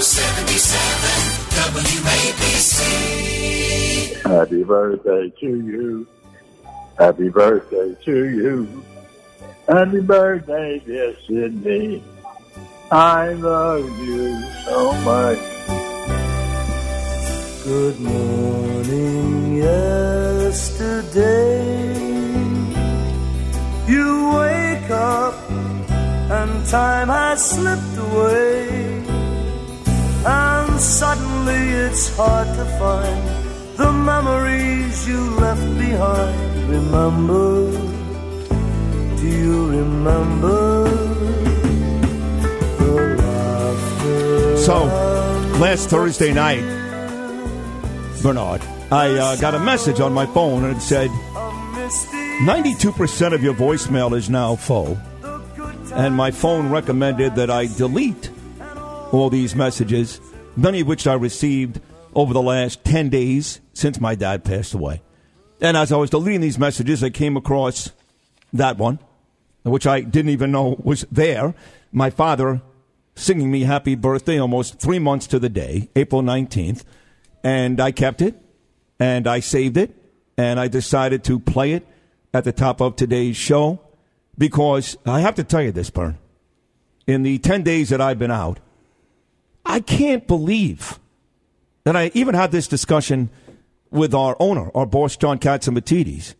77 WABC. Happy birthday to you. Happy birthday to you. Happy birthday, dear Sydney. I love you so much. Good morning, yesterday. You wake up and time has slipped away. And suddenly it's hard to find the memories you left behind. Remember, do you remember? So, last Thursday night, Bernard, I uh, got a message on my phone and it said, 92% of your voicemail is now full. And my phone recommended that I delete all these messages, many of which I received over the last 10 days since my dad passed away. And as I was deleting these messages, I came across that one, which I didn't even know was there. My father singing me happy birthday almost three months to the day, April 19th. And I kept it, and I saved it, and I decided to play it at the top of today's show because I have to tell you this, Bern. In the 10 days that I've been out, I can't believe that I even had this discussion with our owner, our boss, John Catsimatidis,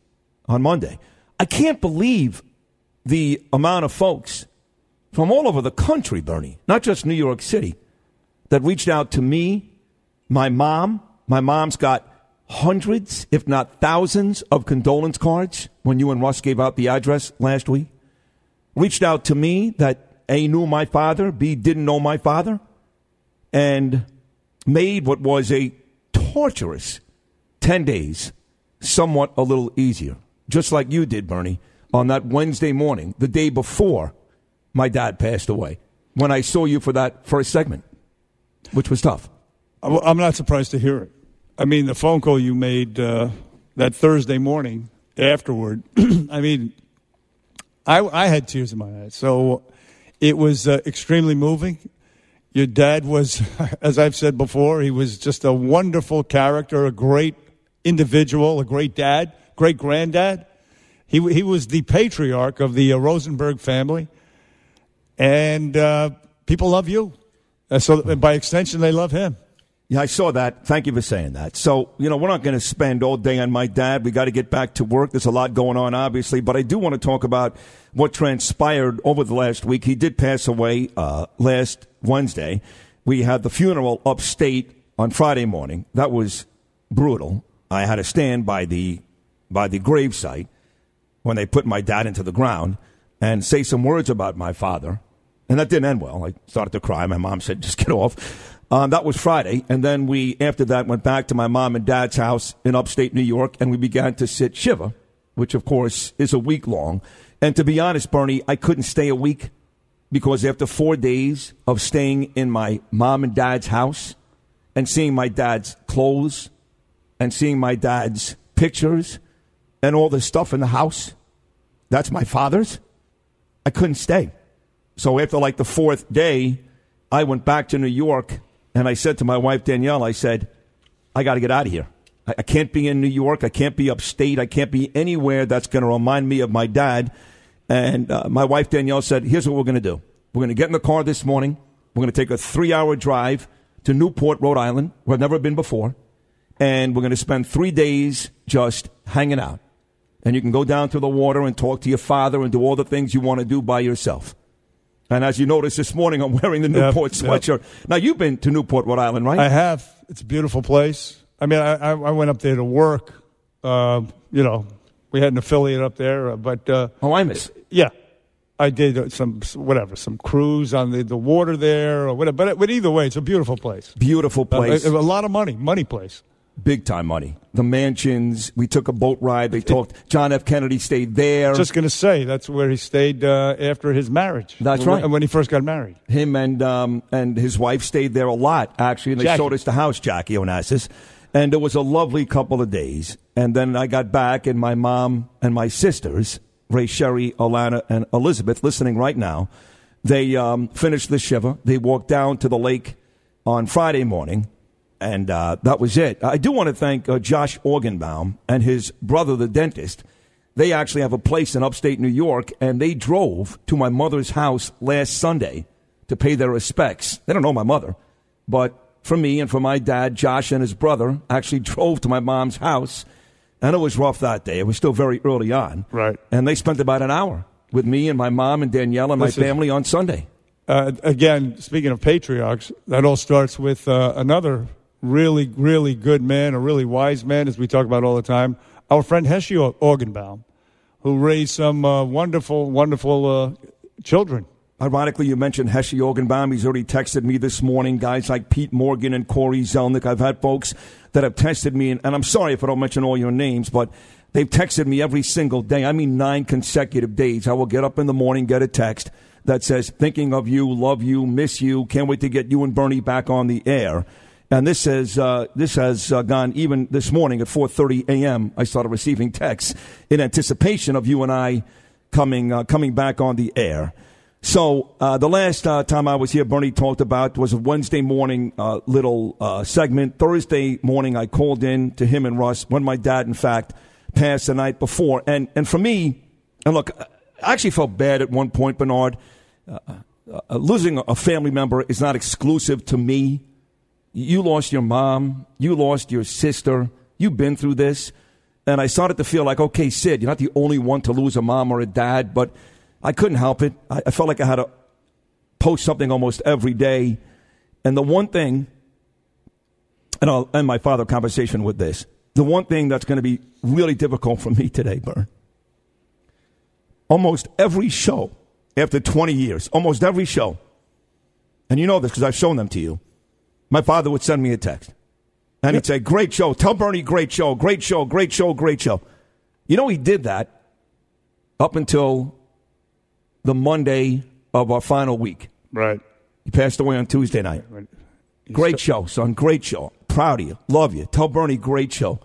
on Monday. I can't believe the amount of folks from all over the country, Bernie, not just New York City, that reached out to me, my mom. My mom's got hundreds, if not thousands, of condolence cards when you and Russ gave out the address last week. Reached out to me that A knew my father, B didn't know my father, and made what was a torturous 10 days somewhat a little easier, just like you did, Bernie, on that Wednesday morning, the day before my dad passed away, when I saw you for that first segment, which was tough. I'm I'm not surprised to hear it. I mean, the phone call you made uh, that Thursday morning afterward, I mean, I, I had tears in my eyes. So it was uh, extremely moving. Your dad was, as I've said before, he was just a wonderful character, a great individual, a great dad, great granddad. He, he was the patriarch of the uh, Rosenberg family. And uh, people love you. Uh, so by extension, they love him. Yeah, I saw that. Thank you for saying that. So, you know, we're not going to spend all day on my dad. We got to get back to work. There's a lot going on, obviously, but I do want to talk about what transpired over the last week. He did pass away uh, last Wednesday. We had the funeral upstate on Friday morning. That was brutal. I had to stand by the by the gravesite when they put my dad into the ground and say some words about my father. And that didn't end well. I started to cry. My mom said, just get off. Um, that was Friday. And then we, after that, went back to my mom and dad's house in upstate New York and we began to sit Shiva, which of course is a week long. And to be honest, Bernie, I couldn't stay a week because after four days of staying in my mom and dad's house and seeing my dad's clothes and seeing my dad's pictures and all the stuff in the house, that's my father's, I couldn't stay. So after like the fourth day, I went back to New York and I said to my wife, Danielle, I said, I got to get out of here. I, I can't be in New York. I can't be upstate. I can't be anywhere that's going to remind me of my dad. And uh, my wife, Danielle, said, Here's what we're going to do. We're going to get in the car this morning. We're going to take a three hour drive to Newport, Rhode Island, where I've never been before. And we're going to spend three days just hanging out. And you can go down to the water and talk to your father and do all the things you want to do by yourself. And as you noticed this morning, I'm wearing the Newport yep. sweatshirt. Now, you've been to Newport, Rhode Island, right? I have. It's a beautiful place. I mean, I, I I went up there to work. Uh, you know, we had an affiliate up there, uh, but uh, oh, I miss. yeah, I did uh, some whatever, some cruise on the, the water there or whatever. But, but either way, it's a beautiful place. Beautiful place. Uh, a, a lot of money, money place. Big time money. The mansions. We took a boat ride. They talked. John F. Kennedy stayed there. Just going to say that's where he stayed uh, after his marriage. That's When- right. When he first got married. Him and um, and his wife stayed there a lot, actually, and they Jackie. showed us the house, Jackie Onassis. And it was a lovely couple of days. And then I got back, and my mom and my sisters, Ray Sherry, Alana, and Elizabeth, listening right now, they um, finished the Shiva. They walked down to the lake on Friday morning, and uh, that was it. I do want to thank uh, Josh Organbaum and his brother, the dentist. They actually have a place in upstate New York, and they drove to my mother's house last Sunday to pay their respects. They don't know my mother, but for me and for my dad, Josh and his brother actually drove to my mom's house, and it was rough that day. It was still very early on. Right. And they spent about an hour with me and my mom and Danielle and my family on Sunday. Uh, again, speaking of patriarchs, that all starts with uh, another really, really good man, a really wise man, as we talk about all the time, our friend Heshy Organbaum, who raised some uh, wonderful, wonderful uh, children. Ironically, you mentioned Heshy Organbaum. He's already texted me this morning. Guys like Pete Morgan and Corey Zelnick. I've had folks that have texted me, and, and I'm sorry if I don't mention all your names, but they've texted me every single day. I mean, nine consecutive days. I will get up in the morning, get a text that says, thinking of you, love you, miss you, can't wait to get you and Bernie back on the air. And this has uh, this has uh, gone even this morning at 4:30 a.m. I started receiving texts in anticipation of you and I coming uh, coming back on the air. So uh, the last uh, time I was here, Bernie talked about was a Wednesday morning uh, little segment. Thursday morning, I called in to him and Russ when my dad, in fact, passed the night before. And and for me, and look, I actually felt bad at one point, Bernard. Losing a family member is not exclusive to me. You lost your mom. You lost your sister. You've been through this. And I started to feel like, okay, Sid, you're not the only one to lose a mom or a dad, but I couldn't help it. I, I felt like I had to post something almost every day. And the one thing, and I'll end my father conversation with this the one thing that's going to be really difficult for me today, Bern, almost every show after 20 years, almost every show, and you know this because I've shown them to you, my father would send me a text. And he'd say, Great show. Tell Bernie, great show, great show, great show, great show. You know, he did that up until the Monday of our final week. Right. He passed away on Tuesday night. Great show, son. Great show. Proud of you. Love you. Tell Bernie, great show.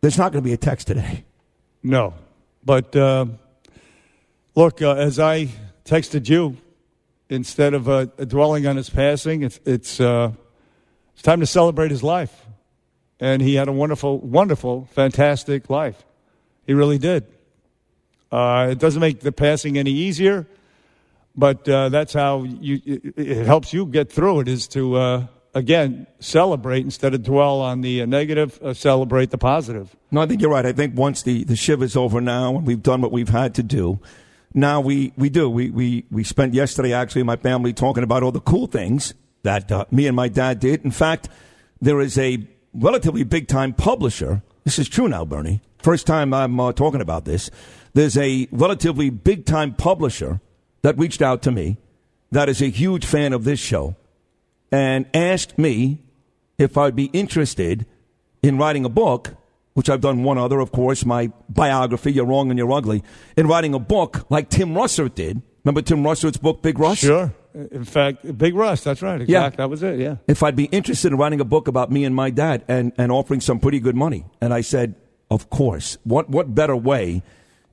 There's not going to be a text today. No. But uh, look, uh, as I texted you, instead of uh, dwelling on his passing, it's, it's, uh, it's time to celebrate his life. And he had a wonderful, wonderful, fantastic life. He really did. Uh, it doesn't make the passing any easier, but uh, that's how you, it, it helps you get through it is to, uh, again, celebrate instead of dwell on the uh, negative, celebrate the positive. No, I think you're right. I think once the, the shiv is over now and we've done what we've had to do, now we, we do. We, we, we spent yesterday actually, my family, talking about all the cool things that uh, me and my dad did. In fact, there is a relatively big time publisher. This is true now, Bernie. First time I'm uh, talking about this. There's a relatively big time publisher that reached out to me that is a huge fan of this show and asked me if I'd be interested in writing a book, which I've done one other, of course, my biography, You're Wrong and You're Ugly, in writing a book like Tim Russert did. Remember Tim Russert's book, Big Russ? Sure. In fact, Big Russ, that's right. Exact. Yeah. That was it, yeah. if I'd be interested in writing a book about me and my dad and, and offering some pretty good money. And I said, of course. What what better way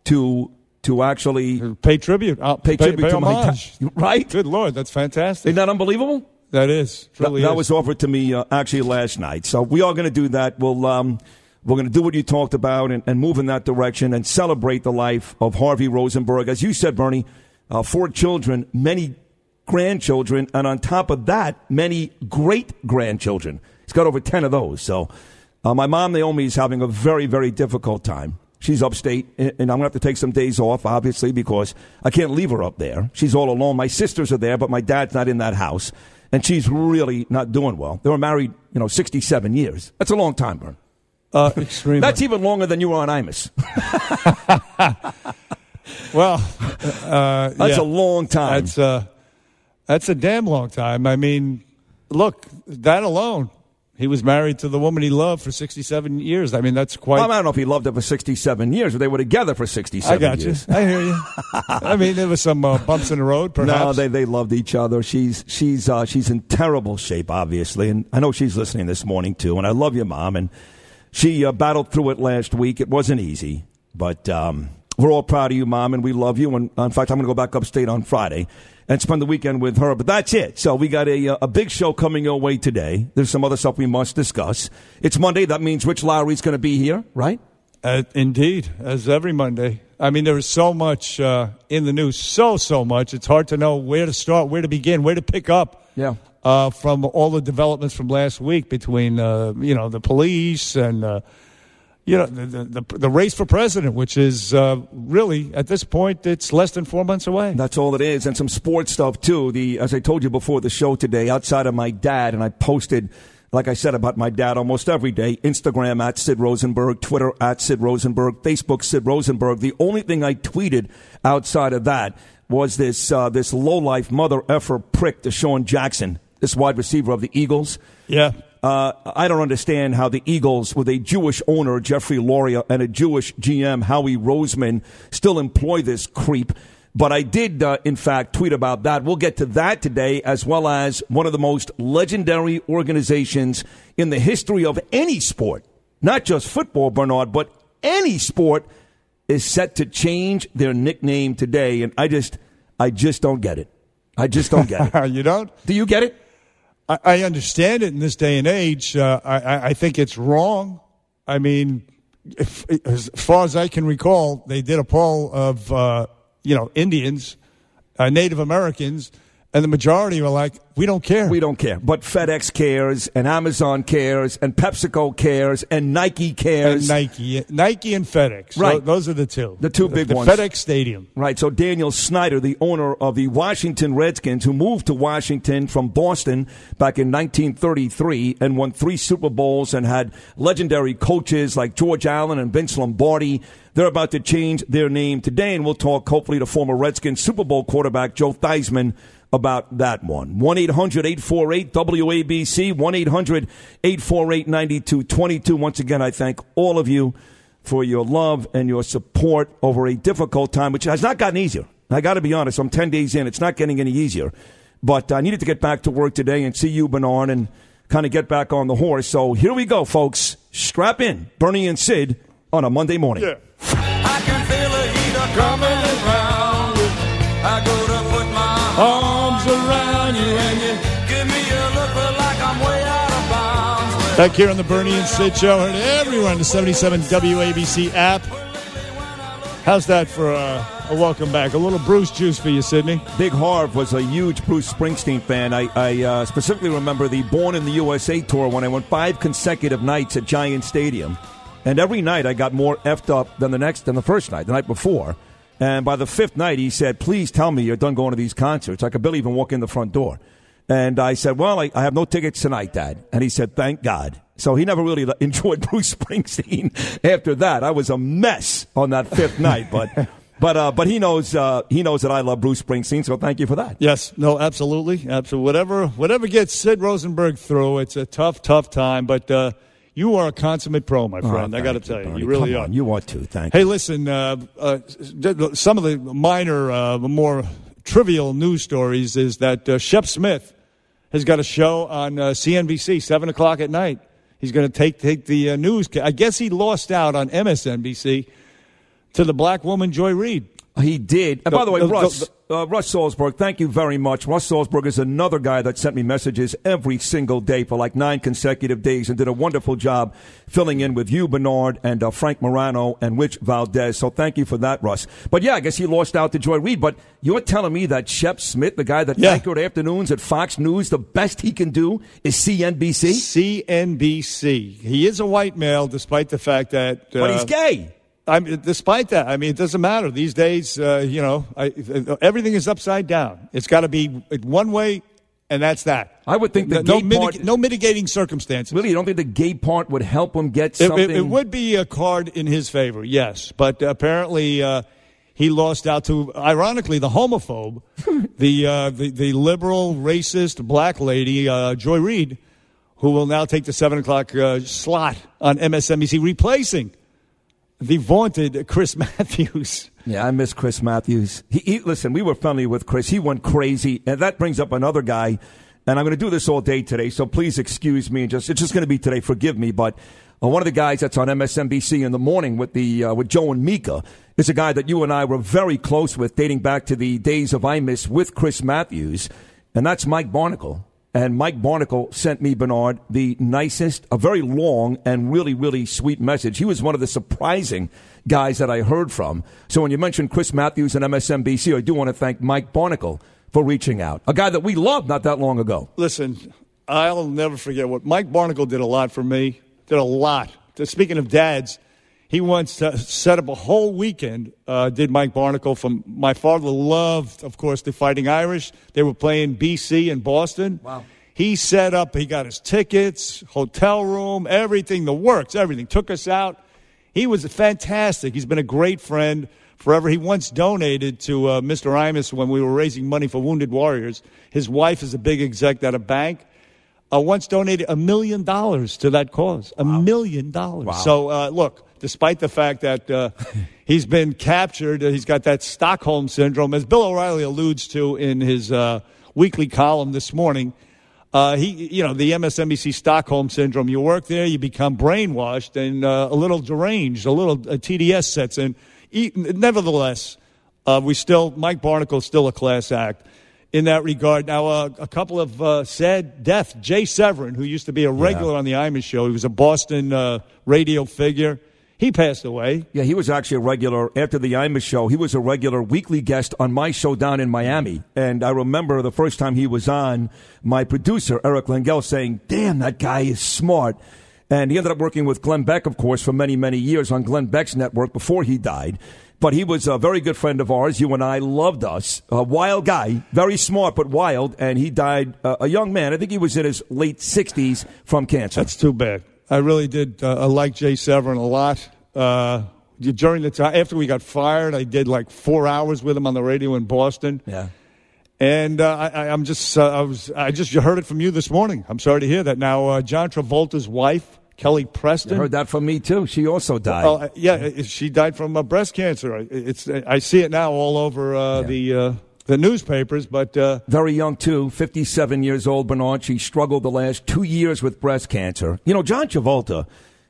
to to actually Pay tribute. Uh, pay tribute to my homage. dad? Right? Good Lord, that's fantastic. Isn't that unbelievable? That is. That, Truly that is. was offered to me uh, actually last night. So we are going to do that. We'll um, we're going to do what you talked about and, and move in that direction and celebrate the life of Harvey Rosenberg. As you said, Bernie, uh, four children, many grandchildren, and on top of that, many great grandchildren. He's got over ten of those. So uh, my mom Naomi is having a very very difficult time. She's upstate, and and I'm going to have to take some days off, obviously, because I can't leave her up there. She's all alone. My sisters are there, but my dad's not in that house, and she's really not doing well. They were married, you know, 67 years. That's a long time, Bern. Uh, extremely. That's even longer than you were on Imus. well, uh, That's yeah. a long time. That's uh, that's a damn long time. I mean, look, that alone. He was married to the woman he loved for 67 years. I mean, that's quite. Well, I don't know if he loved her for 67 years, but they were together for 67 I got years. you. I hear you. I mean, there was some uh, bumps in the road, perhaps. No, they they loved each other. She's she's uh, she's in terrible shape, obviously, and I know she's listening this morning too. And I love your mom, and she uh, battled through it last week. It wasn't easy, but um, we're all proud of you, mom, and we love you. And uh, in fact, I'm going to go back upstate on Friday and spend the weekend with her. But that's it. So we got a, uh, a big show coming your way today. There's some other stuff we must discuss. It's Monday. That means Rich Lowry's going to be here, right? Uh, indeed, as every Monday. I mean, there is so much uh, in the news, so so much. It's hard to know where to start, where to begin, where to pick up. Yeah. Uh, from all the developments from last week between uh, you know the police and uh, you know the, the the race for president, which is uh, really at this point it's less than four months away. That's all it is, and some sports stuff too. The as I told you before the show today, outside of my dad, and I posted like I said about my dad almost every day Instagram at Sid Rosenberg, Twitter at Sid Rosenberg, Facebook Sid Rosenberg. The only thing I tweeted outside of that was this uh, this low life mother effer prick, DeSean Jackson, this wide receiver of the Eagles. Yeah. Uh, I don't understand how the Eagles, with a Jewish owner, Jeffrey Loria, and a Jewish GM, Howie Roseman, still employ this creep. But I did, uh, in fact, tweet about that. We'll get to that today, as well as one of the most legendary organizations in the history of any sport, not just football, Bernard, but any sport is set to change their nickname today. And I just, I just don't get it. I just don't get it. you don't? Do you get it? I, I understand it in this day and age. Uh, I, I think it's wrong. I mean, if, as far as I can recall, they did a poll of uh, you know Indians, uh, Native Americans, and the majority were like, "We don't care." We don't care. But FedEx cares, and Amazon cares, and PepsiCo cares, and Nike cares. And Nike, Nike, and FedEx. Right. Those are the two. The two big the ones. FedEx Stadium. Right. So Daniel Snyder, the owner of the Washington Redskins, who moved to Washington from Boston back in 1933 and won three Super Bowls and had legendary coaches like George Allen and Vince Lombardi. They're about to change their name today, and we'll talk hopefully to former Redskins Super Bowl quarterback Joe Theismann about that one. 1 800 848 WABC, 1 800 848 9222. Once again, I thank all of you for your love and your support over a difficult time, which has not gotten easier. I got to be honest, I'm 10 days in. It's not getting any easier. But I needed to get back to work today and see you, Bernard, and kind of get back on the horse. So here we go, folks. Strap in. Bernie and Sid on a Monday morning. I can feel a heater coming around. I go to put my arms Back here on the Bernie and Sid Show, and everyone, the 77 WABC app. How's that for a welcome back? A little Bruce juice for you, Sydney. Big Harv was a huge Bruce Springsteen fan. I, I uh, specifically remember the Born in the USA tour when I went five consecutive nights at Giant Stadium. And every night I got more effed up than the next than the first night, the night before. And by the fifth night, he said, "Please tell me you're done going to these concerts. I could barely even walk in the front door." And I said, "Well, I, I have no tickets tonight, Dad." And he said, "Thank God." So he never really enjoyed Bruce Springsteen after that. I was a mess on that fifth night, but but uh, but he knows uh, he knows that I love Bruce Springsteen. So thank you for that. Yes, no, absolutely, absolutely. Whatever, whatever gets Sid Rosenberg through, it's a tough, tough time. But uh, you are a consummate pro, my friend. Oh, I got to tell you, Bernie. you really Come are. on, you are too. Thank Hey, you. listen, uh, uh, some of the minor, uh, more trivial news stories is that uh, Shep Smith has got a show on uh, CNBC, 7 o'clock at night. He's going to take, take the uh, news. I guess he lost out on MSNBC to the black woman, Joy Reid. He did. And by the way, The- the- Russ, uh, Russ Salzberg, thank you very much. Russ Salzberg is another guy that sent me messages every single day for like nine consecutive days and did a wonderful job filling in with you, Bernard, and uh, Frank Morano and Rich Valdez. So thank you for that, Russ. But yeah, I guess he lost out to Joy Reid. But you're telling me that Shep Smith, the guy that Yeah. anchored afternoons at Fox News, the best he can do is CNBC? CNBC. He is a white male, despite the fact that. Uh, But he's gay. I mean, despite that, I mean, it doesn't matter these days. Uh, you know, I, everything is upside down. It's got to be one way, and that's that. I would think the no, gay part- mitig- no mitigating circumstances. Really, you don't think the gay part would help him get It, something? it, it would be a card in his favor, yes, but apparently uh, he lost out to, ironically, the homophobe, the, uh, the the liberal, racist black lady uh, Joy Reid, who will now take the seven o'clock uh, slot on MSNBC, replacing the vaunted Chris Matthews. Yeah, I miss Chris Matthews. He, he listen, we were friendly with Chris. He went crazy, and that brings up another guy. And I'm going to do this all day today, so please excuse me. And just it's just going to be today. Forgive me, but Uh, one of the guys that's on MSNBC in the morning with the uh, with Joe and Mika is a guy that you and I were very close with, dating back to the days of Imus with Chris Matthews, and that's Mike Barnicle. And Mike Barnicle sent me, Bernard, the nicest, a very long and really, really sweet message. He was one of the surprising guys that I heard from. So when you mentioned Chris Matthews and MSNBC, I do want to thank Mike Barnicle for reaching out. A guy that we loved not that long ago. Listen, I'll never forget what Mike Barnicle did a lot for me. Did a lot. Speaking of dads, he once uh, set up a whole weekend. Uh, did Mike Barnicle from my father loved, of course, the Fighting Irish. They were playing BC in Boston. Wow. He set up. He got his tickets, hotel room, everything, the works, everything. Took us out. He was fantastic. He's been a great friend forever. He once donated to uh, Mr. Imus when we were raising money for Wounded Warriors. His wife is a big exec at a bank. Uh, once donated a million dollars to that cause. A million dollars. Wow. So, uh, look, despite the fact that uh, he's been captured, uh, he's got that Stockholm syndrome, as Bill O'Reilly alludes to in his uh, weekly column this morning. Uh, he, you know, the MSNBC Stockholm syndrome. You work there, you become brainwashed and uh, a little deranged. A little a TDS sets in. E- nevertheless, uh, we still Mike Barnicle is still a class act in that regard. Now, uh, a couple of uh, sad deaths. Jay Severin, who used to be a regular on the Imus show, he was a Boston uh, radio figure. He passed away. Yeah, he was actually a regular after the Imus show. He was a regular weekly guest on my show down in Miami. And I remember the first time he was on, my producer, Eric Langell, saying, Damn, that guy is smart. And he ended up working with Glenn Beck, of course, for many, many years on Glenn Beck's network before he died. But he was a very good friend of ours. You and I loved us. A wild guy, very smart, but wild. And he died uh, a young man. I think he was in his late 60s from cancer. That's too bad. I really did uh, I like Jay Severin a lot. Uh, during the time after we got fired, I did like four hours with him on the radio in Boston. yeah. And uh, I, I'm just, uh, I was, I just heard it from you this morning. I'm sorry to hear that. Now, uh, John Travolta's wife, Kelly Preston. I heard that from me, too. She also died. Oh, uh, yeah, she died from uh, breast cancer. I- It's, I see it now all over uh, the uh, the newspapers. But uh, very young too, 57 years old, Bernard. She struggled the last two years with breast cancer. You know, John Travolta,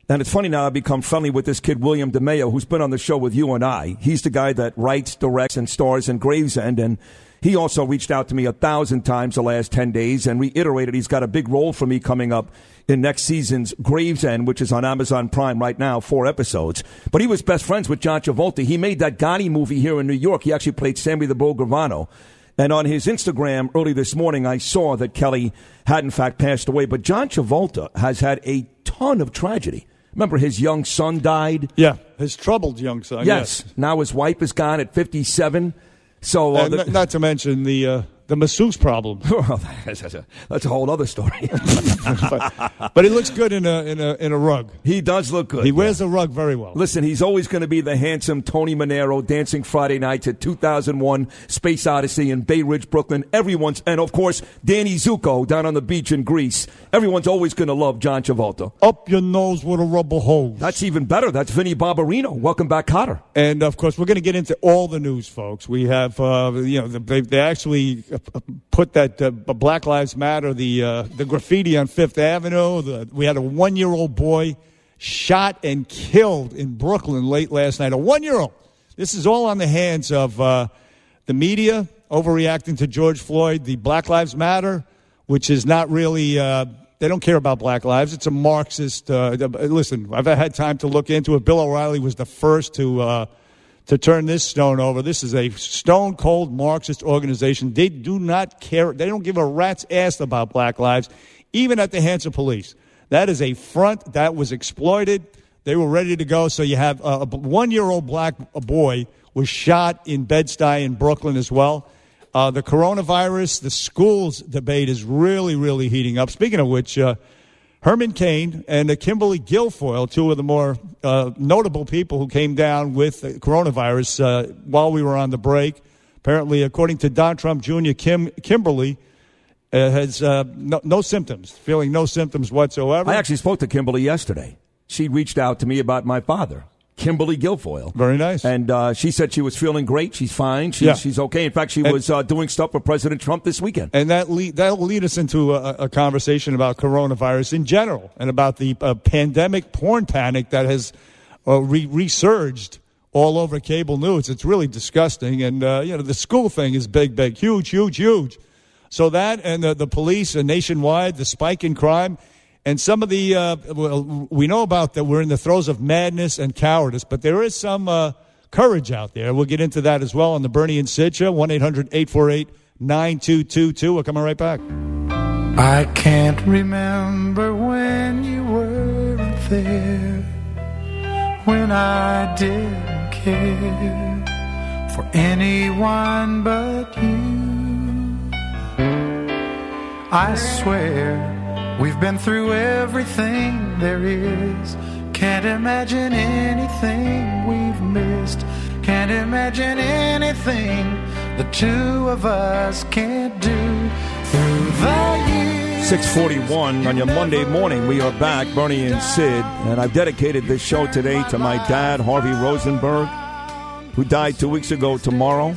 and it's funny now I've become friendly with this kid, William DeMeo, who's been on the show with you and I. He's the guy that writes, directs, and stars in Gravesend, and he also reached out to me a thousand times the last 10 days and reiterated he's got a big role for me coming up in next season's Gravesend, which is on Amazon Prime right now, four episodes. But he was best friends with John Travolta. He made that Gotti movie here in New York. He actually played Sammy the Bull Gravano. And on his Instagram early this morning, I saw that Kelly had in fact passed away. But John Travolta has had a ton of tragedy. Remember, his young son died. yeah, his troubled young son. Yes. Now his wife is gone at 57. So, uh, And the- not to mention the uh, the masseuse problem. well, that's, a, that's a whole other story. but, but he looks good in a in a in a rug. he does look good. He wears a rug very well. Listen, he's always going to be the handsome Tony Manero dancing Friday nights at 2001 Space Odyssey in Bay Ridge, Brooklyn. Everyone's, and of course, Danny Zuko down on the beach in Greece. Everyone's always going to love John Travolta. Up your nose with a rubber hose. That's even better. That's Vinny Barbarino. Welcome back, Kotter. And of course, we're going to get into all the news, folks. We have, uh, you know, they, they actually put that uh, Black Lives Matter, the uh, the graffiti on Fifth Avenue. The, we had a one year old boy shot and killed in Brooklyn late last night. A one year old. This is all on the hands of uh, the media overreacting to George Floyd. The Black Lives Matter, which is not really. Uh, they don't care about black lives. It's a Marxist. Uh, listen, I've had time to look into it. Bill O'Reilly was the first to uh, to turn this stone over. This is a stone cold Marxist organization. They do not care. They don't give a rat's ass about black lives, even at the hands of police. That is a front that was exploited. They were ready to go. So you have a one year old black boy was shot in Bed-Stuy in Brooklyn as well. Uh, the coronavirus, the schools debate is really, really heating up. Speaking of which, uh, Herman Cain and Kimberly Guilfoyle, two of the more uh, notable people who came down with coronavirus uh, while we were on the break. Apparently, according to Don Trump Jr., Kim, Kimberly uh, has uh, no, no symptoms, feeling no symptoms whatsoever. I actually spoke to Kimberly yesterday. She reached out to me about my father. Kimberly Guilfoyle. Very nice. And uh, she said she was feeling great. She's fine. She's, Yeah. she's okay. In fact, she And- was uh, doing stuff for President Trump this weekend. And that lead, that'll lead us into a, a conversation about coronavirus in general and about the uh, pandemic porn panic that has uh, re- resurged all over cable news. It's really disgusting. And, uh, you know, the school thing is big, big, huge, huge, huge. So that and the, the police uh, nationwide, the spike in crime, and some of the, uh, well, we know about that we're in the throes of madness and cowardice, but there is some uh, courage out there. We'll get into that as well on the Bernie and Sid show, 1 800 848 9222. We're coming right back. I can't remember when you weren't there, when I didn't care for anyone but you. I swear we've been through everything there is. Can't imagine anything we've missed. Can't imagine anything the two of us can't do through the years. 641 on your Monday morning. We are back, Bernie and Sid. And I've dedicated this show today to my dad, Harvey Rosenberg, who died two weeks ago tomorrow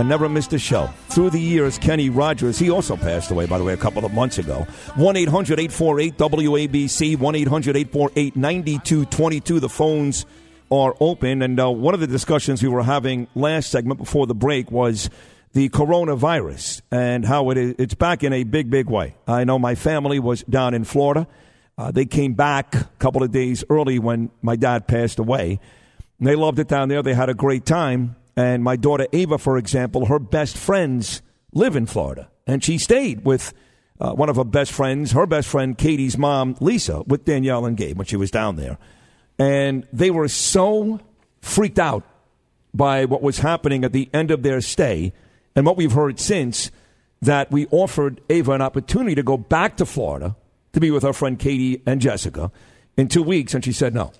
and never missed a show. Through the years, Kenny Rogers, he also passed away, by the way, a couple of months ago. 1 800 848 WABC, 1 800 848 9222. The phones are open. And uh, one of the discussions we were having last segment before the break was the coronavirus and how it is, it's back in a big, big way. I know my family was down in Florida. Uh, they came back a couple of days early when my dad passed away. And they loved it down there. They had a great time. And my daughter Ava, for example, her best friends live in Florida. And she stayed with uh, one of her best friends, her best friend Katie's mom, Lisa, with Danielle and Gabe when she was down there. And they were so freaked out by what was happening at the end of their stay and what we've heard since that we offered Ava an opportunity to go back to Florida to be with her friend Katie and Jessica in two weeks. And she said no.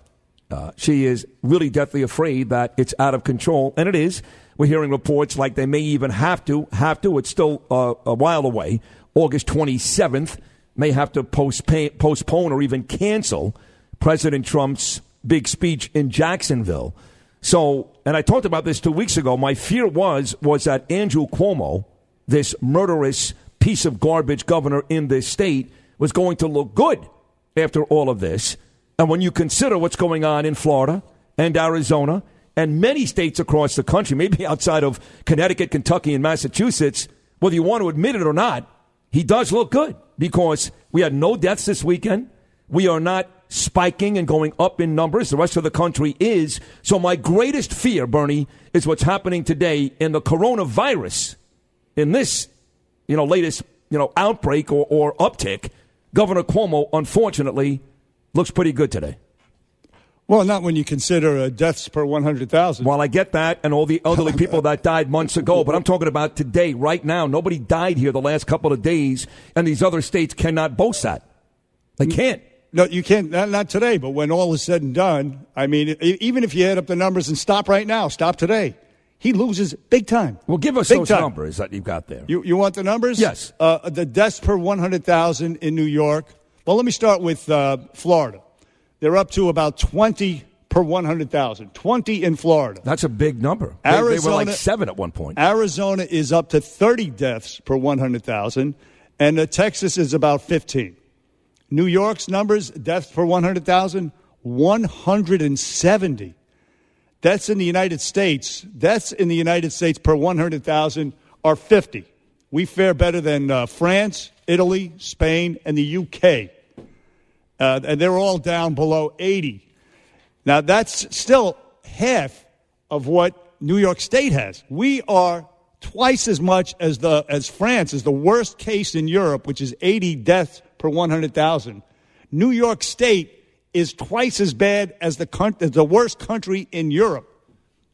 Uh, she is really deathly afraid that it's out of control, and it is. We're hearing reports like they may even have to, have to, it's still uh, a while away, August 27th, may have to postpone, postpone or even cancel President Trump's big speech in Jacksonville. So, and I talked about this two weeks ago. My fear was was that Andrew Cuomo, this murderous piece of garbage governor in this state, was going to look good after all of this. And when you consider what's going on in Florida and Arizona and many states across the country, maybe outside of Connecticut, Kentucky, and Massachusetts, whether you want to admit it or not, he does look good because we had no deaths this weekend. We are not spiking and going up in numbers. The rest of the country is. So my greatest fear, Bernie, is what's happening today in the coronavirus, in this, you know, latest, you know, outbreak or, or uptick. Governor Cuomo, unfortunately, looks pretty good today. Well, not when you consider uh, deaths per 100,000. While I get that and all the elderly people that died months ago, but I'm talking about today, right now. Nobody died here the last couple of days, and these other states cannot boast that. They can't. No, you can't. Not, not today, but when all is said and done, I mean, even if you add up the numbers and stop right now, stop today, he loses big time. Well, give us Big those time. numbers that you've got there. You, you want the numbers? Yes. Uh, the deaths per 100,000 in New York. Well, let me start with uh, Florida. They're up to about 20 per 100,000. 20 in Florida. That's a big number. They- They, were like seven at one point. Arizona is up to 30 deaths per 100,000, and uh, Texas is about 15. New York's numbers, deaths per 100,000, 170. Deaths in the United States, deaths in the United States per 100,000 are 50. We fare better than uh, France, Italy, Spain, and the UK. Uh, and they're all down below 80. Now, that's still half of what New York State has. We are twice as much as, the, as France is the worst case in Europe, which is 80 deaths per 100,000. New York State is twice as bad as the, coun- as the worst country in Europe.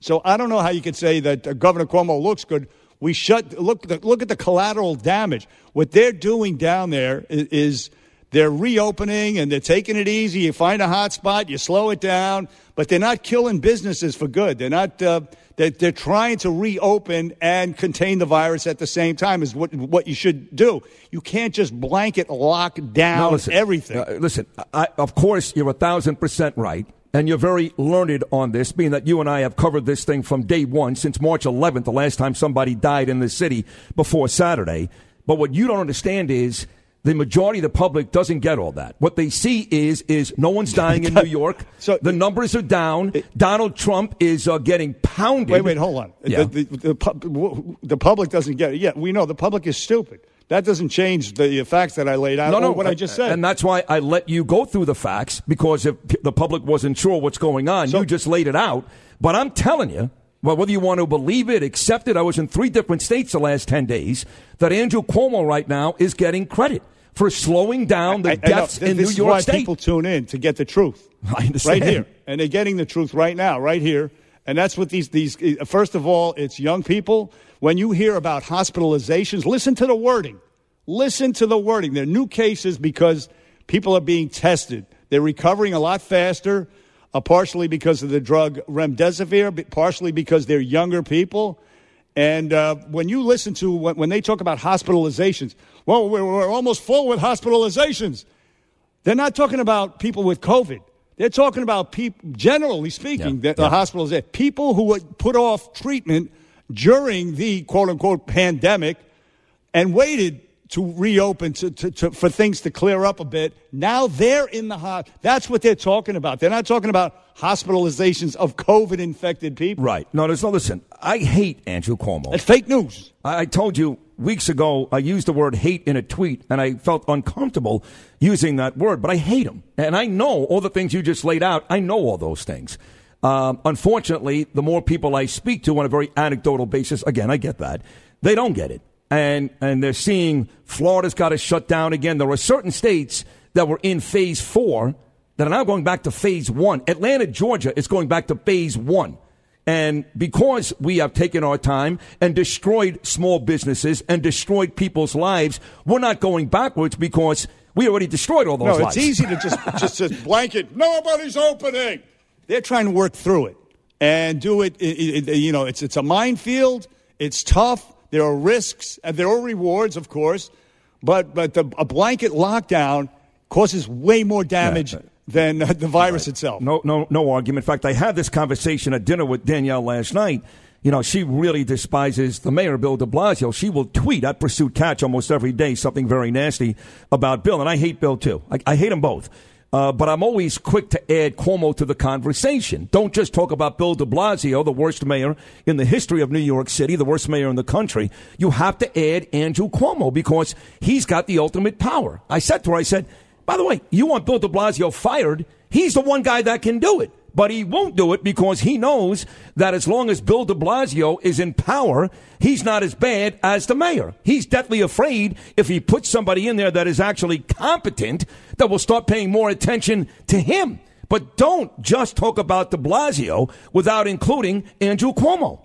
So I don't know how you could say that uh, Governor Cuomo looks good. We shut look look at the collateral damage. What they're doing down there is, is they're reopening and they're taking it easy. You find a hot spot, you slow it down, but they're not killing businesses for good. They're not. Uh, they're, they're trying to reopen and contain the virus at the same time. Is what what you should do. You can't just blanket lock down No, listen, everything. uh, listen, I, of course, you're a thousand percent right. and you're very learned on this, being that you and I have covered this thing from day one since March 11th, the last time somebody died in this city before Saturday. But what you don't understand is the majority of the public doesn't get all that. What they see is is no one's dying in New York. So- the numbers are down. Donald Trump is uh, getting pounded. Wait, wait, hold on. Yeah. The, the, the, pub- the public doesn't get it. Yeah, we know the public is stupid. That doesn't change the facts that I laid out. No, no, or what I just said. And that's why I let you go through the facts because if the public wasn't sure what's going on, So- you just laid it out. But I'm telling you, well, whether you want to believe it, accept it, I was in three different states the last 10 days, that Andrew Cuomo right now is getting credit for slowing down the I- I deaths Th- in this New is York why State. people tune in to get the truth. I understand. Right here, and they're getting the truth right now, right here. And that's what these these. uh, First of all, it's young people. When you hear about hospitalizations, listen to the wording. Listen to the wording. They're new cases because people are being tested. They're recovering a lot faster, uh, partially because of the drug remdesivir, but partially because they're younger people. And uh, when you listen to when, when they talk about hospitalizations, well, we're, we're almost full with hospitalizations. They're not talking about people with COVID. They're talking about people, generally speaking, Yeah, the yeah. hospitals, people who would put off treatment during the quote unquote pandemic and waited to reopen to, to, to, for things to clear up a bit. Now they're in the hot. That's what they're talking about. They're not talking about hospitalizations of COVID infected people. Right. No, there's no, listen, I hate Andrew Cuomo. It's fake news. I I told you weeks ago I used the word hate in a tweet and I felt uncomfortable using that word, but I hate him. And I know all the things you just laid out. I know all those things. Um, unfortunately, the more people I speak to on a very anecdotal basis, again, I get that, they don't get it. And, and they're seeing Florida's got to shut down again. There are certain states that were in phase four that are now going back to phase one. Atlanta, Georgia is going back to phase one. And because we have taken our time and destroyed small businesses and destroyed people's lives, we're not going backwards because we already destroyed all those No, lives. it's easy to just just just blanket. Nobody's opening. They're trying to work through it and do it. it- it- you know, it's it's a minefield. It's tough. There are risks and there are rewards, of course. But but the, a blanket lockdown causes way more damage Yeah. Than uh, the virus itself. No, no, no argument. In fact, I had this conversation at dinner with Danielle last night. You know, she really despises the mayor, Bill de Blasio. She will tweet at Pursuit Catch almost every day something very nasty about Bill. And I hate Bill, too. I, I hate them both. Uh, but I'm always quick to add Cuomo to the conversation. Don't just talk about Bill de Blasio, the worst mayor in the history of New York City, the worst mayor in the country. You have to add Andrew Cuomo because he's got the ultimate power. I said to her, I said, by the way, you want Bill de Blasio fired? He's the one guy that can do it. But he won't do it because he knows that as long as Bill de Blasio is in power, he's not as bad as the mayor. He's deathly afraid if he puts somebody in there that is actually competent, that will start paying more attention to him. But don't just talk about de Blasio without including Andrew Cuomo.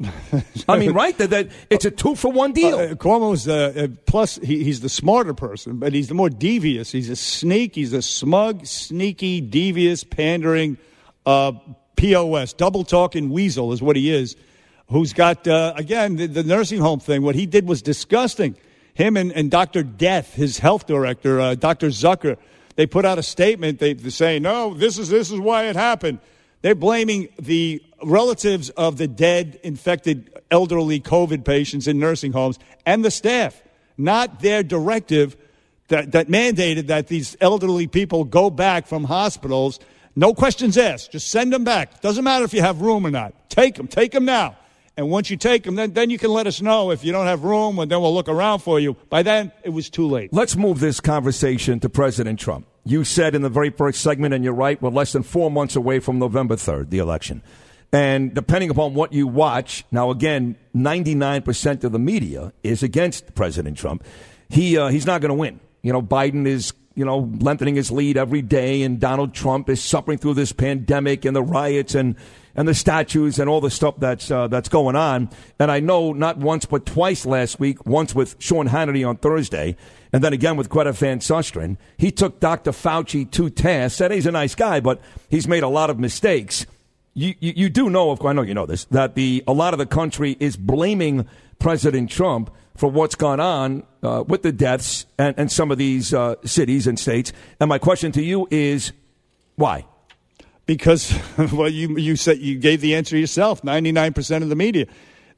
I mean, right? That, that it's a two for one deal. Uh, Cuomo's uh, uh, plus he, he's the smarter person, but he's the more devious. He's a sneak. He's a smug, sneaky, devious, pandering uh, pos, double talking weasel is what he is. Who's got uh, again the, the nursing home thing? What he did was disgusting. Him and, and Dr. Death, his health director, uh, Dr. Zucker, they put out a statement. They, they say, "No, this is this is why it happened." They're blaming the relatives of the dead, infected, elderly COVID patients in nursing homes and the staff, not their directive that, that mandated that these elderly people go back from hospitals. No questions asked. Just send them back. Doesn't matter if you have room or not. Take them. Take them now. And once you take them, then, then you can let us know if you don't have room, and then we'll look around for you. By then, it was too late. Let's move this conversation to President Trump. You said in the very first segment, and you're right, we're less than four months away from November 3rd, the election. And depending upon what you watch, now again, 99% of the media is against President Trump. He, uh, he's not going to win. You know, Biden is, you know, lengthening his lead every day, and Donald Trump is suffering through this pandemic and the riots and, and the statues and all the stuff that's, uh, that's going on. And I know not once but twice last week, once with Sean Hannity on Thursday, and then again with Greta Van Susteren, he took Dr. Fauci to task. Said he's a nice guy, but he's made a lot of mistakes. You, you, you do know, of course, I know you know this, that the a lot of the country is blaming President Trump for what's gone on uh, with the deaths and, and some of these uh, cities and states. And my question to you is, why? Because well, you you said you gave the answer yourself. Ninety nine percent of the media,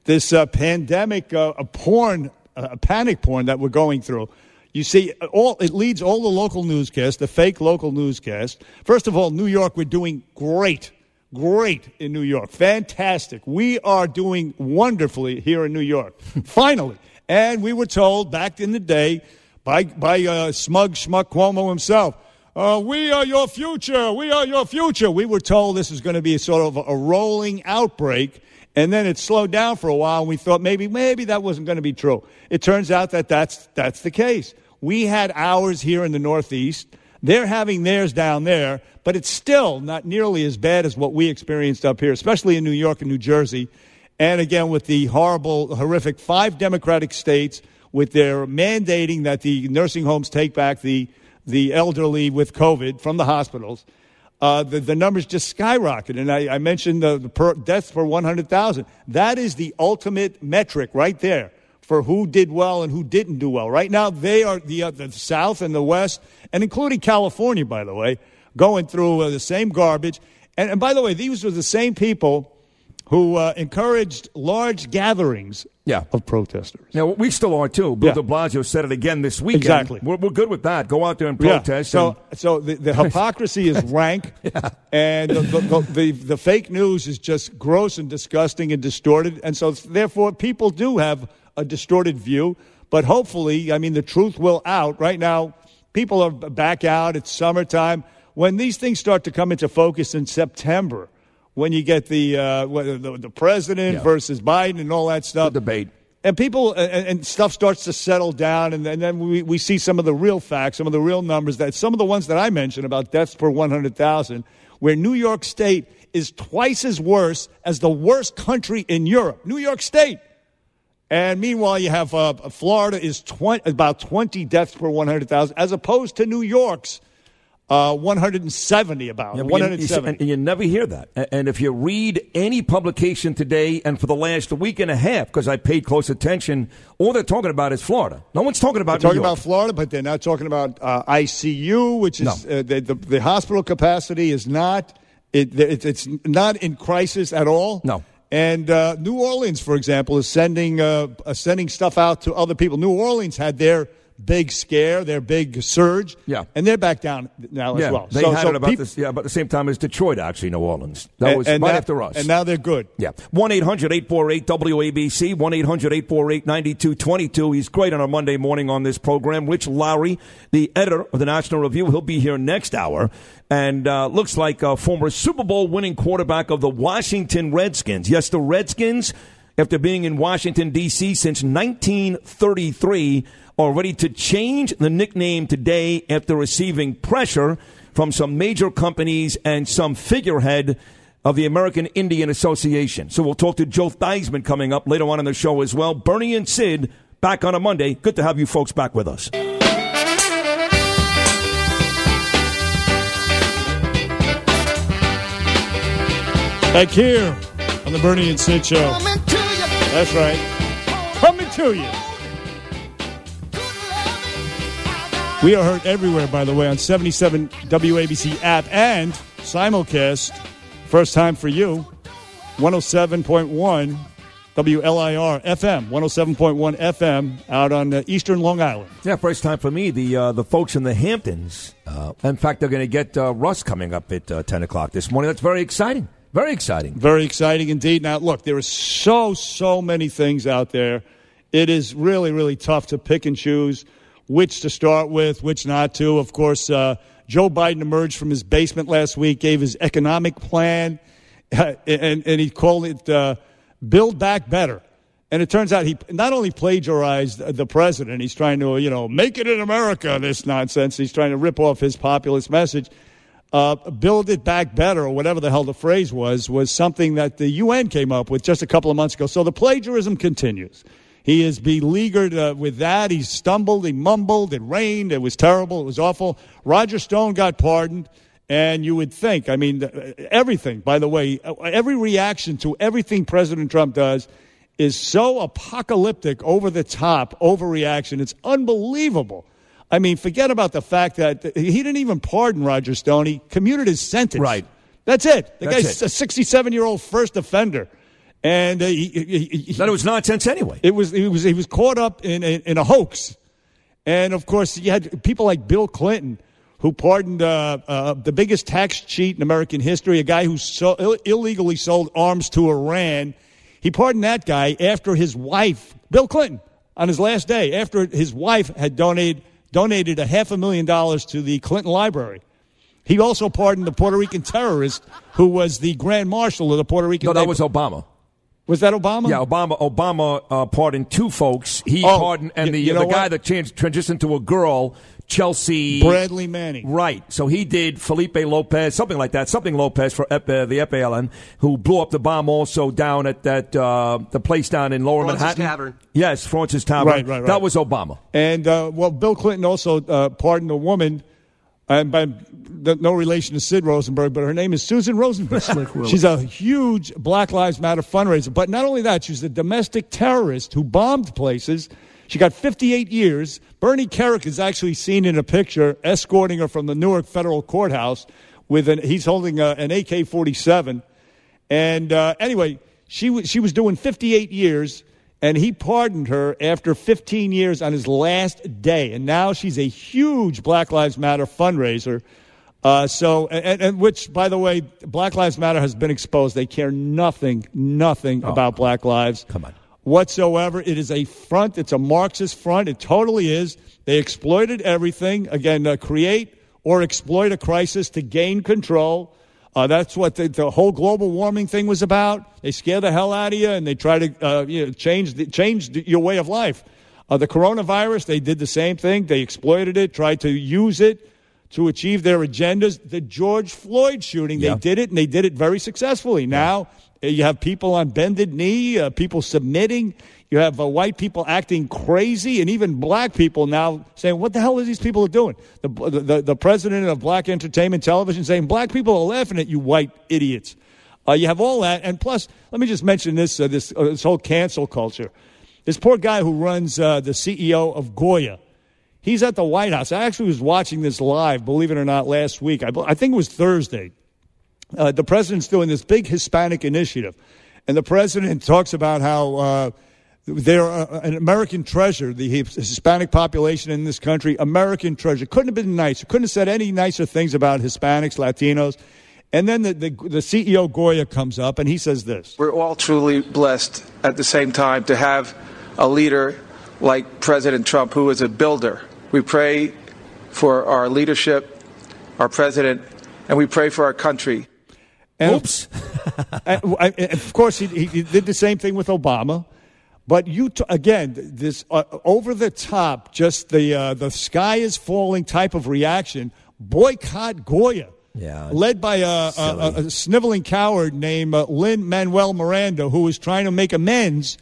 this uh, pandemic, uh, a porn, a panic porn that we're going through. You see, all it leads all the local newscasts, the fake local newscasts. First of all, New York, we're doing great, great in New York, fantastic. We are doing wonderfully here in New York. Finally, and we were told back in the day by by uh, smug schmuck Cuomo himself uh, we are your future. We are your future. We were told this was going to be a sort of a rolling outbreak, and then it slowed down for a while, and we thought maybe, maybe that wasn't going to be true. It turns out that that's, that's the case. We had ours here in the Northeast. They're having theirs down there, but it's still not nearly as bad as what we experienced up here, especially in New York and New Jersey. And again, with the horrible, horrific five Democratic states with their mandating that the nursing homes take back the the elderly with COVID from the hospitals, uh, the, the numbers just skyrocketed. And I, I mentioned the, the per, deaths per 100,000. That is the ultimate metric right there for who did well and who didn't do well. Right now, they are the, uh, the South and the West, and including California, by the way, going through uh, the same garbage. And, and by the way, these were the same people who uh, encouraged large gatherings yeah. of protesters. Now, we still are too. Bill Yeah. de Blasio said it again this weekend. Exactly. We're, we're good with that. Go out there and protest. Yeah. So, and- so the, the hypocrisy is rank, and the, the, the, the, the fake news is just gross and disgusting and distorted. And so, therefore, people do have a distorted view. But hopefully, I mean, the truth will out. Right now, people are back out. It's summertime. When these things start to come into focus in September, when you get the uh, the, the president Yeah. versus Biden and all that stuff, The debate. and people and, and stuff starts to settle down and, and then we, we see some of the real facts some of the real numbers that some of the ones that i mentioned about deaths per 100000 where new york state is twice as worse as the worst country in europe new york state and meanwhile you have uh, florida is 20, about 20 deaths per 100000 as opposed to new york's uh, 170 about Yeah, but you- you, 170 and you never hear that. And if you read any publication today and for the last week and a half, because I paid close attention, all they're talking about is Florida. No one's talking about They're talking about Florida, but they're not talking about uh, ICU, which is No. uh, the, the, the hospital capacity is not it, it, it's not in crisis at all. No. And uh, New Orleans, for example, is sending uh, uh, sending stuff out to other people. New Orleans had their big scare, their big surge, Yeah. and they're back down now yeah, as well. they so, had so it about peop- this, yeah, about the same time as Detroit, actually, New Orleans. That and- was and right now- after us. and now they're good. Yeah. 1 800 848 WABC, 1 800 848 9222. He's great on a Monday morning on this program. Rich Lowry, the editor of the National Review, he'll be here next hour. And uh, looks like a former Super Bowl winning quarterback of the Washington Redskins. Yes, the Redskins, after being in Washington, D.C. since 1933, are ready to change the nickname today after receiving pressure from some major companies and some figurehead of the American Indian Association. So we'll talk to Joe Theismann coming up later on in the show as well. Bernie and Sid back on a Monday. Good to have you folks back with us. Back here on the Bernie and Sid Show. That's right. Coming to you. We are heard everywhere, by the way, on 77 WABC app and simulcast. First time for you. 107.1 WLIR FM, 107.1 FM out on uh, Eastern Long Island. Yeah, first time for me. The uh, the folks in the Hamptons. Uh, in fact, they're going to get uh, Russ coming up at uh, 10 o'clock this morning. That's very exciting. Very exciting. Very exciting indeed. Now, look, there are so, so many things out there. It is really, really tough to pick and choose which to start with, which not to. Of course, uh, Joe Biden emerged from his basement last week, gave his economic plan, and, and he called it uh, Build Back Better. And it turns out he not only plagiarized the president, he's trying to, you know, make it in America, this nonsense. He's trying to rip off his populist message. Uh, build it back better, or whatever the hell the phrase was, was something that the UN came up with just a couple of months ago. So the plagiarism continues. He is beleaguered uh, with that. He stumbled, he mumbled, it rained, it was terrible, it was awful. Roger Stone got pardoned. And you would think, I mean, everything, by the way, uh, every reaction to everything President Trump does is so apocalyptic, over the top, overreaction. It's unbelievable. I mean, forget about the fact that he didn't even pardon Roger Stone. He commuted his sentence. Right. That's it. The That's guy's it. a 67 year old first offender. And uh, he, he, he, That it was nonsense anyway. it was he was he was caught up in a, in a hoax, and of course you had people like Bill Clinton who pardoned uh, uh, the biggest tax cheat in American history, a guy who so, Ill- illegally sold arms to Iran. He pardoned that guy after his wife, Bill Clinton, on his last day, after his wife had donated donated a half a million dollars to the Clinton Library. He also pardoned the Puerto Rican terrorist who was the Grand Marshal of the Puerto Rican. no, that was Obama. Was that Obama? Yeah, Obama. Obama uh, pardoned two folks. He Oh, pardoned, and you- the you uh, the guy what? that changed transitioned to a girl, Chelsea Bradley Manning. Right. So he did Felipe Lopez, something like that, something Lopez for F- uh, the FALN, who blew up the bomb also down at that uh, the place down in Lower Fraunces Manhattan. Tavern. Yes, Fraunces Tavern. Right, right, right. That was Obama. And uh, well, Bill Clinton also uh, pardoned a woman, and by the, no relation to Sid Rosenberg, but her name is Susan Rosenberg. She's a huge Black Lives Matter fundraiser. But not only that, she's a domestic terrorist who bombed places. She got 58 years. Bernie Kerik is actually seen in a picture escorting her from the Newark Federal Courthouse with an he's holding a, an AK-47. And uh, anyway, she was she was doing 58 years, and he pardoned her after 15 years on his last day. And now she's a huge Black Lives Matter fundraiser. Uh, so, and, and which, by the way, Black Lives Matter has been exposed. They care nothing, nothing about Black lives. Come on. Whatsoever. It is a front. It's a Marxist front. It totally is. They exploited everything. Again, uh, create or exploit a crisis to gain control. Uh, that's what the, the whole global warming thing was about. They scare the hell out of you, and they try to uh, you know, change the, change the, your way of life. Uh, the coronavirus, they did the same thing. They exploited it, tried to use it to achieve their agendas. The George Floyd shooting, Yeah. they did it, and they did it very successfully. Now uh, you have people on bended knee, uh, people submitting. You have uh, white people acting crazy, and even black people now saying, "What the hell are these people doing?" The, the, the president of Black Entertainment Television saying, "Black people are laughing at you, white idiots." Uh, you have all that, and plus, let me just mention this: uh, this uh, this whole cancel culture. This poor guy who runs uh, the CEO of Goya. He's at the White House. I actually was watching this live, believe it or not, last week. I, I think it was Thursday. Uh, the president's doing this big Hispanic initiative, and the president talks about how they're uh, an American treasure, the Hispanic population in this country, American treasure. Couldn't have been nicer. Couldn't have said any nicer things about Hispanics, Latinos. And then the, the, the CEO Goya comes up and he says this. We're all truly blessed at the same time to have a leader like President Trump who is a builder. We pray for our leadership, our president, and we pray for our country. And Oops. and, and of course, he, he did the same thing with Obama. But you t- again, this uh, over the top, just the uh, the sky is falling type of reaction. Boycott Goya, Yeah. led by a, a, a, sniveling coward named uh, Lin Manuel Miranda, who is trying to make amends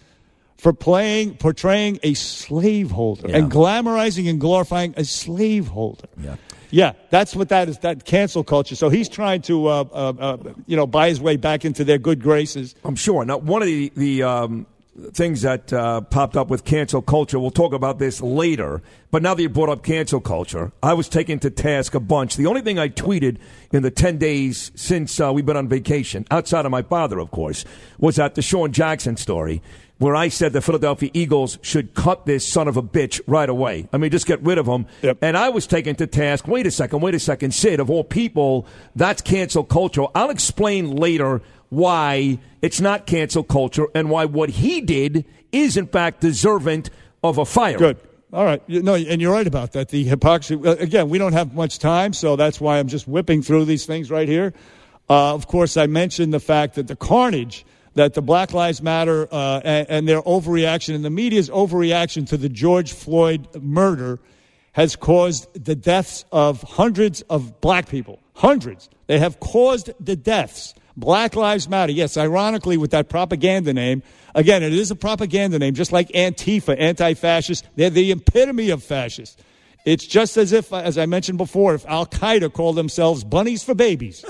for playing portraying a slaveholder Yeah. and glamorizing and glorifying a slaveholder. Yeah. Yeah, that's what that is. That cancel culture. So he's trying to, uh, uh, uh, you know, buy his way back into their good graces. I'm sure. Now, one of the the um, things that uh, popped up with cancel culture, we'll talk about this later. But now that you brought up cancel culture, I was taken to task a bunch. The only thing I tweeted in the ten days since uh, we've been on vacation, outside of my father, of course, was at DeSean Jackson story. Where I said the Philadelphia Eagles should cut this son of a bitch right away. I mean, just get rid of him. Yep. And I was taken to task. Wait a second, wait a second, Sid. Of all people, that's cancel culture. I'll explain later why it's not cancel culture and why what he did is in fact deserving of a fire. Good. All right. No, and you're right about that. The hypocrisy. Again, we don't have much time, so that's why I'm just whipping through these things right here. Uh, of course, I mentioned the fact that the carnage that the Black Lives Matter uh, and, and their overreaction and the media's overreaction to the George Floyd murder has caused the deaths of hundreds of black people. Hundreds. They have caused the deaths. Black Lives Matter. Yes, ironically, with that propaganda name. Again, it is a propaganda name, just like Antifa, anti fascist. They're the epitome of fascists. It's just as if, as I mentioned before, if Al Qaeda called themselves bunnies for babies.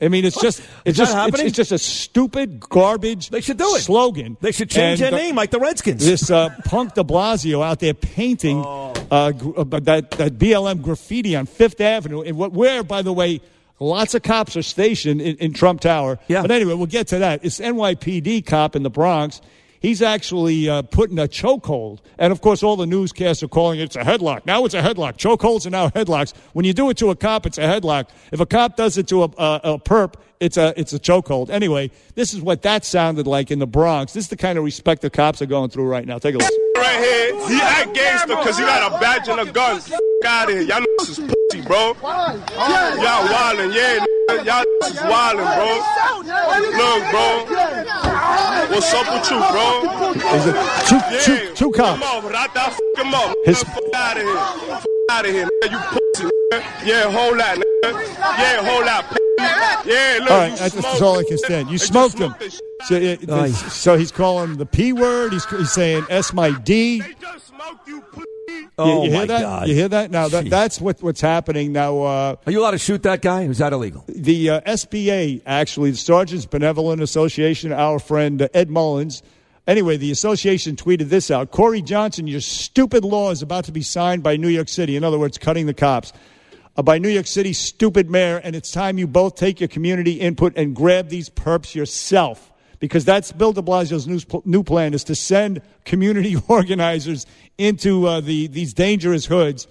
I mean, it's just, it's just, it's, it's just a stupid garbage. They should do it. Slogan. They should change And their the- name like the Redskins. this uh, punk De Blasio out there painting uh, gr- uh, that, that BLM graffiti on Fifth Avenue, and what, where, by the way, Lots of cops are stationed in, in Trump Tower. Yeah. But anyway, we'll get to that. It's NYPD cop in the Bronx. He's actually uh, put in a chokehold. And of course, all the newscasts are calling it it's a headlock. Now it's a headlock. Chokeholds are now headlocks. When you do it to a cop, it's a headlock. If a cop does it to a, a, a perp, it's a, it's a chokehold. Anyway, this is what that sounded like in the Bronx. This is the kind of respect the cops are going through right now. Take a listen. right here, he act gangster because he got a badge and a gun. F- out of here. Y'all niggas is pussy, bro. Y'all wildin', yeah. nigga. Y'all niggas is wildin', bro. Look, bro. What's up with you, bro? There's a, two, Yeah. two, two cops. Come on, Rata, f him up. His- F out of here. F out of here, nigga. You pussy, nigga. Yeah, hold that, nigga. Yeah, hold that, pussy. Yeah, look, All right, that's, that's all I can stand. You Hey, smoked him. this. So, yeah, Aye. so he's calling the P word. He's, he's saying S my D. They just smoked you, You, Oh, you hear my that? God. You hear that? Now that, that's what, what's happening now. Uh, Are you allowed to shoot that guy? Is that illegal? the uh, SBA, actually, the Sergeants Benevolent Association, our friend uh, Ed Mullins. Anyway, the association tweeted this out: Corey Johnson, your stupid law is about to be signed by New York City. In other words, cutting the cops. Uh, by New York City's stupid mayor, and it's time you both take your community input and grab these perps yourself. Because that's Bill de Blasio's new, new plan is to send community organizers into uh, the, these dangerous hoods.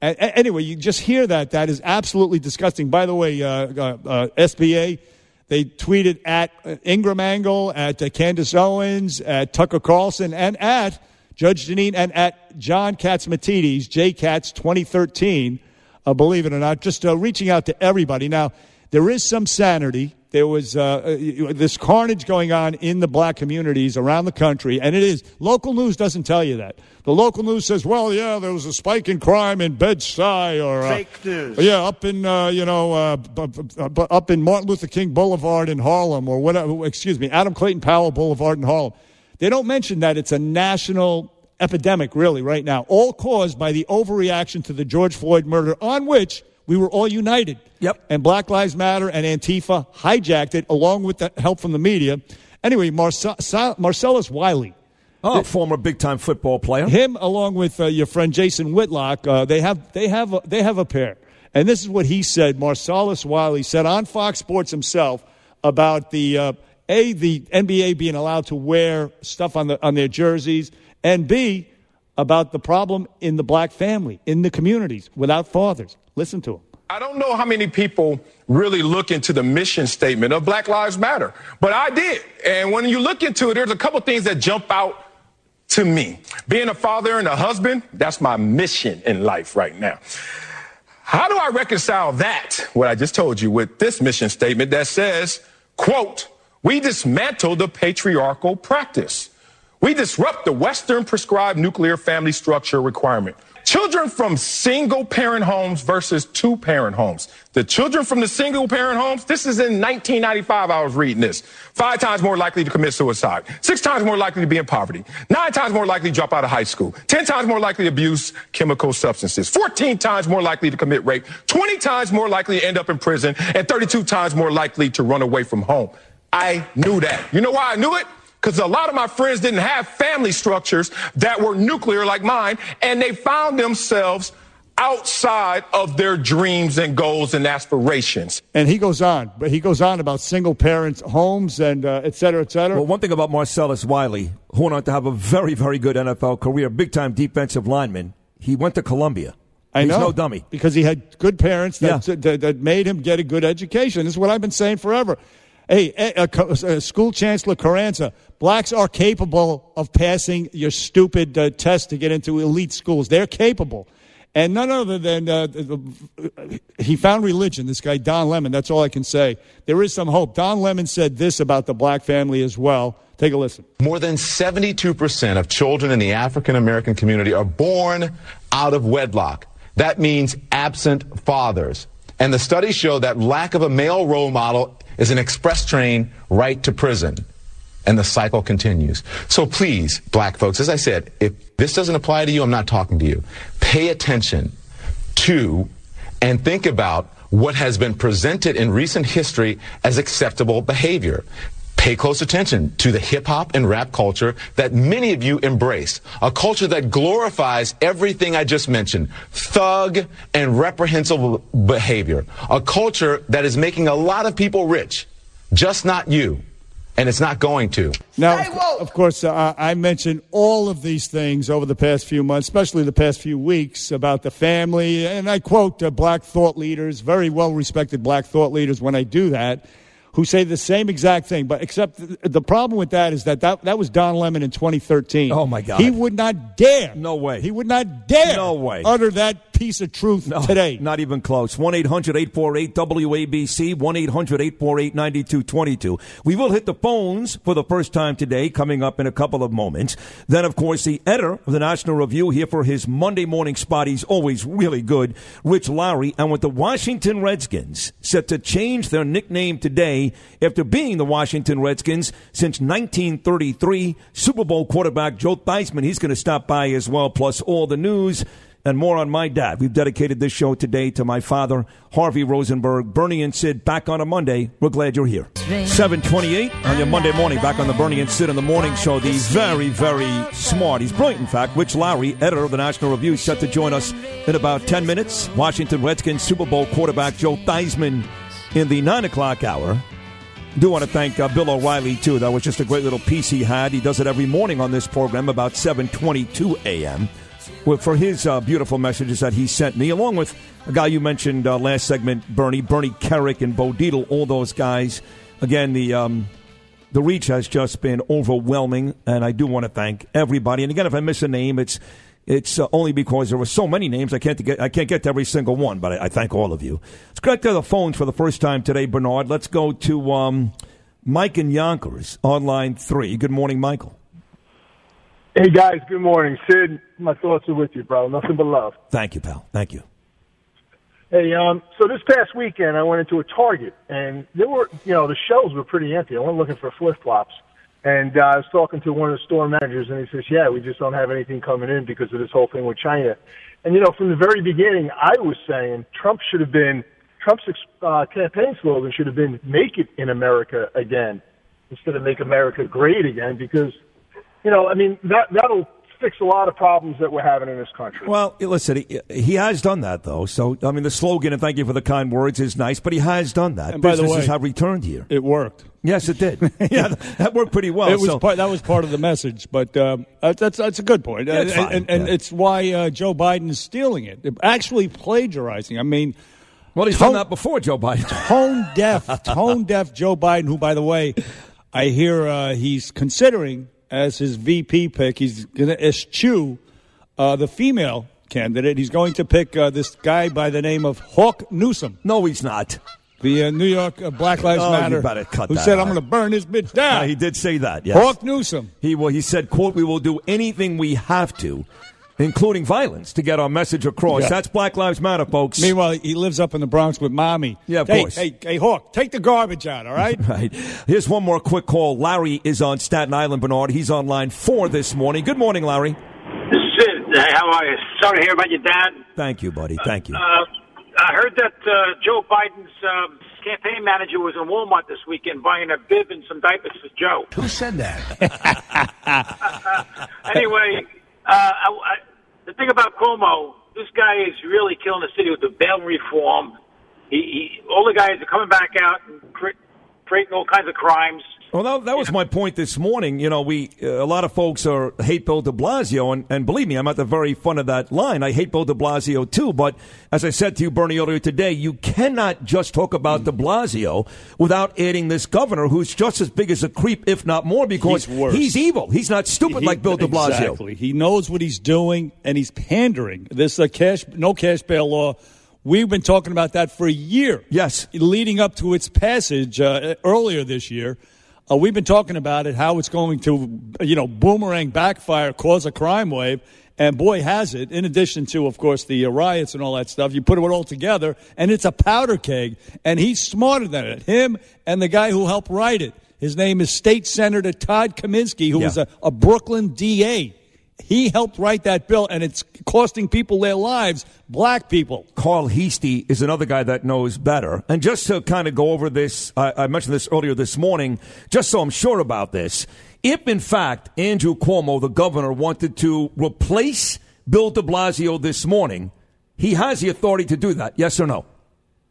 A- a- anyway, you just hear that. That is absolutely disgusting. By the way, uh, uh, uh, SBA, they tweeted at uh, Ingraham Angle, at uh, Candace Owens, at Tucker Carlson, and at Judge Jeanine, and at John Catsimatidis, JCats 2013, uh, believe it or not, just reaching out to everybody. Now, there is some sanity. There was uh, uh, this carnage going on in the black communities around the country, and it is. Local news doesn't tell you that. The local news says, well, yeah, there was a spike in crime in Bed-Stuy or. Uh, Fake news. Yeah, up in, uh, you know, uh, b- b- b- up in Martin Luther King Boulevard in Harlem or whatever, excuse me, Adam Clayton Powell Boulevard in Harlem. They don't mention that it's a national epidemic, really, right now, all caused by the overreaction to the George Floyd murder, on which we were all united. Yep. And Black Lives Matter and Antifa hijacked it along with the help from the media. Anyway, Marce- Marcellus Wiley, Oh, former big time football player. him along with uh, your friend Jason Whitlock, uh, they have they have a, they have a pair, and this is what he said. Marcellus Wiley said on Fox Sports himself about the uh, a the NBA being allowed to wear stuff on the on their jerseys, and b about the problem in the black family in the communities without fathers. Listen to him. I don't know how many people really look into the mission statement of Black Lives Matter, but I did. And when you look into it, there's a couple things that jump out to me. Being a father and a husband, that's my mission in life right now. How do I reconcile that, what I just told you, with this mission statement that says, quote, we dismantle the patriarchal practice. We disrupt the Western prescribed nuclear family structure requirement. Children from single parent homes versus two parent homes. The children from the single parent homes, this is in 1995, I was reading this. Five times more likely to commit suicide. Six times more likely to be in poverty. Nine times more likely to drop out of high school. Ten times more likely to abuse chemical substances. 14 times more likely to commit rape. 20 times more likely to end up in prison. And 32 times more likely to run away from home. I knew that. You know why I knew it? Because a lot of my friends didn't have family structures that were nuclear like mine, and they found themselves outside of their dreams and goals and aspirations. And he goes on, but he goes on about single parent homes and uh, et cetera, et cetera. Well, one thing about Marcellus Wiley, who went on to have a very, very good NFL career, big time defensive lineman, he went to Columbia. I He's know. no dummy. Because he had good parents that, Yeah. that, that made him get a good education. This is what I've been saying forever. Hey, uh, Co- uh, School Chancellor Carranza, blacks are capable of passing your stupid uh, test to get into elite schools. They're capable. And none other than uh, he found religion, this guy, Don Lemon. That's all I can say. There is some hope. Don Lemon said this about the black family as well. Take a listen. More than 72% of children in the African American community are born out of wedlock. That means absent fathers. And the studies show that lack of a male role model is an express train right to prison. And the cycle continues. So please, black folks, as I said, if this doesn't apply to you, I'm not talking to you. Pay attention to and think about what has been presented in recent history as acceptable behavior. Pay close attention to the hip hop and rap culture that many of you embrace. A culture that glorifies everything I just mentioned. Thug and reprehensible behavior. A culture that is making a lot of people rich. Just not you. And it's not going to. Now, of course, uh, I mentioned all of these things over the past few months, especially the past few weeks, about the family. And I quote uh, black thought leaders, very well respected black thought leaders, when I do that, who say the same exact thing. But except the problem with that is that that, that was Don Lemon in 2013. Oh, my God. He would not dare. No way. He would not dare. No way. Utter that piece of truth today. Not even close. 1 800 848 WABC, 1 800 848 9222. We will hit the phones for the first time today, coming up in a couple of moments. Then, of course, the editor of the National Review here for his Monday morning spot. He's always really good, Rich Lowry. And with the Washington Redskins set to change their nickname today after being the Washington Redskins since 1933, Super Bowl quarterback Joe Theismann, he's going to stop by as well, plus all the news and more on my dad. We've dedicated this show today to my father, Harvey Rosenberg. Bernie and Sid back on a Monday. We're glad you're here. 728 on your Monday morning, back on the Bernie and Sid in the morning show. The very, very smart, he's brilliant, in fact, Rich Lowry, editor of the National Review, set to join us in about 10 minutes. Washington Redskins Super Bowl quarterback Joe Theismann in the 9 o'clock hour. Do want to thank uh, Bill O'Reilly too. That was just a great little piece he had. He does it every morning on this program about 7:22 a.m. For his uh, beautiful messages that he sent me, along with a guy you mentioned uh, last segment, Bernie, Bernie Kerik and Bo Dietl, all those guys. Again, the um, the reach has just been overwhelming, and I do want to thank everybody. And again, if I miss a name, it's it's uh, only because there were so many names I can't get I can't get to every single one. But I, I thank all of you. Let's connect to the phones for the first time today, Bernard. Let's go to um, Mike and Yonkers on line three. Good morning, Michael. Hey guys, good morning. Sid, my thoughts are with you, bro. Nothing but love. Thank you, pal. Thank you. Hey, um, so this past weekend I went into a Target and there were, you know, the shelves were pretty empty. I went looking for flip flops, and uh, I was talking to one of the store managers, and he says, "Yeah, we just don't have anything coming in because of this whole thing with China." And you know, from the very beginning, I was saying Trump should have been Trump's uh, campaign slogan should have been "Make it in America again" instead of "Make America Great Again," because you know, I mean that that'll fix a lot of problems that we're having in this country. Well, listen, he, he has done that though. So I mean, the slogan and thank you for the kind words is nice, but he has done that. And by the Businesses way- have returned here. It worked. Yes, it did. yeah, that worked pretty well. it was so- part, that was part of the message, but um, that's that's a good point, Yeah, it's and, fine, and, and yeah. it's why uh, Joe Biden is stealing it, actually plagiarizing. I mean, well, he's tone- done that before, Joe Biden. tone deaf, tone deaf Joe Biden, who, by the way, I hear uh, he's considering as his VP pick. He's going to eschew uh, the female candidate. He's going to pick uh, this guy by the name of Hawk Newsom. No, he's not. The uh, New York uh, Black Lives Oh, Matter, who said, out. "I'm going to burn this bitch Yeah, down." he did say that. Yes. Hawk Newsom. He well, he said, "quote We will do anything we have to, including violence, to get our message across." Yeah. That's Black Lives Matter, folks. Meanwhile, he lives up in the Bronx with mommy. Yeah, of hey, course. Hey, hey, Hawk, take the garbage out, all right? Right. Here's one more quick call. Larry is on Staten Island, Bernard. He's on line four this morning. Good morning, Larry. Sid, hey, how are you? Sorry to hear about your dad. Thank you, buddy. Thank you. Uh, I heard that uh, Joe Biden's um, campaign manager was in Walmart this weekend buying a bib and some diapers for Joe. Who said that? anyway, uh, I, I, the thing about Cuomo, this guy is really killing the city with the bail reform. He, he, all the guys are coming back out and cre- creating all kinds of crimes. Well, that, that was my point this morning. You know, we uh, a lot of folks are hate Bill De Blasio, and, and believe me, I'm at the very front of that line. I hate Bill De Blasio too. But as I said to you, Bernie, earlier today, you cannot just talk about De Blasio without adding this governor, who's just as big as a creep, if not more, because He's he's evil. He's not stupid He- like Bill De Blasio. Exactly. He knows what he's doing, and he's pandering. This uh, cash, no cash bail law. We've been talking about that for a year. Yes. leading up to its passage uh, earlier this year. Uh, we've been talking about it, how it's going to, you know, boomerang backfire, cause a crime wave, and boy, has it. In addition to, of course, the uh, riots and all that stuff, you put it all together, and it's a powder keg. And he's smarter than it. Him and the guy who helped write it. His name is State Senator Todd Kaminsky, who Yeah. was a, a Brooklyn DA. He helped write that bill, and it's costing people their lives, black people. Carl Heastie is another guy that knows better. And just to kind of go over this, I, I mentioned this earlier this morning, just so I'm sure about this. If, in fact, Andrew Cuomo, the governor, wanted to replace Bill de Blasio this morning, he has the authority to do that, yes or no?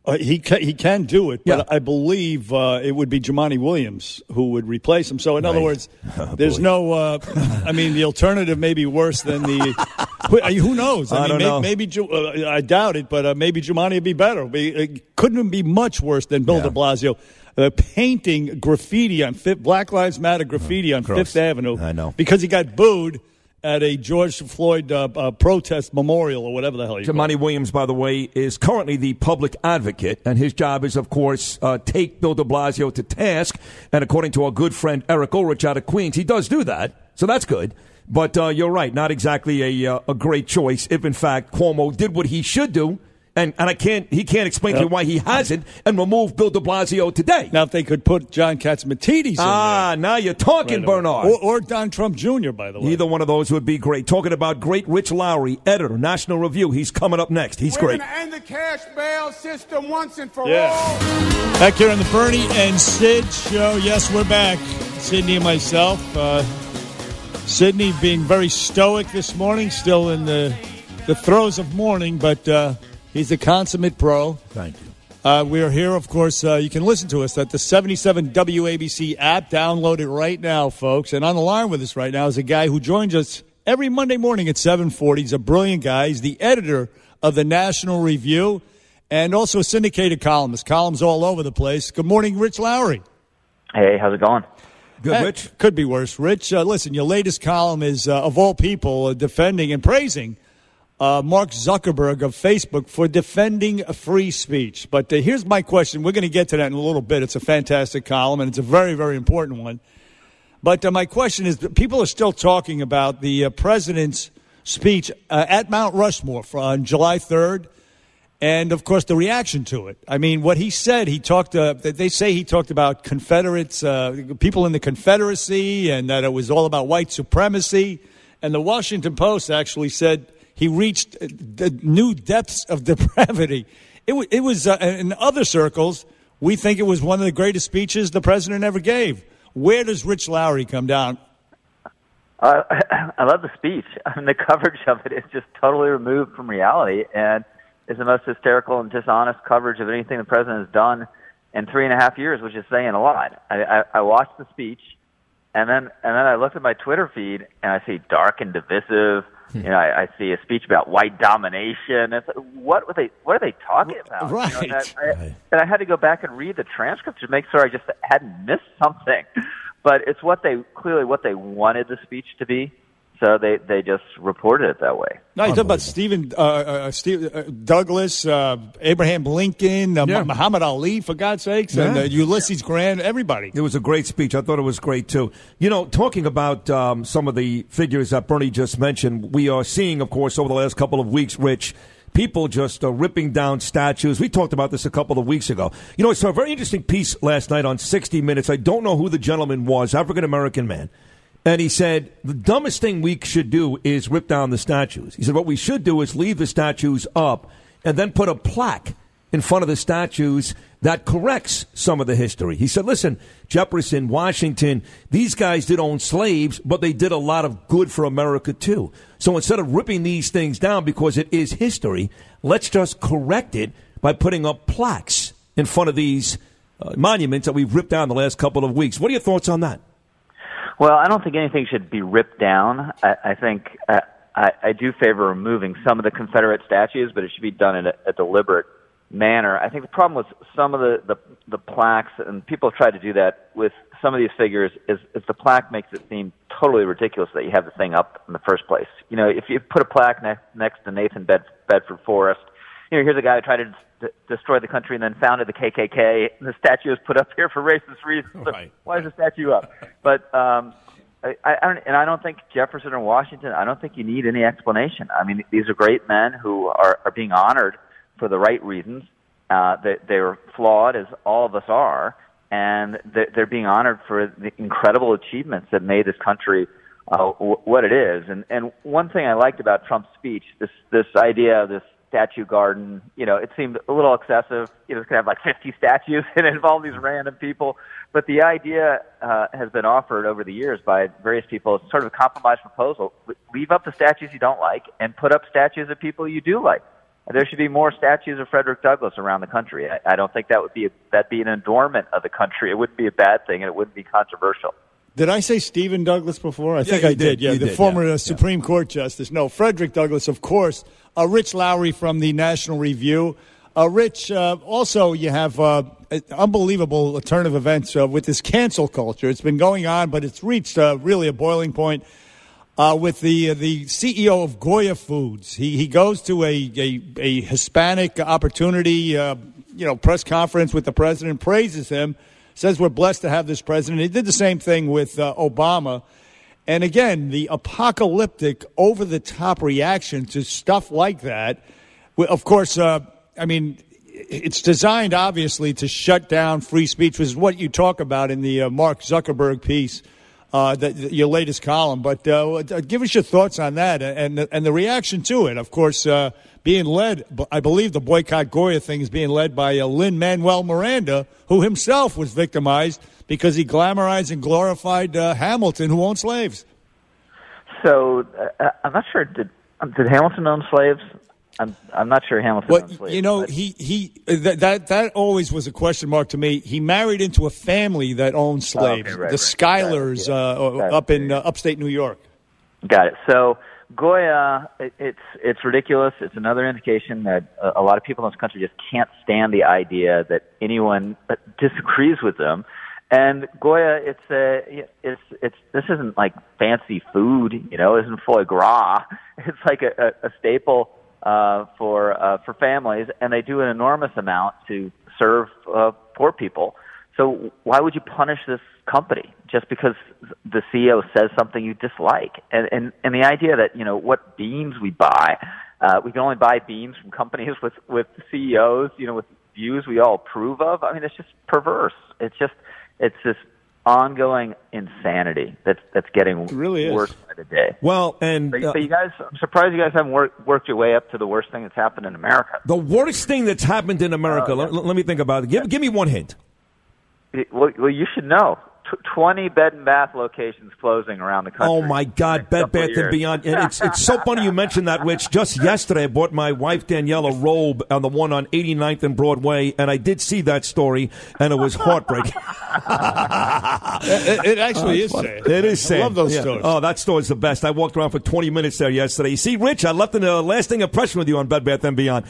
Uh, he can, he can do it, but I believe uh, it would be Jumaane Williams who would replace him. So, in other words, Oh, there's boy. no. Uh, I mean, the alternative may be worse than the. who, who knows? I mean, don't may- know. Maybe Ju- uh, I doubt it, but uh, maybe Jumaane would be better. Be, it couldn't be much worse than Bill Yeah. De Blasio. Uh, painting graffiti on Fifth, Black Lives Matter graffiti on gross. Fifth Avenue. I know. because he got booed at a George Floyd uh, uh, protest memorial or whatever the hell. Jumaane Williams, by the way, is currently the public advocate, and his job is, of course, uh, take Bill de Blasio to task. And according to our good friend Eric Ulrich out of Queens, he does do that, so that's good. But uh, you're right, not exactly a, uh, a great choice if, in fact, Cuomo did what he should do. And, and I can't, he can't explain to you why he hasn't and removed Bill de Blasio today. Now, if they could put John Catsimatidis in ah, now you're talking, right. Bernard. or, or Don Trump Jr. By the way, Either one of those would be great. Talking about great Rich Lowry, editor, National Review. He's coming up next. He's We're great. going to end the cash bail system once and for Yeah. all. Back here on the Bernie and Sid show. Yes, we're back. Sydney and myself. Uh, Sydney being very stoic this morning, still in the the throes of mourning, but uh, he's a consummate pro. Thank you. Uh, we are here, of course. Uh, you can listen to us at the 77 WABC app. Download it right now, folks. And on the line with us right now is a guy who joins us every Monday morning at 7:40. He's a brilliant guy. He's the editor of the National Review and also a syndicated columnist. Columns all over the place. Good morning, Rich Lowry. Hey, how's it going? Good, Eh, Rich. Could be worse. Rich, uh, listen, your latest column is, uh, of all people, uh, defending and praising uh, Mark Zuckerberg of Facebook for defending free speech. But uh, here's my question. We're going to get to that in a little bit. It's a fantastic column, and it's a very, very important one. But uh, my question is people are still talking about the uh, president's speech uh, at Mount Rushmore on July 3rd. And of course, the reaction to it. I mean, what he said, he talked, uh, they say he talked about Confederates, people in the Confederacy, and that it was all about white supremacy. And the Washington Post actually said he reached the new depths of depravity. It, wa- it was, uh, in other circles, we think it was one of the greatest speeches the president ever gave. Where does Rich Lowry come down? Uh, I love the speech. I mean, the coverage of it is just totally removed from reality and is the most hysterical and dishonest coverage of anything the president has done in three and a half years, which is saying a lot. I, I, I watched the speech, and then and then I looked at my Twitter feed and I see dark and divisive. You know, I, I see a speech about white domination. It's what were they? What are they talking about? You know, Right. and, I, and I had to go back and read the transcript to make sure I just hadn't missed something. But it's what they clearly what they wanted the speech to be, so they they just reported it that way. No, you talk about Stephen uh, uh, Steve, uh, Douglas, uh, Abraham Lincoln, uh, Yeah. Muhammad Ali, for God's sakes, and Yeah. uh, Ulysses Grant, everybody. It was a great speech. I thought it was great too. You know, talking about um, some of the figures that Bernie just mentioned, we are seeing, of course, over the last couple of weeks, Rich, people just uh, ripping down statues. We talked about this a couple of weeks ago. You know, I saw a very interesting piece last night on 60 Minutes. I don't know who the gentleman was, African American man. And he said, the dumbest thing we should do is rip down the statues. He said, what we should do is leave the statues up and then put a plaque in front of the statues that corrects some of the history. He said, listen, Jefferson, Washington, these guys did own slaves, but they did a lot of good for America too. So instead of ripping these things down because it is history, let's just correct it by putting up plaques in front of these uh, monuments that we've ripped down the last couple of weeks. What are your thoughts on that? Well, I don't think anything should be ripped down. I, I think uh, I, I do favor removing some of the Confederate statues, but it should be done in a, a deliberate manner. I think the problem with some of the, the the plaques, and people have tried to do that with some of these figures, is, is the plaque makes it seem totally ridiculous that you have the thing up in the first place. You know, if you put a plaque next next to Nathan Bed, Bedford Forrest, you know, here's a guy who tried to d- destroy the country and then founded the KKK, and the statue was put up here for racist reasons. Right. Why is the statue up? But um, I, I don't, and I don't think Jefferson or Washington. I don't think you need any explanation. I mean, these are great men who are, are being honored for the right reasons. Uh, they, they're flawed, as all of us are, and they're, they're being honored for the incredible achievements that made this country uh, w- what it is. And and one thing I liked about Trump's speech, this this idea of this statue garden, you know, it seemed a little excessive. You know, it's gonna have like 50 statues and involve these random people. But the idea uh, has been offered over the years by various people as sort of a compromise proposal. Leave up the statues you don't like and put up statues of people you do like. There should be more statues of Frederick Douglass around the country. I, I don't think that would be a, that'd be an adornment of the country. It wouldn't be a bad thing, and it wouldn't be controversial. Did I say Stephen Douglas before? I think I did. did. Yeah, You the did, former yeah, uh, Supreme Court justice. No, Frederick Douglass, of course. Uh, Rich Lowry from the National Review. Uh, Rich, uh, also you have uh, an unbelievable turn of events uh, with this cancel culture. It's been going on, but it's reached uh, really a boiling point. Uh, with the uh, the CEO of Goya Foods, he he goes to a a, a Hispanic opportunity, uh, you know, press conference with the president, praises him, says we're blessed to have this president. He did the same thing with uh, Obama. And again, the apocalyptic, over the top reaction to stuff like that. Of course, uh, I mean, it's designed obviously to shut down free speech, which is what you talk about in the uh, Mark Zuckerberg piece, uh, that, that- your latest column. But uh, give us your thoughts on that and the, and the reaction to it. Of course, uh, being led, I believe the boycott Goya thing is being led by uh, Lin Manuel Miranda, who himself was victimized because he glamorized and glorified uh, Hamilton, who owned slaves. So uh, I'm not sure. Did um, did Hamilton own slaves? I'm I'm not sure Hamilton Well, slaves. you know, he he that, that that always was a question mark to me. He married into a family that owned slaves, Oh, okay, right, the right. Schuyler's, uh, up in uh, upstate New York. Got it. So Goya, it, it's it's ridiculous. It's another indication that a, a lot of people in this country just can't stand the idea that anyone disagrees with them. And Goya, it's a it's it's this isn't like fancy food, you know, it isn't foie gras. It's like a, a, a staple uh, for uh, for families, and they do an enormous amount to serve uh, poor people. So why would you punish this company just because the CEO says something you dislike? And and and the idea that you know what beans we buy, uh, we can only buy beans from companies with with CEOs, you know, with views we all approve of. I mean, it's just perverse. It's just it's this ongoing insanity that's that's getting really is. worse by the day. Well, and But, uh, but you guys, I'm surprised you guys haven't worked worked your way up to the worst thing that's happened in America. the worst thing that's happened in America. let, let me think about it. Give, give me one hint. It- Well, well, you should know. Tw- Twenty bed and bath locations closing around the country. Oh my God, Bed Bath and. Beyond, and it's it's so funny you mentioned that, Rich. Just yesterday, I bought my wife Danielle a robe on the one on 89th and Broadway, and I did see that story, and it was heartbreaking. it, it actually oh, is sad. It is sad. I love those Yeah. stores. Oh, that store is the best. I walked around for 20 minutes there yesterday. You see, Rich, I left a uh, lasting impression with you on Bed Bath and Beyond.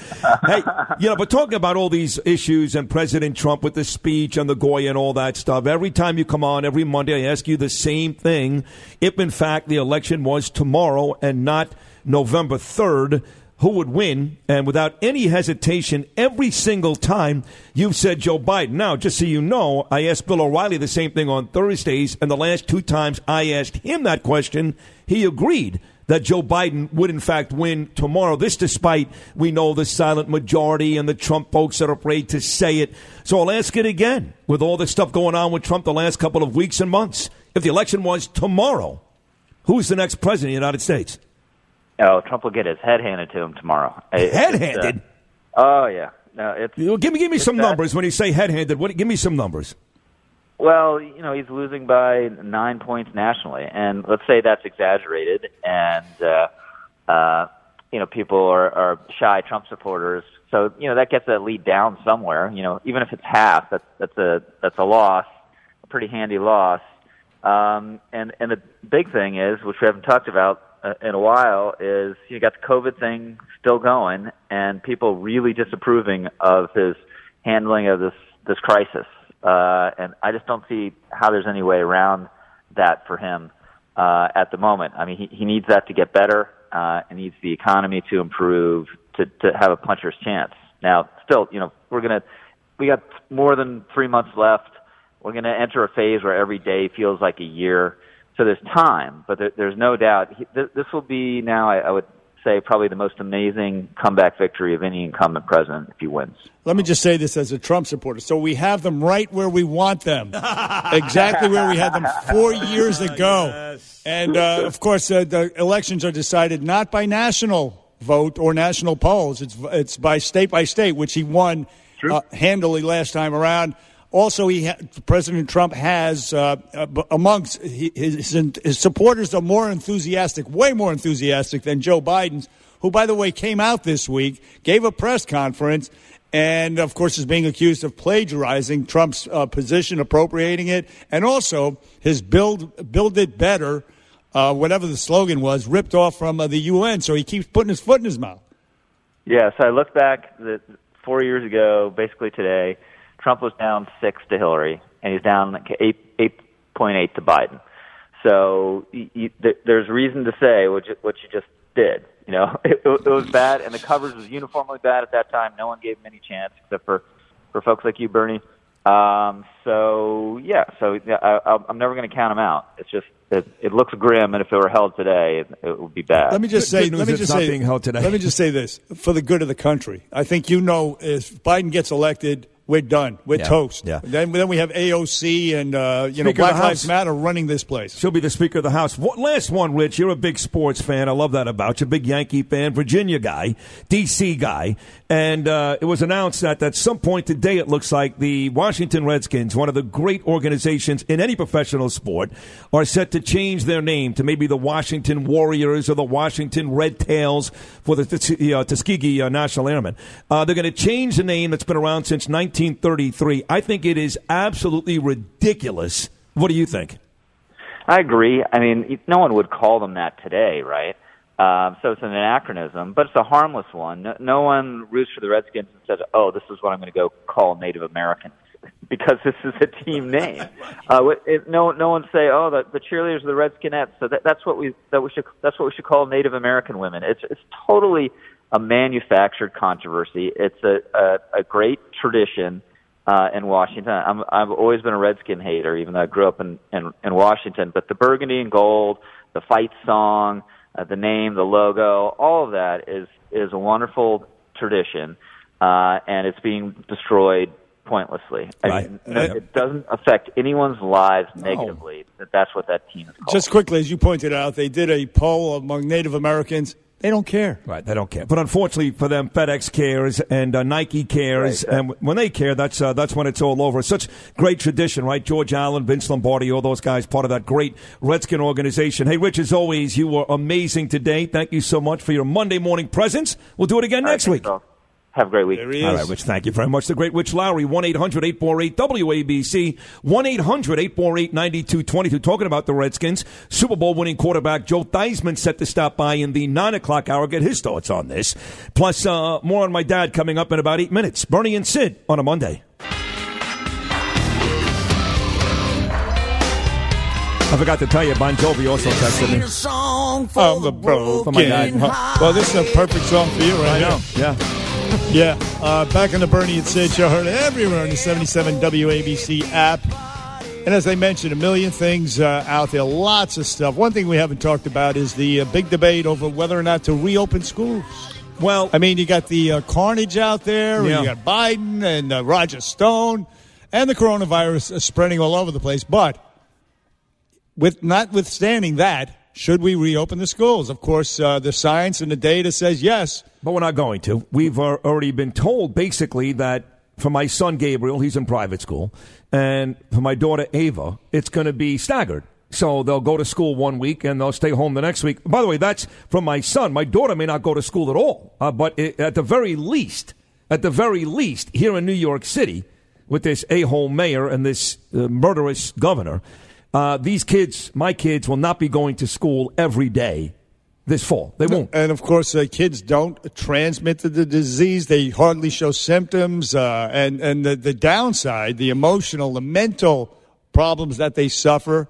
hey, you know, but talking about all these issues and President Trump with the speech and the Goya and all that stuff, every time you come on, every Monday, I ask you the same thing. If, in fact, the election was tomorrow and not November 3rd, who would win? And without any hesitation, every single time you've said Joe Biden. Now, just so you know, I asked Bill O'Reilly the same thing on Thursdays, and the last two times I asked him that question, he agreed that Joe Biden would in fact win tomorrow. This despite we know the silent majority and the Trump folks that are afraid to say it. So I'll ask it again with all this stuff going on with Trump the last couple of weeks and months. If the election was tomorrow, who's the next president of the United States? Oh, Trump will get his head handed to him tomorrow. Head uh, handed? oh yeah. No, it's You know, give me give me some that- numbers when you say head handed. What give me some numbers. Well, you know, he's losing by nine points nationally, and let's say that's exaggerated, and uh, uh, you know, people are, are shy Trump supporters. So you know that gets that lead down somewhere. You know, even if it's half, that's that's a that's a loss, a pretty handy loss. Um, and and the big thing is, which we haven't talked about uh, in a while, is you got the COVID thing still going, and people really disapproving of his handling of this this crisis. Uh, and I just don't see how there's any way around that for him uh, at the moment. I mean, he, he needs that to get better. Uh, and needs the economy to improve to to have a puncher's chance. Now, still, you know, we're gonna we got more than three months left. We're going to enter a phase where every day feels like a year. So there's time, but there, there's no doubt he, th- this will be now. I, I would say probably the most amazing comeback victory of any incumbent president if he wins. Let me just say this as a Trump supporter. So we have them right where we want them, exactly where we had them four years ago. And uh, of course, uh, the elections are decided not by national vote or national polls. It's it's by state by state, which he won uh, handily last time around. Also, he ha- President Trump has uh, uh, amongst his, his supporters are more enthusiastic, way more enthusiastic than Joe Biden's, who, by the way, came out this week, gave a press conference, and of course is being accused of plagiarizing Trump's uh, position, appropriating it, and also his build build it better, uh, whatever the slogan was, ripped off from uh, the UN. So he keeps putting his foot in his mouth. Yeah, so I look back the, four years ago, basically today, Trump was down six to Hillary, and he's down like eight eight point eight to Biden. So you, you, th- there's reason to say what you, what you just did. You know, it, it was bad, and the coverage was uniformly bad at that time. No one gave him any chance, except for for folks like you, Bernie. Um, so yeah, so yeah, I, I'm never going to count him out. It's just it, it looks grim, and if it were held today, it, it would be bad. Let me just say, let me just say, held today. Let me just say this for the good of the country. I think you know, if Biden gets elected, we're done. We're Yeah. toast. Yeah. Then, then we have AOC and uh, you know Speaker of Black Lives Matter running this place. She'll be the Speaker of the House. One, last one, Rich. You're a big sports fan. I love that about you. Big Yankee fan, Virginia guy, D.C. guy. And uh, it was announced that at some point today, it looks like the Washington Redskins, one of the great organizations in any professional sport, are set to change their name to maybe the Washington Warriors or the Washington Red Tails for the Tus- uh, Tuskegee uh, National Airmen. Uh, they're going to change the name that's been around since 1933. I think it is absolutely ridiculous. What do you think? I agree. I mean, no one would call them that today, right? Um, so it's an anachronism, but it's a harmless one. No, no one roots for the Redskins and says, "Oh, this is what I'm going to go call Native Americans," because this is a team name. Uh, it, no, no one say, "Oh, the, the cheerleaders are the Redskinettes." So that, that's what we that we should that's what we should call Native American women. It's it's totally a manufactured controversy. It's a a, a great tradition uh, in Washington. I'm, I've always been a Redskin hater, even though I grew up in, in, in Washington. But the burgundy and gold, the fight song, uh, the name, the logo, all of that is is a wonderful tradition, uh, and it's being destroyed pointlessly. I Right. mean, no- it doesn't affect anyone's lives negatively. That that's what that team is called. Just quickly, as you pointed out, they did a poll among Native Americans. They don't care. Right, they don't care. But unfortunately for them, FedEx cares and uh, Nike cares, and w- when they care, that's uh, that's when it's all over. Such great tradition, right? George Allen, Vince Lombardi, all those guys, part of that great Redskin organization. Hey, Rich, as always, you were amazing today. Thank you so much for your Monday morning presence. We'll do it again next week. Have a great week. All right, Rich, thank you very much. The great Rich Lowry, 1 800 848 WABC, 1 800 848 9222. Talking about the Redskins, Super Bowl winning quarterback Joe Theismann set to stop by in the 9 o'clock hour, get his thoughts on this. Plus, uh, more on my dad coming up in about eight minutes. Bernie and Sid on a Monday. I forgot to tell you, Bon Jovi also texted me. I'm the broken For my dad. heart. Well, this is a perfect song for you right I know. now. Yeah. Yeah. Uh, back on the Bernie and Sid show, heard everywhere on the 77 WABC app. And as I mentioned, a million things uh, out there, lots of stuff. One thing we haven't talked about is the uh, big debate over whether or not to reopen schools. Well, I mean, you got the uh, carnage out there, Yeah. you got Biden and uh, Roger Stone, and the coronavirus spreading all over the place. But with notwithstanding that, should we reopen the schools? Of course, uh, the science and the data says yes. But we're not going to. We've uh, already been told basically that for my son Gabriel, he's in private school, and for my daughter Ava, it's going to be staggered. So they'll go to school one week and they'll stay home the next week. By the way, that's from my son. My daughter may not go to school at all, uh, but it, at the very least, at the very least, here in New York City, with this a-hole mayor and this uh, murderous governor, uh, these kids, my kids, will not be going to school every day this fall. They won't. And of course, uh, kids don't transmit the, disease. They hardly show symptoms. Uh, and and the, the downside, the emotional, the mental problems that they suffer,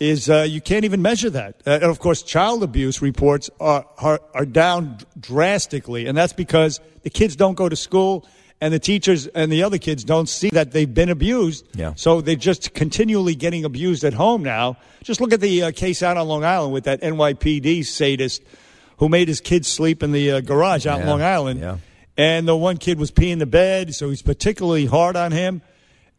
is uh, you can't even measure that. Uh, and of course, child abuse reports are, are, are down drastically. And that's because the kids don't go to school. And the teachers and the other kids don't see that they've been abused. Yeah. So they're just continually getting abused at home now. Just look at the uh, case out on Long Island with that NYPD sadist who made his kids sleep in the uh, garage out Yeah, Long Island. yeah. And the one kid was peeing the bed, so he's particularly hard on him.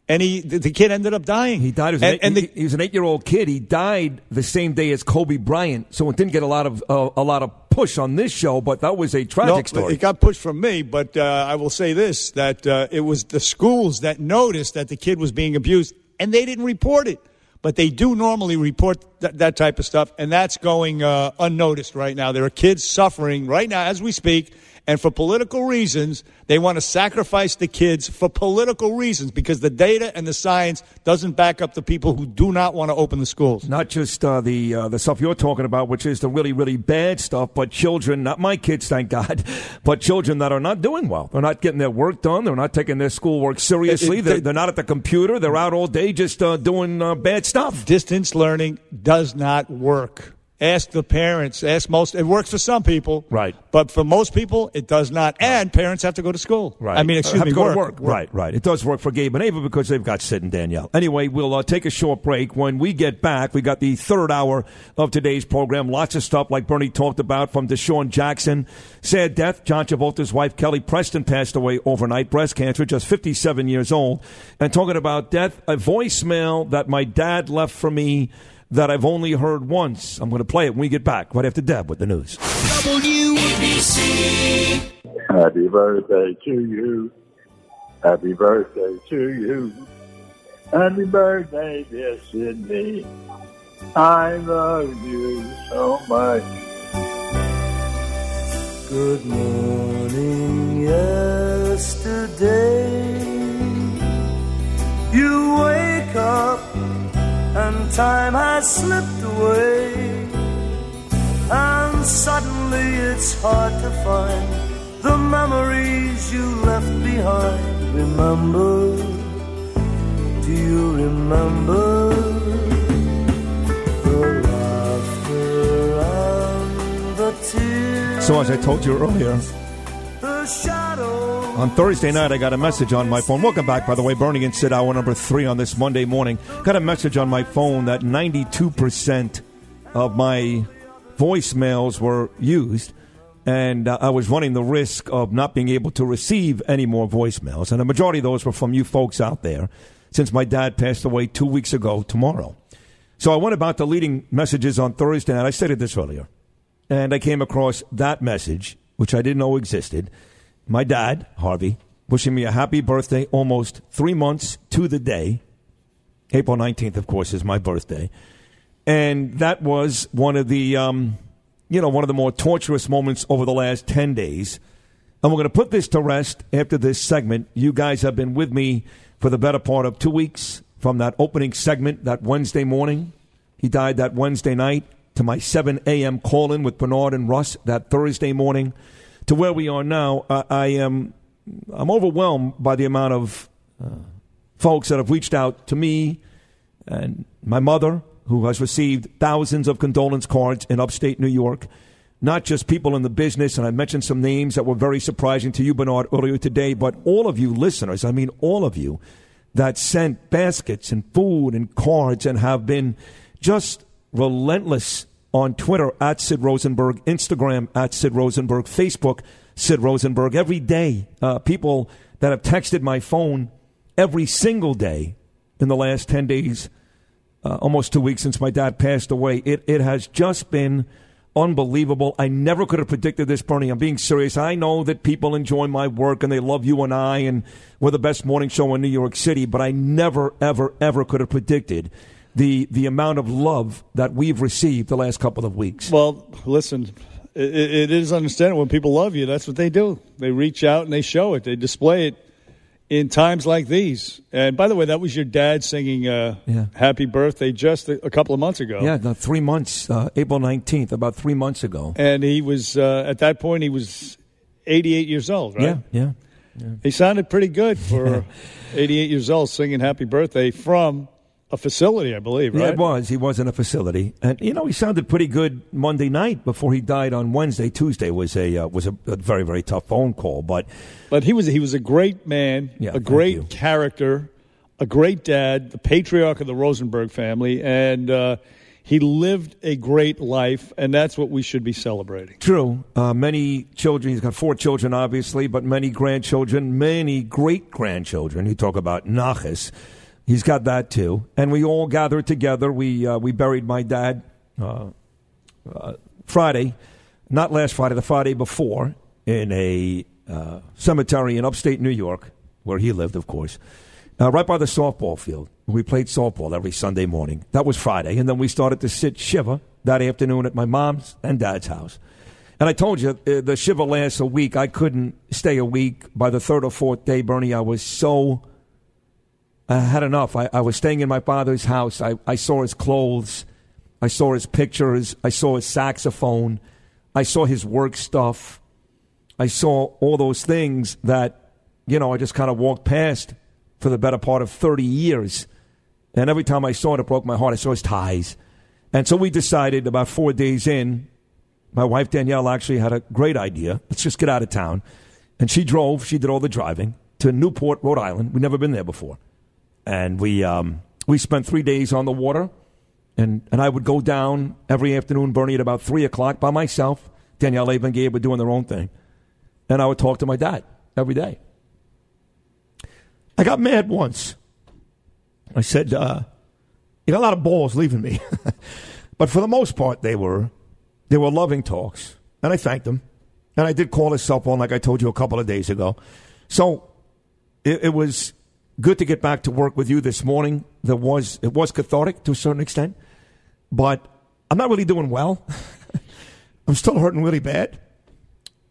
And he, the, the kid ended up dying. He died. He was, and, an, eight, and the, he, he was an eight-year-old kid. He died the same day as Kobe Bryant, so it didn't get a lot of uh, a lot of push on this show. But that was a tragic No, story. It got pushed from me, but uh, I will say this: that uh, it was the schools that noticed that the kid was being abused, and they didn't report it. But they do normally report th- that type of stuff, and that's going uh, unnoticed right now. There are kids suffering right now as we speak, and for political reasons, they want to sacrifice the kids for political reasons because the data and the science doesn't back up the people who do not want to open the schools. Not just uh, the uh, the stuff you're talking about, which is the really really bad stuff, but children, not my kids, thank God, but children that are not doing well. They're not getting their work done. They're not taking their schoolwork seriously. It- it- they're, they're not at the computer. They're out all day just uh, doing uh, bad stuff. Distance learning does not work. Ask the parents. Ask most. It works for some people, Right. But for most people, it does not. And parents have to go to school. Right. I mean, excuse have me, work. to work. Right, right. It does work for Gabe and Ava because they've got Sid and Danielle. Anyway, we'll uh, take a short break. When we get back, we got the third hour of today's program. Lots of stuff like Bernie talked about from DeSean Jackson. Sad death. John Travolta's wife, Kelly Preston, passed away overnight. Breast cancer, just 57 years old. And talking about death, a voicemail that my dad left for me that I've only heard once. I'm going to play it when we get back, right after Deb with the news. WABC. Happy birthday to you. Happy birthday to you. Happy birthday, dear Sydney. I love you so much. Good morning, yesterday. You wake up and time has slipped away. And suddenly it's hard to find the memories you left behind. Remember, do you remember the laughter and the tears? So, as I told you earlier, On Thursday night, I got a message on my phone. Welcome back, by the way, Bernie and Sid, hour number three on this Monday morning. Got a message on my phone that 92% of my voicemails were used, and uh, I was running the risk of not being able to receive any more voicemails. And the majority of those were from you folks out there, since my dad passed away two weeks ago tomorrow. So I went about deleting messages on Thursday night. I stated this earlier. And I came across that message, which I didn't know existed. My dad, Harvey, wishing me a happy birthday almost three months to the day. April 19th, of course, is my birthday. And that was one of the, um, you know, one of the more torturous moments over the last 10 days. And we're going to put this to rest after this segment. You guys have been with me for the better part of two weeks from that opening segment that Wednesday morning. He died that Wednesday night to my 7 a.m. call in with Bernard and Russ that Thursday morning to where we are now. I, I am I'm overwhelmed by the amount of uh, folks that have reached out to me and my mother, who has received thousands of condolence cards in upstate New York. Not just people in the business, and I mentioned some names that were very surprising to you, Bernard, earlier today, but all of you listeners, I mean, all of you that sent baskets and food and cards and have been just relentless on Twitter at Sid Rosenberg, Instagram at Sid Rosenberg, Facebook Sid Rosenberg. Every day, uh, people that have texted my phone every single day in the last 10 days, uh, almost two weeks since my dad passed away. It, it has just been unbelievable. I never could have predicted this, Bernie. I'm being serious. I know that people enjoy my work and they love you and I, and we're the best morning show in New York City, but I never, ever, ever could have predicted the, the amount of love that we've received the last couple of weeks. Well, listen, it, it is understandable when people love you. That's what they do. They reach out and they show it. They display it in times like these. And by the way, that was your dad singing uh, Yeah. "Happy Birthday" just a, a couple of months ago. Yeah, three months, uh, April 19th, about three months ago. and he was uh, at that point he was 88 years old. Right? Yeah, yeah. He sounded pretty good for 88 years old singing "Happy Birthday" from a facility, I believe. Yeah, it was. He was in a facility, and you know he sounded pretty good Monday night before he died on Wednesday. Tuesday was a uh, was a, a very very tough phone call, but But he was he was a great man, Yeah, a great character, a great dad, the patriarch of the Rosenberg family, and uh, He lived a great life, and that's what we should be celebrating. True. Uh, many children. He's got four children, obviously, but many grandchildren, many great grandchildren. You talk about Nachas. He's got that too. And we all gathered together. We uh, we buried my dad uh, uh, Friday, not last Friday, the Friday before, in a uh, cemetery in upstate New York, where he lived, of course, uh, right by the softball field. We played softball every Sunday morning. That was Friday, and then we started to sit shiva that afternoon at my mom's and dad's house. And I told you uh, the shiva lasts a week. I couldn't stay a week. By the third or fourth day, Bernie, I was so I had enough. I, I was staying in my father's house. I, I saw his clothes. I saw his pictures. I saw his saxophone. I saw his work stuff. I saw all those things that, you know, I just kind of walked past for the better part of 30 years. And every time I saw it, it broke my heart. I saw his ties. And so we decided about four days in, my wife Danielle actually had a great idea. Let's just get out of town. And she drove, she did all the driving to Newport, Rhode Island. We'd never been there before and we um, we spent three days on the water, and and I would go down every afternoon, Bernie, at about three o'clock by myself. Danielle, Ava, and Gabe were doing their own thing, and I would talk to my dad every day. I got mad once. I said, uh, "You got a lot of balls leaving me," but for the most part, they were they were loving talks, and I thanked them. And I did call his cell phone, like I told you a couple of days ago. So it, it was good to get back to work with you this morning. There was it was cathartic to a certain extent, but I'm not really doing well. I'm still hurting really bad.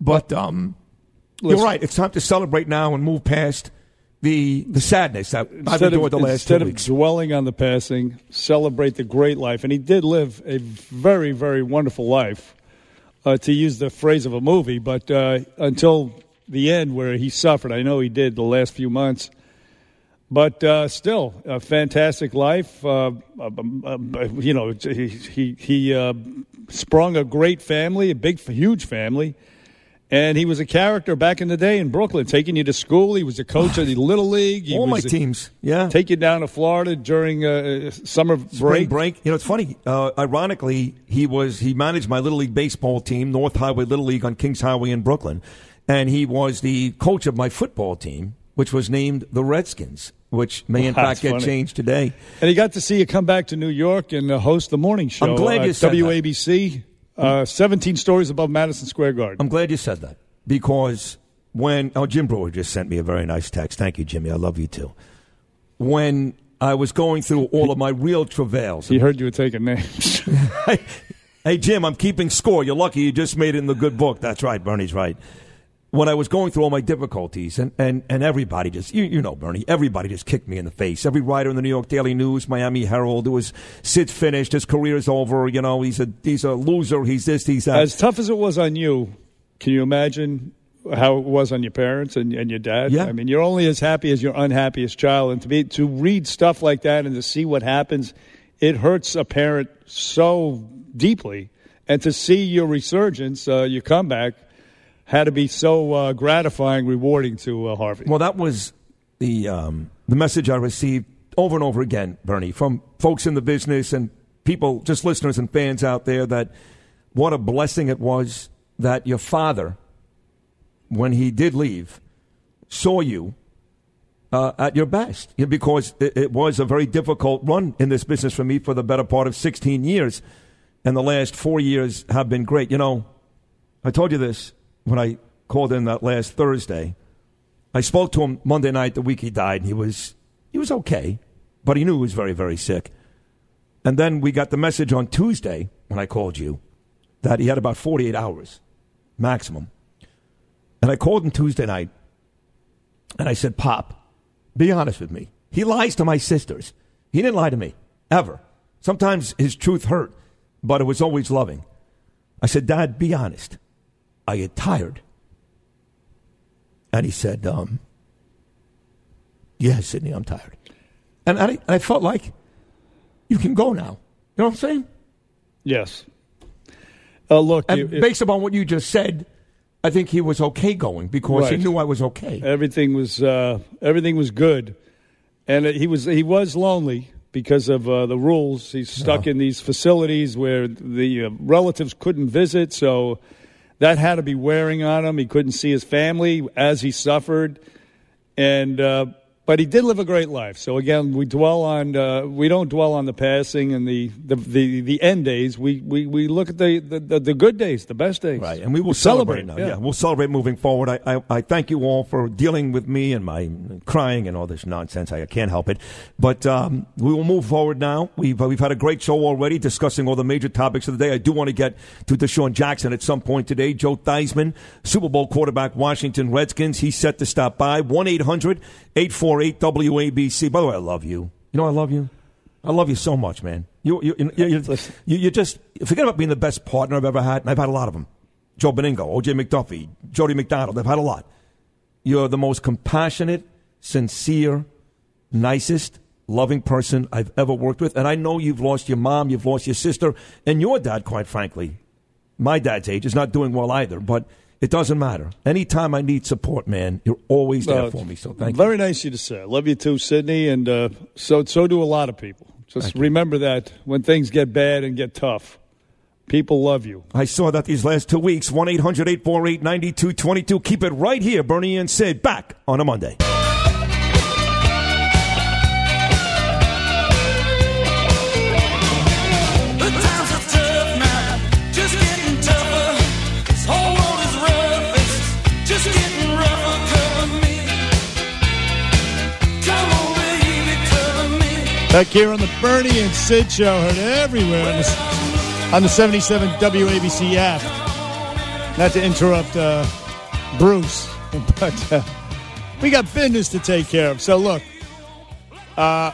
But um, you're right. It's time to celebrate now and move past the the sadness that I've endured the last instead of weeks. dwelling on the passing, celebrate the great life. And he did live a very, very wonderful life, uh, to use the phrase of a movie, but uh, until the end where he suffered. I know he did the last few months. But uh, still, a fantastic life. Uh, um, um, you know, he he, he uh, sprung a great family, a big, huge family, and he was a character back in the day in Brooklyn, taking you to school. He was a coach of the little league. He All my a- teams, yeah. take you down to Florida during uh, summer Spring break. break. You know, it's funny. Uh, ironically, he was he managed my little league baseball team, North Highway Little League on Kings Highway in Brooklyn, and he was the coach of my football team, which was named the Redskins, which may in Wow, fact get funny. changed today. And he got to see you come back to New York and uh, host the morning show. I'm glad uh, you said that. WABC, uh, 17 stories above Madison Square Garden. I'm glad you said that because when oh Jim Breuer just sent me a very nice text. Thank you, Jimmy. I love you too. When I was going through all of my real travails, He heard you were taking names. hey Jim, I'm keeping score. You're lucky you just made it in the good book. That's right, Bernie's right. When I was going through all my difficulties, and, and, and everybody just, you, you know, Bernie, everybody just kicked me in the face. Every writer in the New York Daily News, Miami Herald, it was Sid's finished, his career's over, you know, he's a, he's a loser, he's this, he's that. As tough as it was on you, can you imagine how it was on your parents and, and your dad? Yeah. I mean, you're only as happy as your unhappiest child, and to be to read stuff like that and to see what happens, it hurts a parent so deeply. And to see your resurgence, uh, your comeback, had to be so uh, gratifying, rewarding to uh, Harvey. Well, that was the um, the message I received over and over again, Bernie, from folks in the business and people, just listeners and fans out there, that what a blessing it was that your father, when he did leave, saw you uh, at your best. Because it, it was a very difficult run in this business for me for the better part of 16 years. And the last four years have been great. You know, I told you this when I called in that last Thursday. I spoke to him Monday night, the week he died. and He was he was okay, but he knew he was very very sick. And then we got the message on Tuesday when I called you that he had about 48 hours maximum. And I called him Tuesday night, and I said, "Pop, be honest with me. He lies to my sisters. He didn't lie to me ever. Sometimes his truth hurt, but it was always loving." I said, "Dad, be honest. I get tired." And he said, um, Yeah, Sydney, I'm tired. And I, I felt like, You can go now. You know what I'm saying? Yes. Uh, look, And it- based upon what you just said, I think he was okay going because he knew I was okay. Everything was uh, everything was good, and he was he was lonely because of uh, the rules. He's stuck in these facilities where the uh, relatives couldn't visit, so that had to be wearing on him. He couldn't see his family as he suffered, and uh, but he did live a great life. So again, we dwell on uh, we don't dwell on the passing and the the, the, the end days. We, we, we look at the, the, the good days, the best days, Right, and we will celebrate, now. Yeah. we'll celebrate moving forward. I, I, I thank you all for dealing with me and my crying and all this nonsense. I, can't help it, but um, we will move forward now. We've uh, we've had a great show already, discussing all the major topics of the day. I do want to get to DeSean Jackson at some point today. Joe Theismann, Super Bowl quarterback, Washington Redskins. He's set to stop by one 848 WABC. By the way, I love you. You know, I love you. I love you so much, man. You, you, you, you, you, you just forget about being the best partner I've ever had, and I've had a lot of them. Joe Benigno, O.J. McDuffie, Jody McDonald. I've had a lot. You're the most compassionate, sincere, nicest, loving person I've ever worked with. And I know you've lost your mom, you've lost your sister, and your dad, quite frankly. My dad's age is not doing well either, but it doesn't matter. Anytime I need support, man, you're always there Uh, for me. So thank you. Very nice of you to say. I love you too, Sydney, and uh, so so do a lot of people. Just remember that when things get bad and get tough, people love you. I saw that these last two weeks. 1 800 848 9222. Keep it right here, Bernie and Sid, back on a Monday. Back here on the Bernie and Sid show, heard everywhere on the, on the 77 WABC app. Not to interrupt uh, Bruce, but uh, we got business to take care of. So look, uh,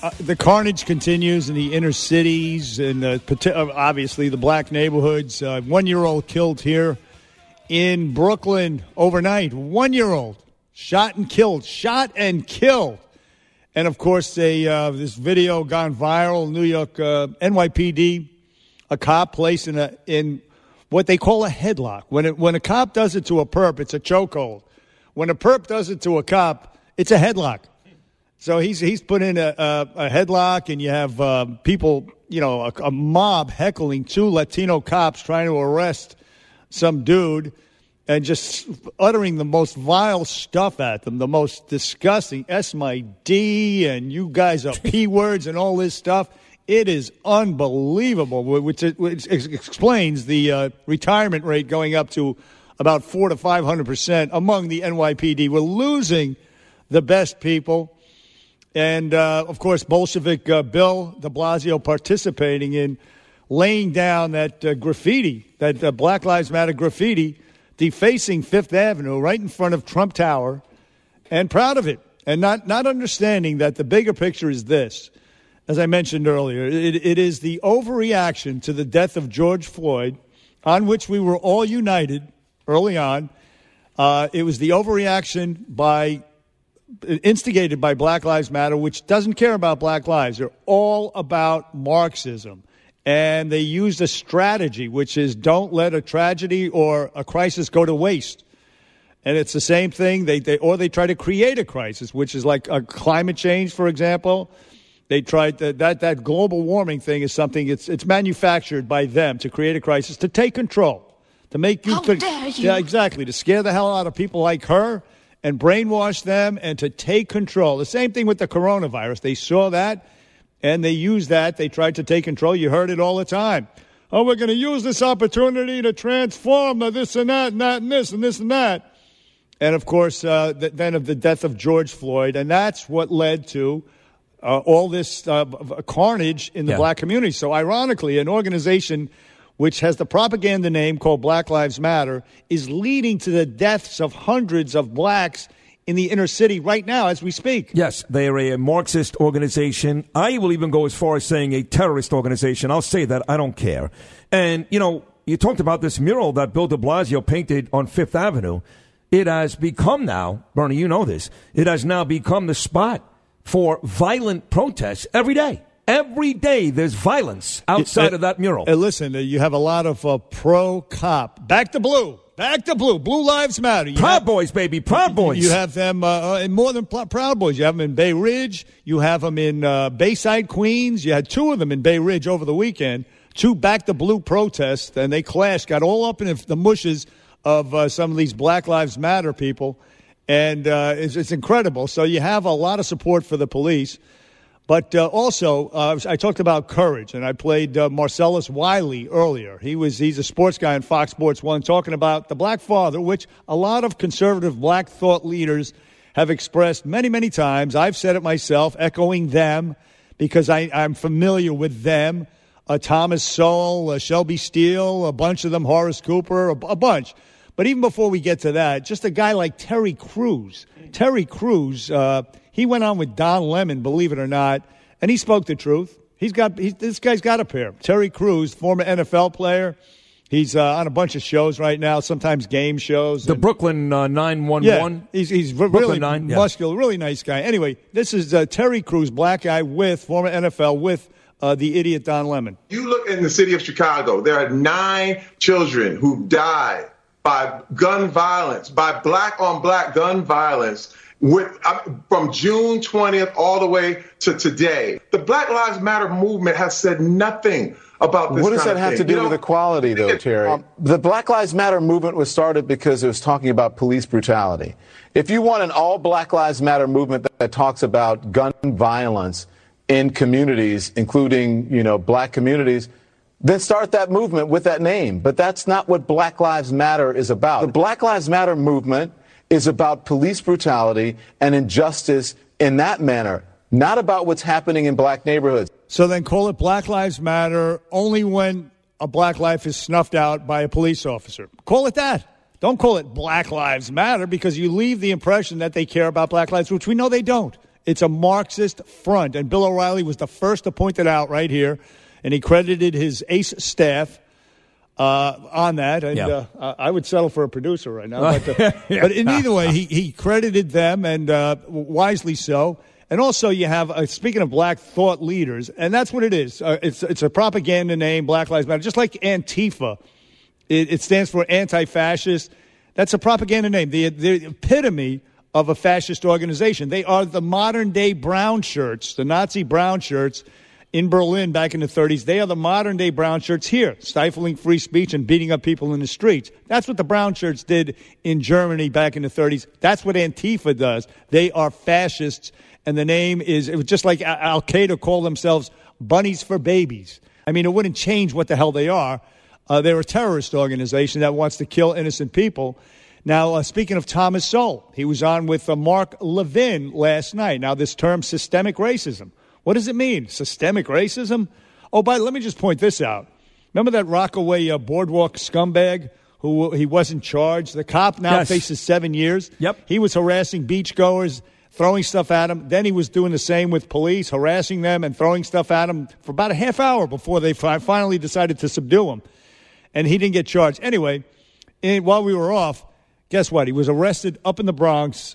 uh, the carnage continues in the inner cities and uh, obviously the black neighborhoods. Uh, one year old killed here in Brooklyn overnight. One year old shot and killed, shot and killed. And of course, a, uh, this video gone viral. New York uh, NYPD, a cop placed in a in what they call a headlock. When it, when a cop does it to a perp, it's a chokehold. When a perp does it to a cop, it's a headlock. So he's he's put in a, a, a headlock, and you have uh, people, you know, a, a mob heckling two Latino cops trying to arrest some dude, and just uttering the most vile stuff at them, the most disgusting "s my d" and "you guys are p words" and all this stuff. It is unbelievable, which, which explains the uh, retirement rate going up to about four to five hundred percent among the NYPD. We're losing the best people. And uh, of course, Bolshevik uh, Bill de Blasio participating in laying down that uh, graffiti, that uh, Black Lives Matter graffiti, defacing Fifth Avenue right in front of Trump Tower, and proud of it, and not, not understanding that the bigger picture is this. As I mentioned earlier, it, it is the overreaction to the death of George Floyd, on which we were all united early on. Uh, it was the overreaction by instigated by Black Lives Matter, which doesn't care about black lives. They're all about Marxism. And they used a strategy, which is don't let a tragedy or a crisis go to waste. And it's the same thing. They, they, or they try to create a crisis, which is like a climate change, for example. They tried to, that, that global warming thing is something, it's, it's manufactured by them to create a crisis, to take control, to make you How think. dare you. Yeah, exactly. To scare the hell out of people like her and brainwash them and to take control. The same thing with the coronavirus. They saw that and they used that. They tried to take control. You heard it all the time. Oh, we're going to use this opportunity to transform the this and that and that and this and this and that. And of course, uh, th- then of the death of George Floyd. And that's what led to uh, all this uh, carnage in the Yeah. black community. So, ironically, an organization which has the propaganda name called Black Lives Matter is leading to the deaths of hundreds of blacks in the inner city right now as we speak. Yes, they are a Marxist organization. I will even go as far as saying a terrorist organization. I'll say that. I don't care. And, you know, you talked about this mural that Bill de Blasio painted on Fifth Avenue. It has become now, Bernie, you know this, it has now become the spot for violent protests every day. Every day there's violence outside Uh, of that mural. uh, listen, uh, you have a lot of uh, pro cop. Back to blue. Back to blue. Blue Lives Matter. You Proud have- Boys, baby. Proud Boys. You have them uh, uh, in more than Proud Boys. You have them in Bay Ridge. You have them in uh, Bayside, Queens. You had two of them in Bay Ridge over the weekend. Two back to blue protests, and they clashed, got all up in the mushes of uh, some of these Black Lives Matter people, and uh, it's, it's incredible. So you have a lot of support for the police. But uh, also, uh, I talked about courage, and I played uh, Marcellus Wiley earlier. He was he's a sports guy on Fox Sports One, talking about the black father, which a lot of conservative black thought leaders have expressed many, many times. I've said it myself, echoing them because I, I'm familiar with them. Uh, Thomas Sowell, uh, Shelby Steele, a bunch of them, Horace Cooper, a, a bunch. But even before we get to that, just a guy like Terry Crews. Terry Crews, uh, he went on with Don Lemon, believe it or not, and he spoke the truth. He's got he's, this guy's got a pair. Terry Crews, former NFL player. He's uh, on a bunch of shows right now, sometimes game shows. the and- Brooklyn uh, nine one yeah, one. he's he's re- Brooklyn really Nine, yeah. muscular, really nice guy. Anyway, this is uh, Terry Crews, black guy with former NFL with uh, the idiot Don Lemon. You look in the city of Chicago, there are nine children who died by gun violence, by black on black gun violence. With uh, from June 20th all the way to today, the Black Lives Matter movement has said nothing about this. What does that have thing. to do You know, with equality, though, Terry? um, the Black Lives Matter movement was started because it was talking about police brutality. If you want an all Black Lives Matter movement that, that talks about gun violence in communities, including you know black communities, then start that movement with that name. But that's not what Black Lives Matter is about. The Black Lives Matter movement is about police brutality and injustice in that manner, not about what's happening in black neighborhoods. So then call it Black Lives Matter only when a black life is snuffed out by a police officer. Call it that. Don't call it Black Lives Matter because you leave the impression that they care about black lives, which we know they don't. It's a Marxist front. And Bill O'Reilly was the first to point it out right here. And he credited his ace staff uh, on that. And Yeah. uh, I I would settle for a producer right now. But, uh, Yeah. but in either way, he, he credited them, and uh, wisely so. And also, you have, uh, speaking of black thought leaders, and that's what it is. Uh, it's, it's a propaganda name, Black Lives Matter, just like Antifa. It, it stands for anti fascist. That's a propaganda name, the, the epitome of a fascist organization. They are the modern day brown shirts, the Nazi brown shirts in Berlin back in the 30s. They are the modern day brown shirts here, stifling free speech and beating up people in the streets. That's what the brown shirts did in Germany back in the 30s. That's what Antifa does. They are fascists, and the name is it was just like Al Qaeda called themselves bunnies for babies. I mean, it wouldn't change what the hell they are. Uh, they're a terrorist organization that wants to kill innocent people. Now, uh, speaking of Thomas Sowell, he was on with uh, Mark Levin last night. Now, this term systemic racism. What does it mean? Systemic racism? Oh, but let me just point this out. Remember that Rockaway uh, boardwalk scumbag who he wasn't charged? The cop now Yes. faces seven years. Yep. He was harassing beachgoers, throwing stuff at them. Then he was doing the same with police, harassing them and throwing stuff at them for about a half hour before they fi- finally decided to subdue him. And he didn't get charged. Anyway, and while we were off, guess what? He was arrested up in the Bronx,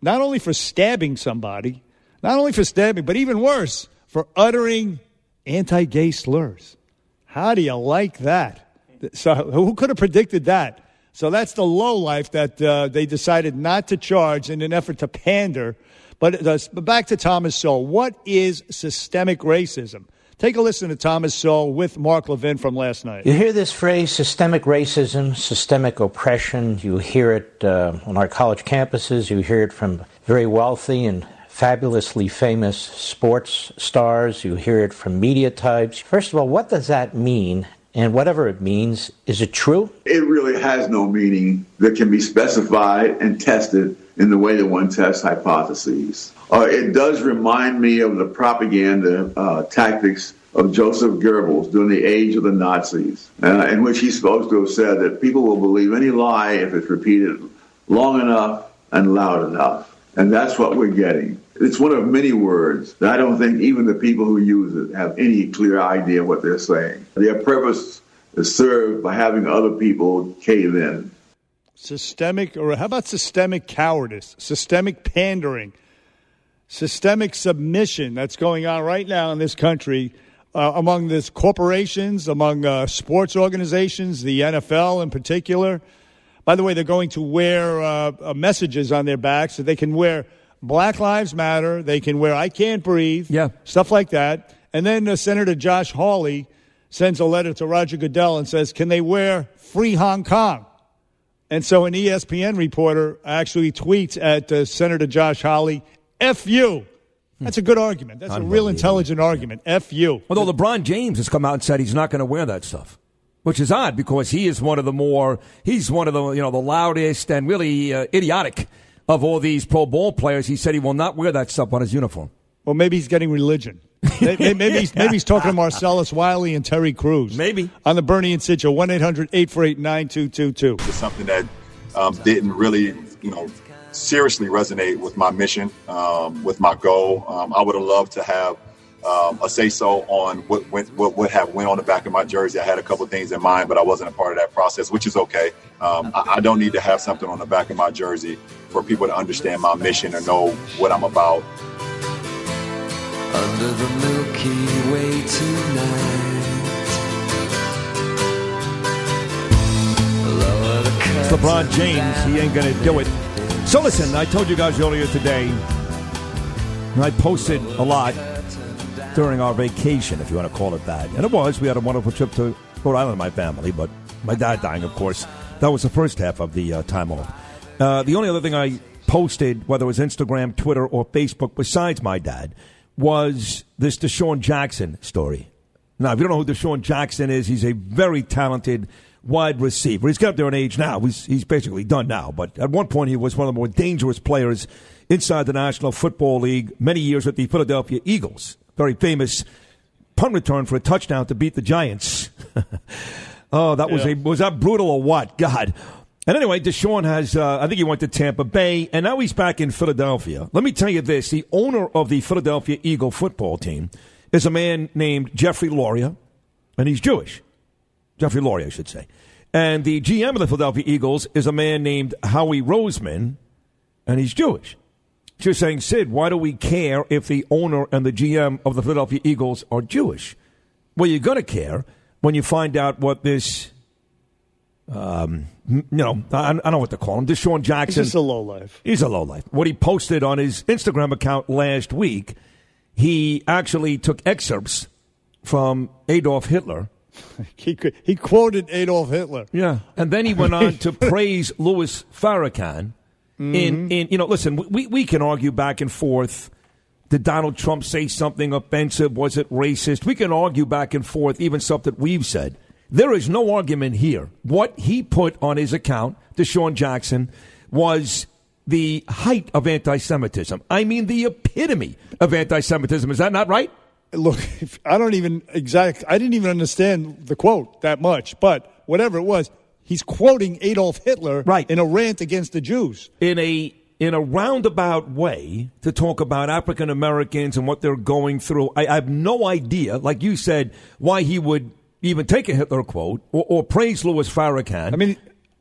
not only for stabbing somebody, not only for stabbing, but even worse, for uttering anti gay slurs. How do you like that? So, who could have predicted that? So, that's the low life that uh, they decided not to charge in an effort to pander. But, uh, but back to Thomas Sowell. What is systemic racism? Take a listen to Thomas Sowell with Mark Levin from last night. You hear this phrase, systemic racism, systemic oppression. You hear it uh, on our college campuses. You hear it from very wealthy and fabulously famous sports stars. You hear it from media types. First of all, what does that mean? And whatever it means, is it true? It really has no meaning that can be specified and tested in the way that one tests hypotheses. Uh, it does remind me of the propaganda uh, tactics of Joseph Goebbels during the age of the Nazis, uh, in which he's supposed to have said that people will believe any lie if it's repeated long enough and loud enough. And that's what we're getting. It's one of many words that I don't think even the people who use it have any clear idea what they're saying. Their purpose is served by having other people cave in. Systemic, or how about systemic cowardice, systemic pandering, systemic submission that's going on right now in this country uh, among this corporations, among uh, sports organizations, the NFL in particular. By the way, they're going to wear uh, uh, messages on their backs so they can wear Black Lives Matter. They can wear I Can't Breathe. Yeah. Stuff like that. And then uh, Senator Josh Hawley sends a letter to Roger Goodell and says, Can they wear Free Hong Kong? And so an ESPN reporter actually tweets at uh, Senator Josh Hawley, F you. That's a good argument. That's a real intelligent argument. F you. Although LeBron James has come out and said he's not going to wear that stuff, which is odd because he is one of the more he's one of the you know the loudest and really uh, idiotic of all these pro ball players. He said he will not wear that stuff on his uniform. Well, maybe he's getting religion. maybe, maybe, he's, maybe he's talking to Marcellus Wiley and Terry Crews. Maybe. On the Bernie and Sid show, 1 800 848 9222. It's something that um, didn't really, you know, seriously resonate with my mission, um, with my goal. Um, I would have loved to have um, a say so on what went, what would have went on the back of my jersey. I had a couple of things in mind, but I wasn't a part of that process, which is okay. Um, I, I don't need to have something on the back of my jersey for people to understand my mission or know what I'm about. Under the Milky Way tonight. It's LeBron James. He ain't going to do it. So listen, I told you guys earlier today, and I posted a lot during our vacation, if you want to call it that. And it was. We had a wonderful trip to Rhode Island, my family, but my dad dying, of course. That was the first half of the uh, time off. Uh, the only other thing I posted, whether it was Instagram, Twitter, or Facebook, besides my dad, was this DeSean Jackson story. Now, if you don't know who DeSean Jackson is, he's a very talented wide receiver. He's got up there in age now. He's, he's basically done now. But at one point, he was one of the more dangerous players inside the National Football League, many years with the Philadelphia Eagles. Very famous punt return for a touchdown to beat the Giants. oh, that was a was that brutal or what? God. And anyway, DeSean has, uh, I think he went to Tampa Bay, and now he's back in Philadelphia. Let me tell you this the owner of the Philadelphia Eagle football team is a man named Jeffrey Loria, and he's Jewish. Jeffrey Lurie, I should say. And the GM of the Philadelphia Eagles is a man named Howie Roseman, and he's Jewish. You're saying, Sid, why do we care if the owner and the GM of the Philadelphia Eagles are Jewish? Well, you're going to care when you find out what this, um, you know, I, I don't know what to call him, DeSean He's Jackson. just a low life. He's a lowlife. What he posted on his Instagram account last week, he actually took excerpts from Adolf Hitler. He, he quoted Adolf Hitler. Yeah. And then he went on to praise Louis Farrakhan. In, mm-hmm. in you know, listen, we, we can argue back and forth. Did Donald Trump say something offensive? Was it racist? We can argue back and forth, even stuff that we've said. There is no argument here. What he put on his account, DeSean Jackson, was the height of anti Semitism. I mean, the epitome of anti Semitism. Is that not right? Look, I don't even exact. I didn't even understand the quote that much, but whatever it was, he's quoting Adolf Hitler Right. in a rant against the Jews. in a in a roundabout way to talk about African Americans and what they're going through. I, I have no idea, like you said, why he would even take a Hitler quote or, or praise Louis Farrakhan. I mean,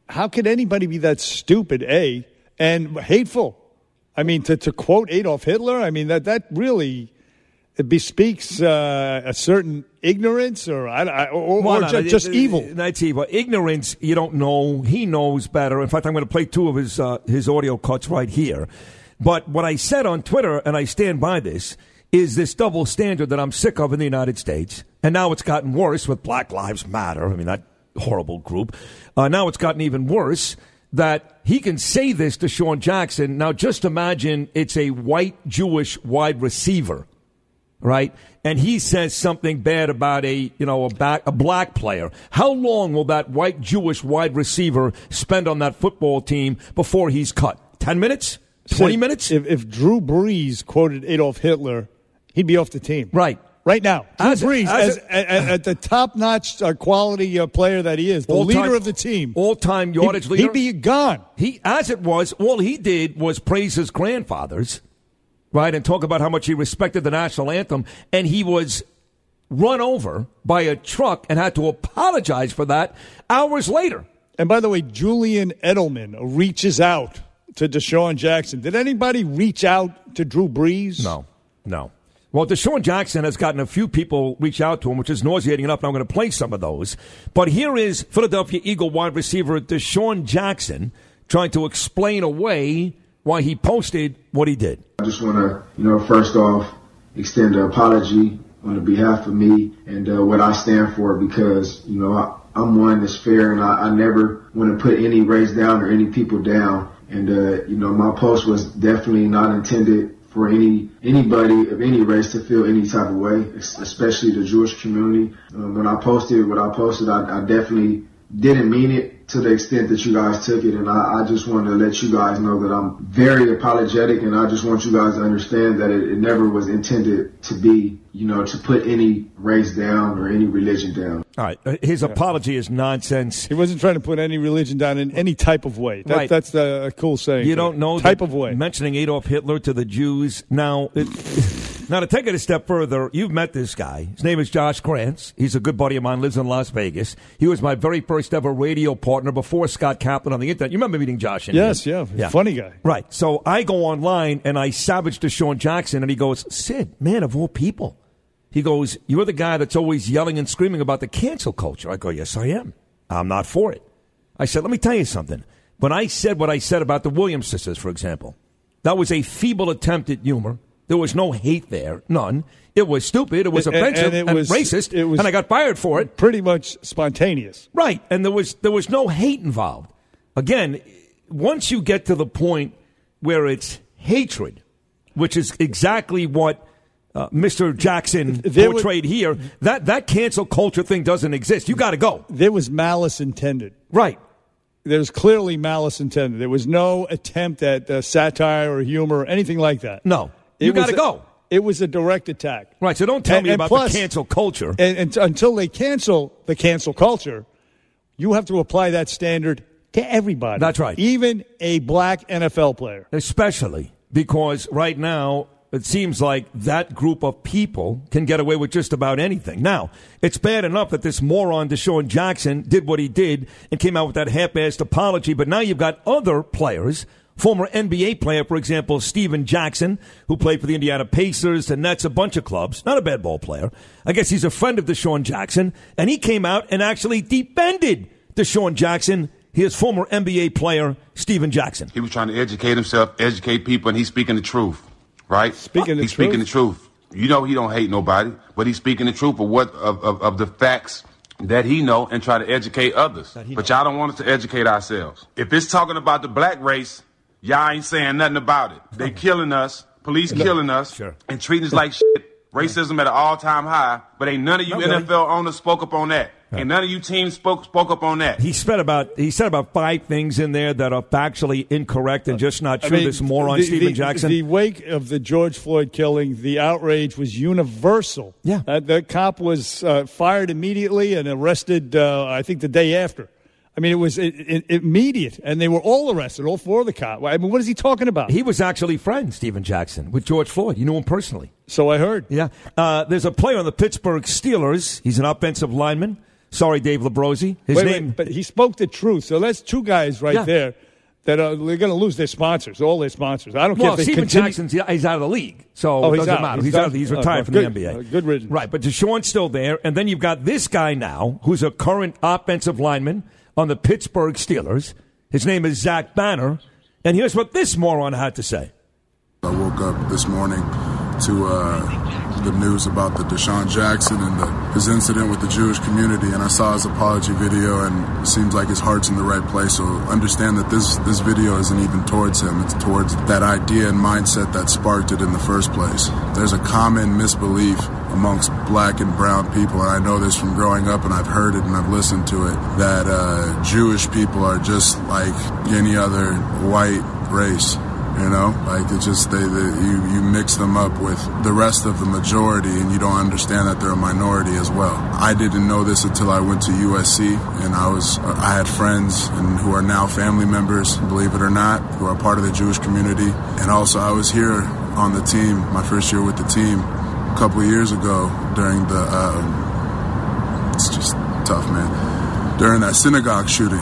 how could anybody be that stupid? A and hateful. I mean, to to quote Adolf Hitler. I mean that that really it bespeaks uh, a certain ignorance or I, I- or, Well, or no, ju- no, just it- evil. That's evil. Ignorance, you don't know. He knows better. In fact, I'm going to play two of his uh, his audio cuts right here. But what I said on Twitter, and I stand by this, is this double standard that I'm sick of in the United States. And now it's gotten worse with Black Lives Matter. I mean, that horrible group. Uh, now it's gotten even worse that he can say this to Sean Jackson. Now, just imagine it's a white Jewish wide receiver right? And he says something bad about a you know a back a black player. How long will that white Jewish wide receiver spend on that football team before he's cut? Ten minutes? Twenty Sid, minutes? If, if Drew Brees quoted Adolf Hitler, he'd be off the team. Right. Right now, Drew As Brees, as as, a- at, the top-notch uh, quality uh, player that he is, the leader of the team, all-time yardage he'd, leader. he'd be gone. He, as it was, all he did was praise his grandfathers, right, and talk about how much he respected the national anthem, and he was run over by a truck and had to apologize for that hours later. And by the way, Julian Edelman reaches out to DeSean Jackson. Did anybody reach out to Drew Brees? No, no. Well, DeSean Jackson has gotten a few people reach out to him, which is nauseating enough, and I'm going to play some of those. But here is Philadelphia Eagle wide receiver DeSean Jackson trying to explain away why he posted what he did. I just want to, you know, first off, extend an apology on the behalf of me and uh, what I stand for because, you know, I, I'm one that's fair and I, I never want to put any race down or any people down. And, uh, you know, my post was definitely not intended for any anybody of any race to feel any type of way, especially the Jewish community. Um, when I posted what I posted, I, I definitely didn't mean it to the extent that you guys took it. And I, I just wanted to let you guys know that I'm very apologetic and I just want you guys to understand that it, it never was intended to be, you know, to put any race down or any religion down. All right. Uh, His apology is nonsense. He wasn't trying to put any religion down in any type of way. That, Right. That's a, a cool saying. You don't know type of way. mentioning Adolf Hitler to the Jews. Now, it, now to take it a step further, you've met this guy. His name is Josh Krantz. He's a good buddy of mine. Lives in Las Vegas. He was my very first ever radio partner before Scott Kaplan on the internet. You remember meeting Josh? in Yes, here? yeah, funny guy. Right. So I go online and I savage DeSean Jackson, and he goes, "Sid, man of all people." He goes, You're the guy that's always yelling and screaming about the cancel culture. I go, Yes, I am. I'm not for it. I said, Let me tell you something. When I said what I said about the Williams sisters, for example, that was a feeble attempt at humor. There was no hate there, none. It was stupid. It was And- offensive and and, it was- racist, it was and I got fired for it. Pretty much spontaneous. Right, and there was there was no hate involved. Again, once you get to the point where it's hatred, which is exactly what uh, Mr. Jackson There was- portrayed here, that that cancel culture thing doesn't exist. You got to go. There was malice intended. Right. There's clearly malice intended. There was no attempt at uh, satire or humor or anything like that. No. You gotta go. It was a direct attack. Right. So don't tell And- me and about plus- the cancel culture. And, and until they cancel the cancel culture, you have to apply that standard to everybody. That's right. Even a black NFL player. Especially because right now it seems like that group of people can get away with just about anything. Now, it's bad enough that this moron DeSean Jackson did what he did and came out with that half-assed apology, but now you've got other players, former NBA player, for example, Stephen Jackson, who played for the Indiana Pacers, the Nets, a bunch of clubs, not a bad ball player. I guess he's a friend of DeSean Jackson, and he came out and actually defended DeSean Jackson, his former NBA player, Stephen Jackson. He was trying to educate himself, educate people, and he's speaking the truth, right? Speaking the he's speaking the truth? truth. You know he don't hate nobody, but he's speaking the truth of what of, of, of the facts that he know and try to educate others. But y'all don't want us to educate ourselves. If it's talking about the black race, y'all ain't saying nothing about it. They killing us, police killing us, and treating us like shit. Racism at an all-time high, but ain't none of you Not really. NFL owners spoke up on that. And none of you teams spoke spoke up on that. He said about he said about five things in there that are factually incorrect and just not I true. mean, this moron the- Stephen the- Jackson. The wake of the George Floyd killing, the outrage was universal. Yeah. Uh, the cop was uh, fired immediately and arrested, uh, I think, the day after. I mean, it was i i immediate, and they were all arrested, all four of the cops. I mean, what is he talking about? he was actually friends, Stephen Jackson, with George Floyd. You knew him personally. So I heard. Yeah. Uh, there's a player on the Pittsburgh Steelers. He's an offensive lineman. Sorry, Dave Labrosi. His Wait, name. wait, but he spoke the truth. So that's two guys right Yeah. there that are they're going to lose their sponsors, all their sponsors. I don't well, care if they Stephen continue. Jackson's he's out of the league, so Oh, it he's doesn't out. matter. He's He's, out of he's Oh, retired well, from good. the NBA. Uh, good riddance. Right, but DeSean's still there, and then you've got this guy now, who's a current offensive lineman on the Pittsburgh Steelers. His name is Zach Banner, and here's what this moron had to say. I woke up this morning to uh, the news about the DeSean Jackson and the, his incident with the Jewish community, and I saw his apology video, and it seems like his heart's in the right place. So understand that this this video isn't even towards him; it's towards that idea and mindset that sparked it in the first place. There's a common misbelief amongst black and brown people, and I know this from growing up, and I've heard it and I've listened to it, that uh, Jewish people are just like any other white race. You know, like it just they, they you you mix them up with the rest of the majority, and you don't understand that they're a minority as well. I didn't know this until I went to USC, and I was I had friends and who are now family members, believe it or not, who are part of the Jewish community, and also I was here on the team my first year with the team a couple years ago during the. Uh, it's just tough, man. During that synagogue shooting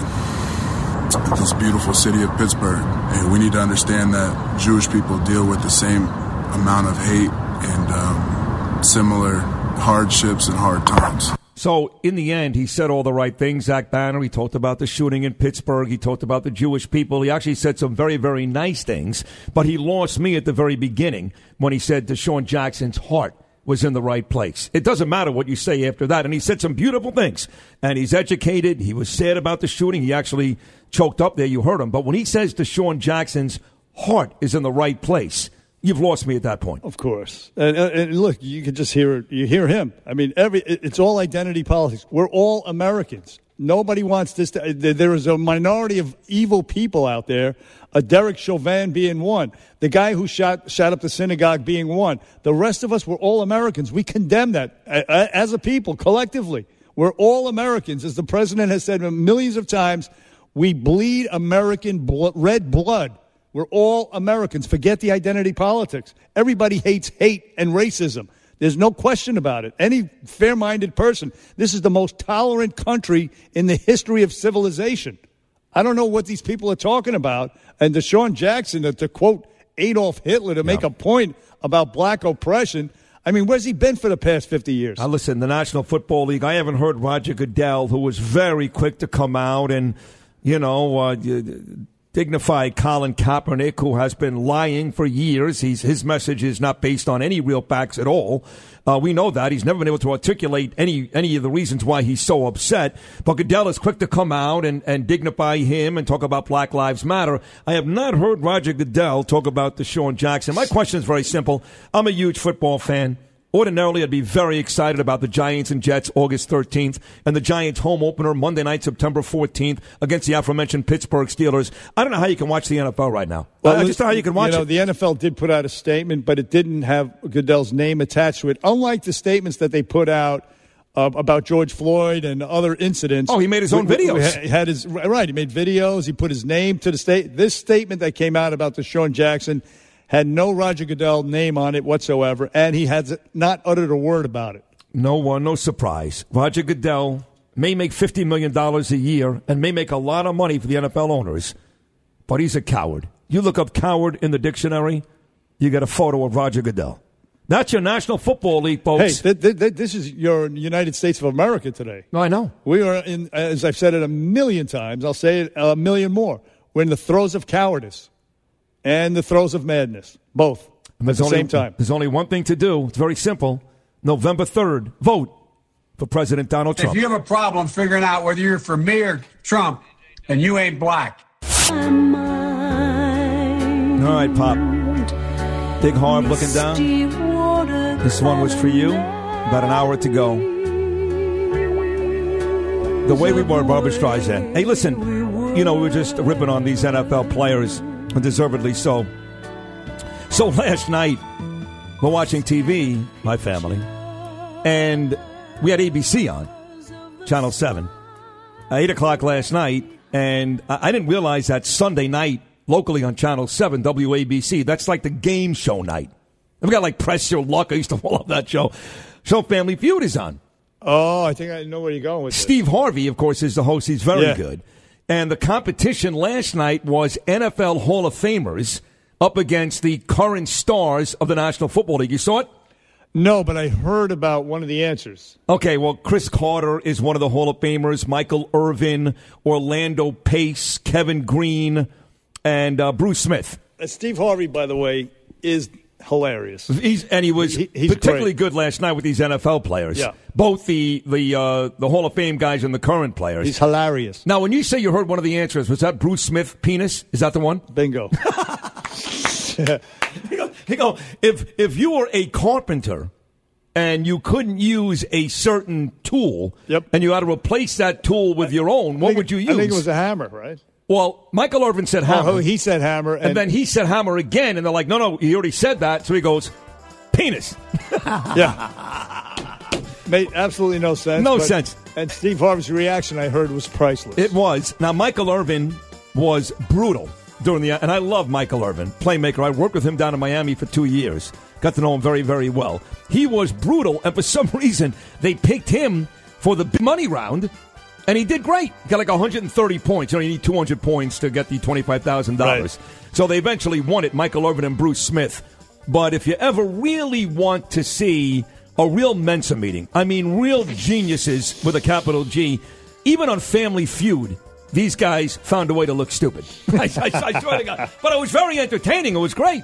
this beautiful city of Pittsburgh. And we need to understand that Jewish people deal with the same amount of hate and um, similar hardships and hard times. So in the end, he said all the right things. Zach Banner. He talked about the shooting in Pittsburgh. He talked about the Jewish people. He actually said some very, very nice things. But he lost me at the very beginning when he said DeSean Jackson's heart was in the right place. It doesn't matter what you say after that. And he said some beautiful things. And he's educated. He was sad about the shooting. He actually choked up there. You heard him. But when he says DeSean Jackson's heart is in the right place, you've lost me at that point. Of course. And, and, look, you can just hear you hear him. I mean, every it's all identity politics. We're all Americans. Nobody wants this. To, there is a minority of evil people out there. A Derek Chauvin being one, the guy who shot shot up the synagogue being one. The rest of us, we're all Americans. We condemn that as a people collectively. We're all Americans, as the president has said millions of times. We bleed American red blood. We're all Americans. Forget the identity politics. Everybody hates hate and racism. There's no question about it. Any fair minded person, this is the most tolerant country in the history of civilization. I don't know what these people are talking about. And DeSean Jackson, to, to quote Adolf Hitler, to make a point about black oppression, I mean, where's he been for the past 50 years? Now, listen, the National Football League, I haven't heard Roger Goodell, who was very quick to come out and, you know, uh, dignify Colin Kaepernick, who has been lying for years. He's, his message is not based on any real facts at all. Uh, we know that. He's never been able to articulate any, any of the reasons why he's so upset. But Goodell is quick to come out and, and dignify him and talk about Black Lives Matter. I have not heard Roger Goodell talk about the DeSean Jackson. My question is very simple. I'm a huge football fan. Ordinarily, I'd be very excited about the Giants and Jets August 13th and the Giants home opener Monday night, September 14th against the aforementioned Pittsburgh Steelers. I don't know how you can watch the NFL right now. Well, I just don't know how you can watch you know, it. The NFL did put out a statement, but it didn't have Goodell's name attached to it. Unlike the statements that they put out uh, about George Floyd and other incidents. Oh, he made his own we- videos. ha- had his right. He made videos. He put his name to the state. This statement that came out about the DeSean Jackson had no Roger Goodell name on it whatsoever, and he has not uttered a word about it. No one, no surprise. Roger Goodell may make $50 million a year and may make a lot of money for the NFL owners, but he's a coward. You look up coward in the dictionary, you get a photo of Roger Goodell. That's your National Football League, Hey, folks. th- th- th- this is your United States of America today. No, I know. We are in, as I've said it a million times, I'll say it a million more. We're in the throes of cowardice and the throes of madness, both at And there's the only, same time. There's only one thing to do. It's very simple. November 3rd, vote for President Donald Trump. If you have a problem figuring out whether you're for me or Trump, and you ain't black. All right, Pop. Big Harv looking down. This one was for you. About an hour to go. The way we were, Barbra Streisand. Hey, listen, you know, we were just ripping on these NFL players, and deservedly so. So last night, we're watching TV, my family, and we had ABC on, Channel 7, uh, 8 o'clock last night, and I didn't realize that Sunday night, locally on Channel 7, WABC, that's like the game show night. We've got like Press Your Luck. I used to love that show. So Family Feud is on. Oh, I think I know where you're going with this. Steve Harvey, of course, is the host. He's very Yeah. good. And the competition last night was NFL Hall of Famers up against the current stars of the National Football League. You saw it? No, but I heard about one of the answers. Okay, well, Cris Carter is one of the Hall of Famers. Michael Irvin, Orlando Pace, Kevin Greene, and uh, Bruce Smith. Uh, Steve Harvey, by the way, is hilarious. He's, and he was He- particularly great. good last night with these NFL players. Yeah. Both the the uh, the Hall of Fame guys and the current players. He's hilarious. Now, when you say you heard one of the answers, was that Bruce Smith penis? Is that the one? Bingo. you go, you go, if if you were a carpenter and you couldn't use a certain tool, Yep. and you had to replace that tool with your own, what would you use? I think it was a hammer, right? Well, Michael Irvin said oh, hammer, Oh, he said hammer, and, and, then he said hammer again, and they're like, no, no, he already said that, so he goes, penis. yeah, made absolutely no sense. No but- sense. And Steve Harvey's reaction, I heard, was priceless. It was. Now, Michael Irvin was brutal during the, and I love Michael Irvin, playmaker. I worked with him down in Miami for two years. Got to know him very, very well. He was brutal, and for some reason, they picked him for the money round, and he did great. He got like 130 points. You know, you need 200 points to get the $25,000. Right. So they eventually won it, Michael Irvin and Bruce Smith. But if you ever really want to see a real Mensa meeting. I mean, real geniuses with a capital G. Even on Family Feud, these guys found a way to look stupid. I, I, I swear to God. But it was very entertaining. It was great.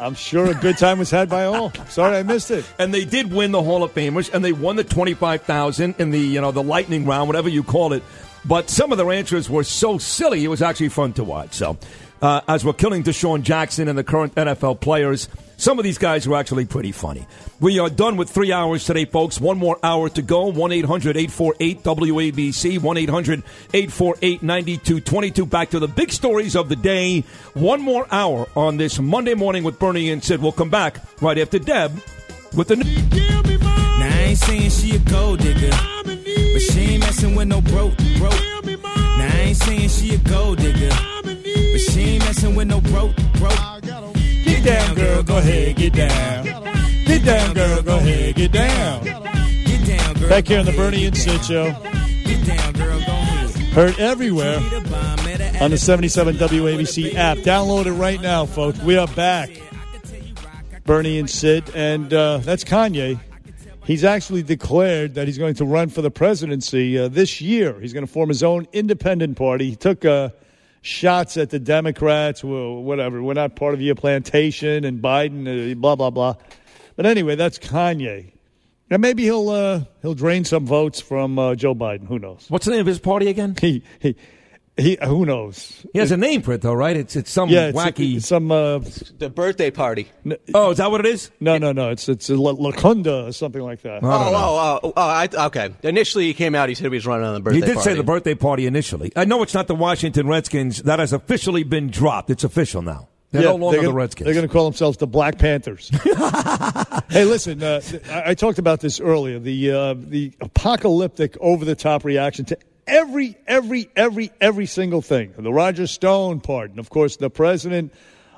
I'm sure a good time was had by all. Sorry I missed it. And they did win the Hall of Famers, and they won the twenty five thousand in the you know the lightning round, whatever you call it. But some of their answers were so silly; it was actually fun to watch. So, uh, as we're killing DeSean Jackson and the current NFL players, some of these guys were actually pretty funny. We are done with three hours today, folks. One more hour to go. 1 800 848 WABC. 1 800 848 9222. Back to the big stories of the day. One more hour on this Monday morning with Bernie and Sid. We'll come back right after Deb with the. Now I ain't saying she a gold digger, but she ain't messing with no broke, broke. Now I ain't saying she a gold digger, but she ain't messing with no broke, broke. Get down, girl, go ahead, get down. Get down, girl, go ahead, get down. Get down, girl. Back here on the Bernie and Sid Show. Get down, girl, go ahead. Heard everywhere on the 77 WABC app. Download it right now, folks. We are back. Bernie and Sid, and uh, that's Kanye. He's actually declared that he's going to run for the presidency uh, this year. He's going to form his own independent party. He took uh, shots at the Democrats, well, whatever. We're not part of your plantation, and Biden, uh, blah blah blah. But anyway, that's Kanye. And maybe he'll uh, he'll drain some votes from uh, Joe Biden. Who knows? What's the name of his party again? He he. He, who knows? He has a name for it, though, right? It's it's some yeah, it's wacky. some uh, The birthday party. oh, is that what it is? No, no, no. It's it's a La- Lacunda or something like that. Oh, oh, oh, oh, I, okay. Initially, he came out. He said he was running on the birthday party. He did party. say the birthday party initially. I know it's not the Washington Redskins. That has officially been dropped. It's official now. They're Yeah, no longer they're the gonna- Redskins. They're going to call themselves the Black Panthers. hey, listen, uh, I, I talked about this earlier. The uh, the apocalyptic, over the top reaction to every, every, every, every single thing. The Roger Stone pardon, of course, the president,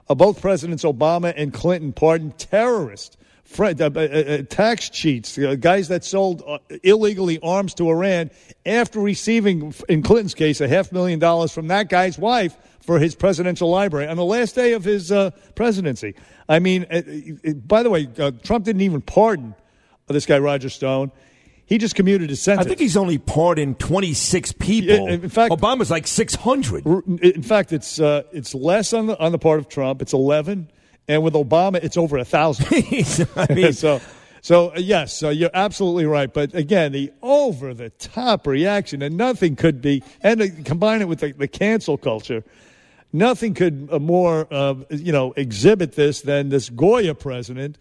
uh, both presidents Obama and Clinton pardoned terrorists. Fred, uh, uh, uh, tax cheats, uh, guys that sold uh, illegally arms to Iran after receiving, in Clinton's case, a half million dollars from that guy's wife for his presidential library on the last day of his presidency. I mean, by the way, Trump didn't even pardon this guy, Roger Stone. He just commuted his sentence. I think he's only pardoned 26 people. In fact- Obama's like 600. In fact, it's uh, it's less on the on the part of Trump. It's eleven, and with Obama, it's over a thousand. I mean- so. So uh, yes, so you're absolutely right. But again, the over the top reaction, and nothing could be, and combine it with the, the cancel culture, nothing could uh, more, uh, you know, exhibit this than this Goya president.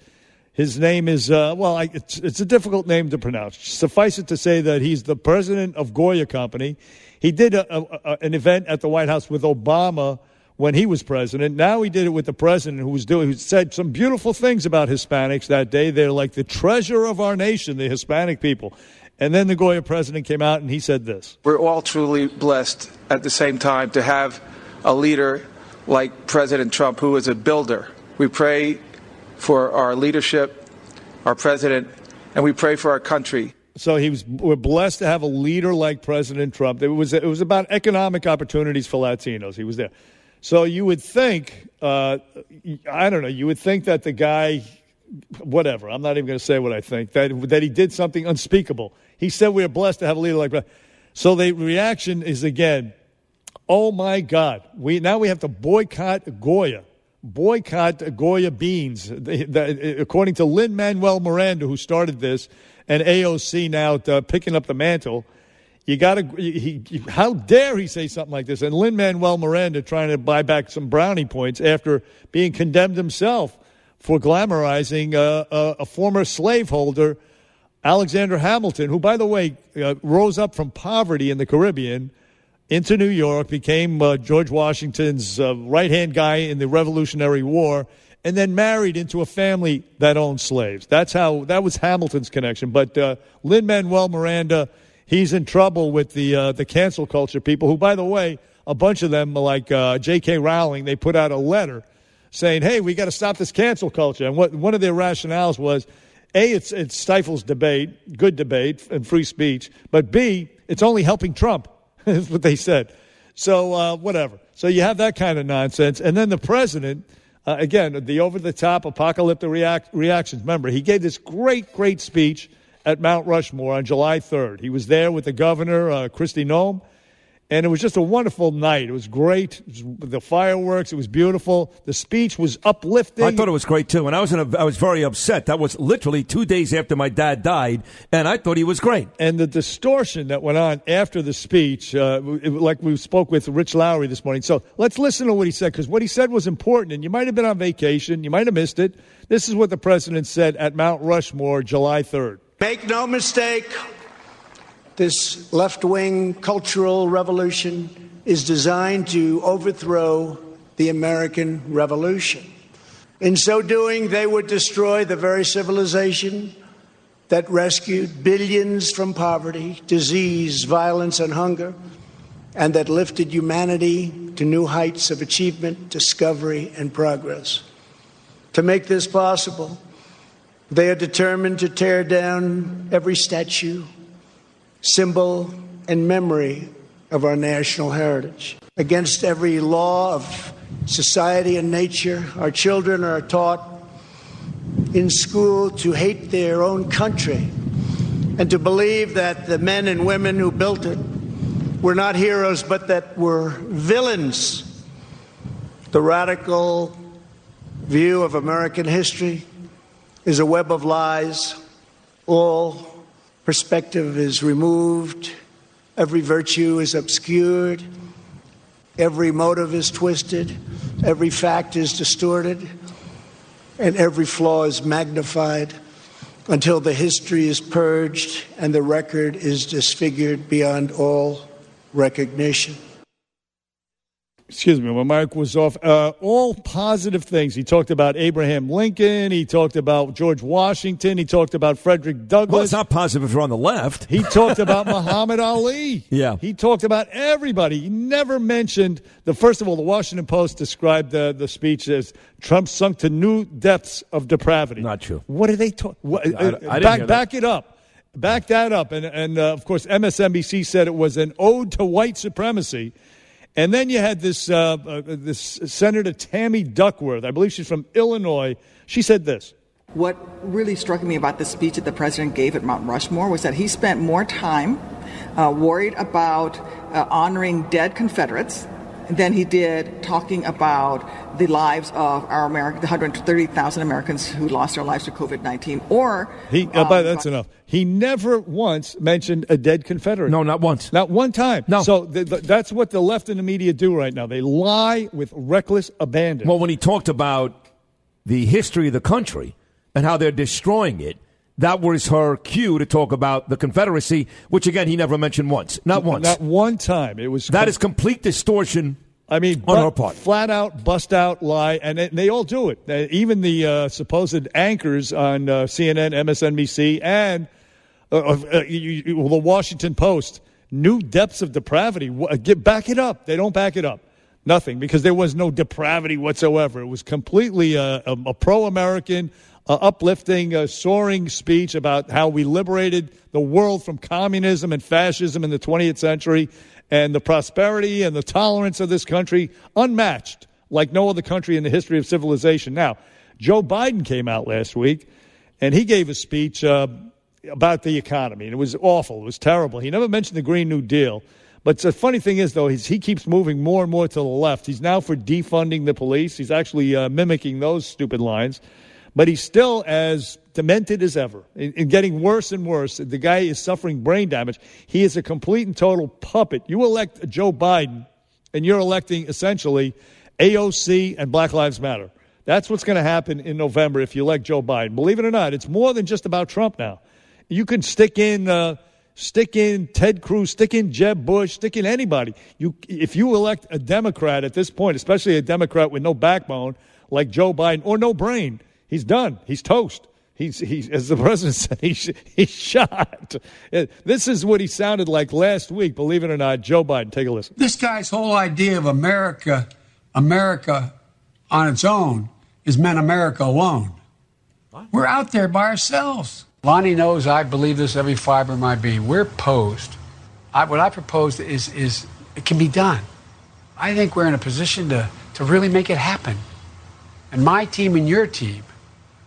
His name is uh, well, I, it's, it's a difficult name to pronounce. Suffice it to say that he's the president of Goya Company. He did a, a, a, an event at the White House with Obama when he was president. Now he did it with the president, who was doing, who said some beautiful things about Hispanics that day. They're like the treasure of our nation, the Hispanic people. And then the Goya president came out and he said this. We're all truly blessed at the same time to have a leader like President Trump who is a builder. We pray for our leadership, our president, and we pray for our country. So he was. We're blessed to have a leader like President Trump. It was. It was about economic opportunities for Latinos. He was there. So you would think. Uh, I don't know. You would think that the guy, whatever. I'm not even going to say what I think. That that he did something unspeakable. He said we are blessed to have a leader like. So the reaction is again, oh my God. We now we have to boycott Goya. Boycott Goya beans. The- the- according to Lin Manuel Miranda, who started this, and AOC now uh, picking up the mantle. You got to. How dare he say something like this? And Lin Manuel Miranda trying to buy back some brownie points after being condemned himself for glamorizing uh, a, a former slaveholder, Alexander Hamilton, who, by the way, uh, rose up from poverty in the Caribbean into New York, became uh, George Washington's uh, right hand guy in the Revolutionary War, and then married into a family that owned slaves. That's how that was Hamilton's connection. But uh, Lin Manuel Miranda, he's in trouble with the uh, the cancel culture people. Who, by the way, a bunch of them, like uh, J.K. Rowling, they put out a letter saying, "Hey, we got to stop this cancel culture." And what one of their rationales was. A, it's, it stifles debate, good debate, and free speech. But B, it's only helping Trump. That's what they said. So, uh, whatever. So you have that kind of nonsense. And then the president, Uh, again, the over the top apocalyptic react- reactions. Remember, he gave this great, great speech at Mount Rushmore on July 3rd. He was there with the governor, uh, Kristi Noem, and it was just a wonderful night. It was great. It was, the fireworks, it was beautiful. The speech was uplifting. I thought it was great too, and I was in a, I was very upset. That was literally two days after my dad died, and I thought he was great. And the distortion that went on after the speech, uh, it- like we spoke with Rich Lowry this morning. So let's listen to what he said, because what he said was important, and you might have been on vacation, you might have missed it. This is what the president said at Mount Rushmore, July 3rd. Make no mistake, this left wing cultural revolution is designed to overthrow the American Revolution. In so doing, they would destroy the very civilization that rescued billions from poverty, disease, violence, and hunger, and that lifted humanity to new heights of achievement, discovery, and progress. To make this possible, they are determined to tear down every statue, symbol, and memory of our national heritage. Against every law of society and nature, our children are taught in school to hate their own country and to believe that the men and women who built it were not heroes but that were villains. The radical view of American history is a web of lies. All perspective is removed, every virtue is obscured, every motive is twisted, every fact is distorted, and every flaw is magnified until the history is purged and the record is disfigured beyond all recognition. Excuse me, when Mike was off, uh, all positive things. He talked about Abraham Lincoln. He talked about George Washington. He talked about Frederick Douglass. Well, it's not positive if you're on the left. He talked about Muhammad Ali. Yeah. He talked about everybody. He never mentioned the first of all, the Washington Post described the, the speech as Trump sunk to new depths of depravity. Not true. What did they talk? What, I- I uh, back back it up. Back that up. And, and uh, of course, MSNBC said it was an ode to white supremacy. And then you had this, uh, uh, this Senator Tammy Duckworth. I believe she's from Illinois. She said this. What really struck me about the speech that the president gave at Mount Rushmore was that he spent more time uh, worried about uh, honoring dead Confederates than he did talking about the lives of our American, the 130,000 Americans who lost their lives to COVID 19, or He, uh, but that's enough. He never once mentioned a dead Confederate. No, not once. Not one time. No. So th- th- that's what the left and the media do right now. They lie with reckless abandon. Well, when he talked about the history of the country and how they're destroying it, that was her cue to talk about the Confederacy, which again he never mentioned once. Not once. Not one time. It was that is complete distortion. I mean, on her part. flat out, bust out, lie, and they, they all do it. Uh, even the uh, supposed anchors on uh, CNN, MSNBC, and uh, uh, you, you, well, the Washington Post. New depths of depravity. Get back it up. They don't back it up. Nothing, because there was no depravity whatsoever. It was completely uh, a, a pro-American, uh, uplifting, uh, soaring speech about how we liberated the world from communism and fascism in the 20th century, and the prosperity and the tolerance of this country unmatched, like no other country in the history of civilization. Now, Joe Biden came out last week, and he gave a speech uh, about the economy, and it was awful. It was terrible. He never mentioned the Green New Deal. But the funny thing is, though, he keeps moving more and more to the left. He's now for defunding the police. He's actually uh, mimicking those stupid lines. But he's still as demented as ever and getting worse and worse. The guy is suffering brain damage. He is a complete and total puppet. You elect Joe Biden, and you're electing essentially AOC and Black Lives Matter. That's what's going to happen in November if you elect Joe Biden. Believe it or not, it's more than just about Trump now. You can stick in, uh, stick in Ted Cruz, stick in Jeb Bush, stick in anybody. You, if you elect a Democrat at this point, especially a Democrat with no backbone like Joe Biden or no brain, he's done. He's toast. He's, he's as the president said, he's, he's shot. Uh, this is what he sounded like last week. Believe it or not, Joe Biden. Take a listen. This guy's whole idea of America, America on its own, is meant America alone. What? We're out there by ourselves. Lonnie knows I believe this every fiber of my being. We're posed. I, what I propose is, is it can be done. I think we're in a position to, to really make it happen. And my team and your team are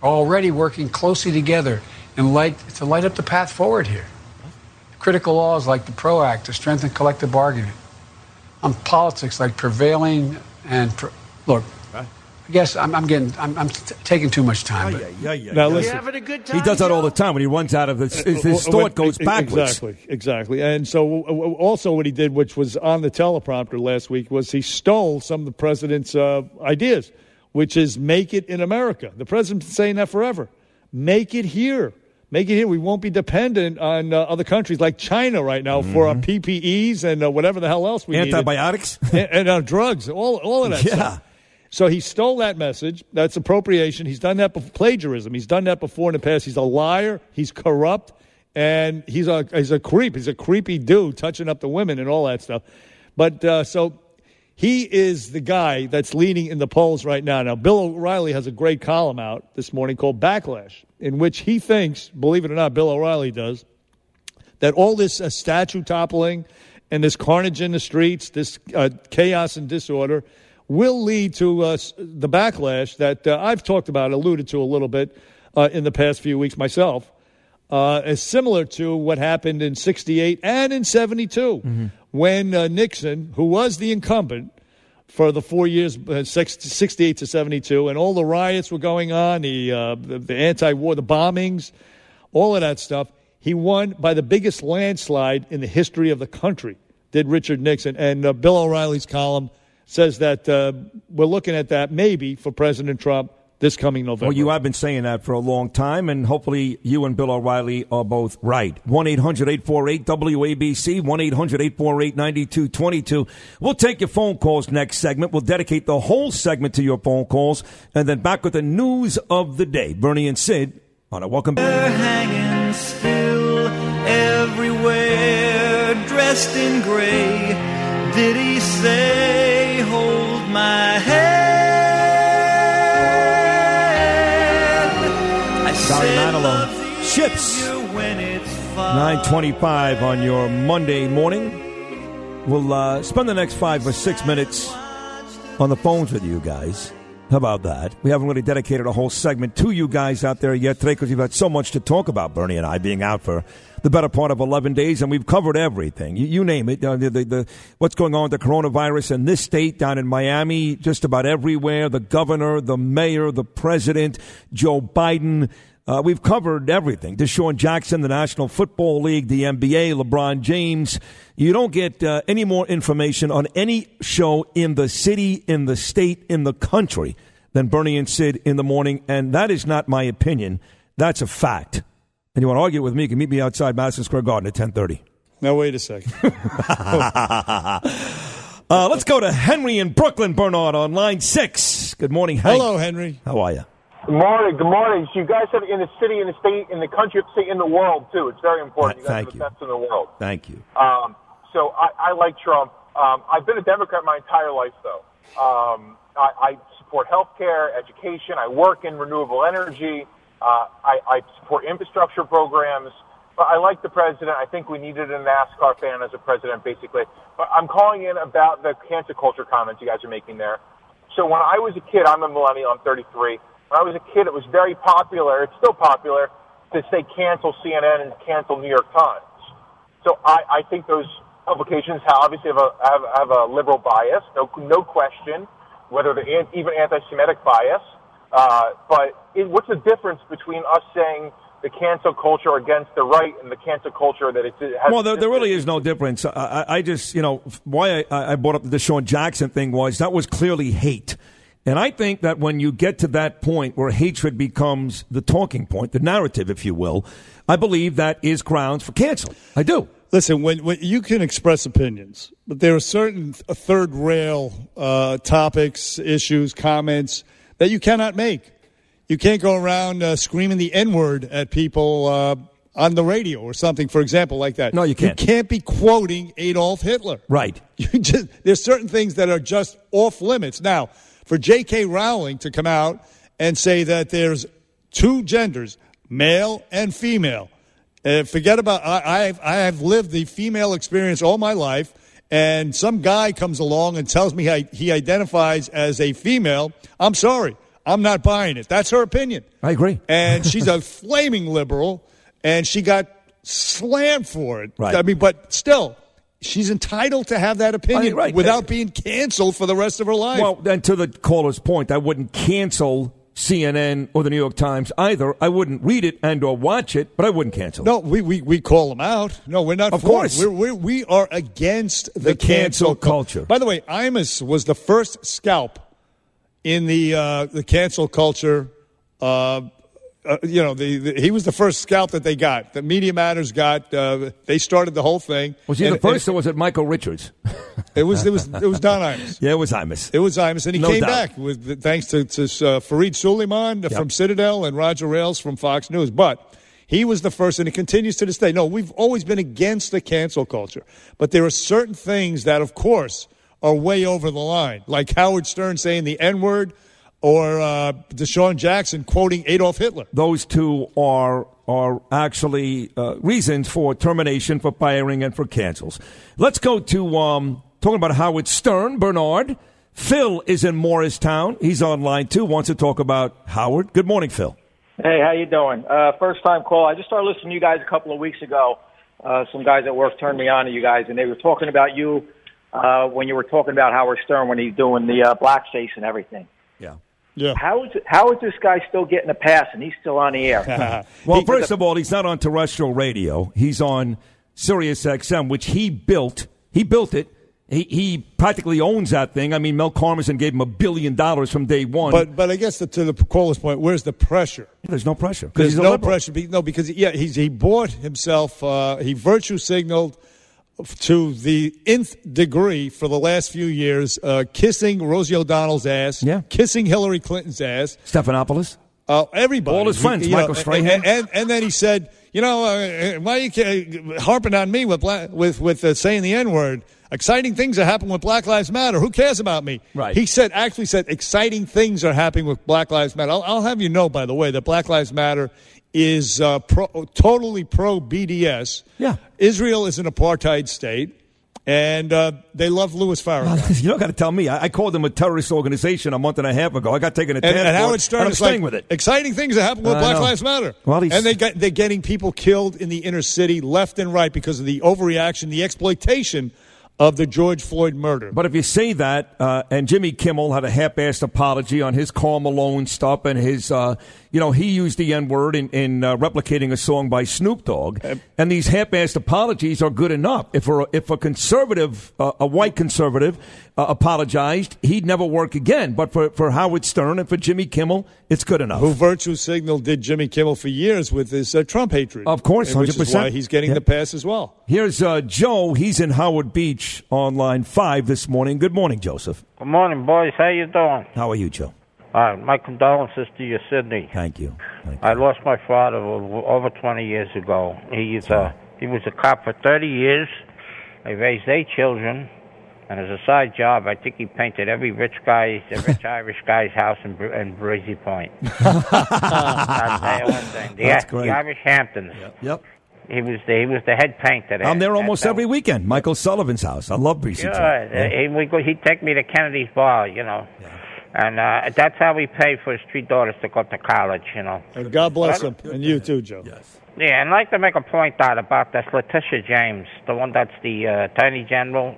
already working closely together and light, to light up the path forward here. Critical laws like the PRO Act to strengthen collective bargaining. On politics like prevailing and pro- look. I guess I'm, I'm getting I'm, I'm t- taking too much time. but- Yeah, yeah, yeah. Now listen, He does that all the time when he runs out of his, his, his Well, thought goes backwards. Exactly, exactly. And so, also, what he did, which was on the teleprompter last week, was he stole some of the president's uh, ideas, which is make it in America. The president's been saying that forever. Make it here. Make it here. We won't be dependent on uh, other countries like China right now for our PPEs and uh, whatever the hell else we need. Antibiotics? and, and uh, drugs, all, all of that Yeah. stuff. So he stole that message. That's appropriation. He's done that before. Plagiarism. He's done that before in the past. He's a liar. He's corrupt, and he's a he's a creep. He's a creepy dude, touching up the women and all that stuff. But uh, so he is the guy that's leading in the polls right now. Now, Bill O'Reilly has a great column out this morning called Backlash, in which he thinks, believe it or not, Bill O'Reilly does, that all this uh, statue toppling and this carnage in the streets, this uh, chaos and disorder, will lead to uh, the backlash that uh, I've talked about, alluded to a little bit uh, in the past few weeks myself, uh, is similar to what happened in 68 and in 72 when uh, Nixon, who was the incumbent, for the four years, uh, 68 to 72, and all the riots were going on, the, uh, the, the anti war, the bombings, all of that stuff. He won by the biggest landslide in the history of the country, did Richard Nixon. And uh, Bill O'Reilly's column says that uh, we're looking at that maybe for President Trump this coming November. Well, you have been saying that for a long time, and hopefully you and Bill O'Reilly are both right. 1 800 848 WABC, 1 800 848 9222. We'll take your phone calls next segment. We'll dedicate the whole segment to your phone calls, and then back with the news of the day. Bernie and Sid on a welcome back. hanging still everywhere, dressed in gray. Did he say, Hold my hand? "Love Ships. you when it's far. 925 on your Monday morning. We'll uh, spend the next five or six minutes on the phones with you guys. How about that? We haven't really dedicated a whole segment to you guys out there yet today because we've had so much to talk about, Bernie and I being out for the better part of 11 days, and we've covered everything. You, you name it. Uh, the, the, the, what's going on with the coronavirus in this state, down in Miami, just about everywhere. The governor, the mayor, the president, Joe Biden. Uh, we've covered everything. DeSean Jackson, the National Football League, the NBA, LeBron James. You don't get uh, any more information on any show in the city, in the state, in the country than Bernie and Sid in the morning. And that is not my opinion. That's a fact. And you want to argue with me, you can meet me outside Madison Square Garden at 1030. Now, wait a second. uh, let's go to Henry in Brooklyn, Bernard, on line six. Good morning, Hank. Hello, Henry. How are you? Good morning. Good morning. So you guys have in the city, in the state, in the country, in the world too. It's very important. You guys Thank are the you. best in the world. Thank you. Um, so I, I like Trump. Um, I've been a Democrat my entire life, though. Um, I, I support health care, education. I work in renewable energy. Uh, I, I support infrastructure programs. But I like the president. I think we needed a NASCAR fan as a president, basically. But I'm calling in about the cancer culture comments you guys are making there. So when I was a kid, I'm a millennial. I'm 33. When I was a kid, it was very popular. It's still popular to say cancel CNN and cancel New York Times. So I, I think those publications have, obviously have a, have, have a liberal bias, no, no question, whether they're an- even anti-Semitic bias. Uh, but it, what's the difference between us saying the cancel culture against the right and the cancel culture that it has Well, there, there really is no difference. I, I, just, you know, why I, I brought up the DeSean Jackson thing was that was clearly hate. And I think that when you get to that point where hatred becomes the talking point, the narrative, if you will, I believe that is grounds for cancel. I do. Listen, when, when you can express opinions, but there are certain th- third rail uh, topics, issues, comments that you cannot make. You can't go around uh, screaming the N word at people uh, on the radio or something, for example, like that. No, you can't. You can't be quoting Adolf Hitler. Right. You just, there's certain things that are just off limits. Now, for J.K. Rowling to come out and say that there's two genders, male and female, uh, forget about I, I've I have lived the female experience all my life, and some guy comes along and tells me I, he identifies as a female. I'm sorry, I'm not buying it. That's her opinion. I agree. And she's a flaming liberal, and she got slammed for it. Right. I mean, but still, she's entitled to have that opinion right. without being canceled for the rest of her life. Well, and to the caller's point, I wouldn't cancel CNN or the New York Times either. I wouldn't read it and or watch it, but I wouldn't cancel. No, we, we, we call them out. No, we're not. Of for course. We're, we're, we are against the, The cancel culture. By the way, Imus was the first scalp in the uh, the cancel culture. Uh, uh, you know, the, the, he was the first scout that they got. The Media Matters got. Uh, they started the whole thing. Was he And- the first, and or was it Michael Richards? It was. It was. It was Don Imus. yeah, it was Imus. It was Imus, and he No came doubt. back with thanks to, to uh, Farid Suleman from Citadel and Roger Ailes from Fox News. But he was the first, and it continues to this day. No, we've always been against the cancel culture, but there are certain things that, of course, are way over the line, like Howard Stern saying the N word, or uh, DeSean Jackson quoting Adolf Hitler. Those two are are actually uh, reasons for termination, for firing, and for cancels. Let's go to um, talking about Howard Stern. Bernard, Phil is in Morristown. He's online too. Wants to talk about Howard. Good morning, Phil. Hey, how you doing? Uh, first time call. I just started listening to you guys a couple of weeks ago. Uh, some guys at work turned me on to you guys, and they were talking about you uh, when you were talking about Howard Stern when he's doing the uh, blackface and everything. Yeah. Yeah. How is how is this guy still getting a pass and he's still on the air? Well, He- first of all, he's not on terrestrial radio. He's on Sirius XM, which he built. He built it. He, he practically owns that thing. I mean, Mel Karmazin gave him a billion dollars from day one. But but I guess to the caller's point, where's the pressure? There's no pressure. 'cause There's no liberal. pressure. be- No, because yeah, he's he bought himself. Uh, he virtue signaled to the nth degree for the last few years, uh, kissing Rosie O'Donnell's ass, yeah. kissing Hillary Clinton's ass, Stephanopoulos. uh, everybody, All his friends, know, Michael Strahan. and, and, and then he said, you know, uh, why are you harping on me with bla- with with uh, saying the N word? Exciting things are happening with Black Lives Matter. Who cares about me? Right. He said, actually said, exciting things are happening with Black Lives Matter. I'll, I'll have you know, by the way, that Black Lives Matter is uh, pro, totally pro BDS. Yeah. Israel is an apartheid state, and uh, they love Louis Farrakhan. You don't got to tell me. I, I called them a terrorist organization a month and a half ago. I got taken to And, and Howard Stern I'm is staying like, with it. exciting things are happening with I Black. Lives Matter. Well, and they got, they're getting people killed in the inner city left and right because of the overreaction, the exploitation of the George Floyd murder. But if you say that, uh, and Jimmy Kimmel had a half-assed apology on his Karl Malone stuff, and his, uh, you know, he used the N-word in, in uh, replicating a song by Snoop Dogg, and these half-assed apologies are good enough. If a, if a conservative, uh, a white conservative, uh, apologized, he'd never work again. But for, for Howard Stern and for Jimmy Kimmel, it's good enough. Who virtue signaled did Jimmy Kimmel for years with his uh, Trump hatred. Of course, which is 100%. why he's getting Yeah. the pass as well. Here's uh, Joe. He's in Howard Beach on line five this morning. Good morning, Joseph. Good morning, boys. How you doing? How are you, Joe? Uh, my condolences to you, Sydney. Thank you. I lost my father over 20 years ago. He's uh, he was a cop for 30 years. I raised eight children, and as a side job, I think he painted every rich guy, the rich Irish guy's house in, Br- in Breezy Point. I'll tell you one thing: the, That's the great. Irish Hamptons. Yep. He was the he was the head painter. There. I'm there almost how- every weekend. Michael Sullivan's house. I love Breezy Sure. Point. Uh, he, we go, he'd take me to Kennedy's Bar, you know. And uh, that's how we paid for his three daughters to go to college, you know. And God bless him, and you too, Joe. Yes. Yeah, and I'd like to make a point out about this Letitia James, the one that's the uh, Attorney General.